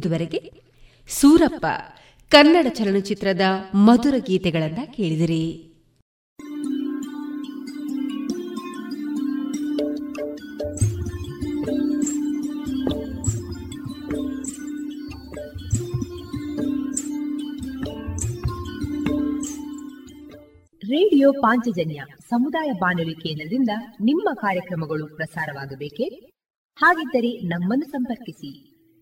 ಇದುವರೆಗೆ ಸೂರಪ್ಪ ಕನ್ನಡ ಚಲನಚಿತ್ರದ ಮಧುರ ಗೀತೆಗಳನ್ನ ಕೇಳಿದಿರಿ. ರೇಡಿಯೋ ಪಾಂಚಜನ್ಯ ಸಮುದಾಯ ಬಾನುಲಿ ಕೇಂದ್ರದಿಂದ ನಿಮ್ಮ ಕಾರ್ಯಕ್ರಮಗಳು ಪ್ರಸಾರವಾಗಬೇಕೆ? ಹಾಗಿದ್ದರೆ ನಮ್ಮನ್ನು ಸಂಪರ್ಕಿಸಿ.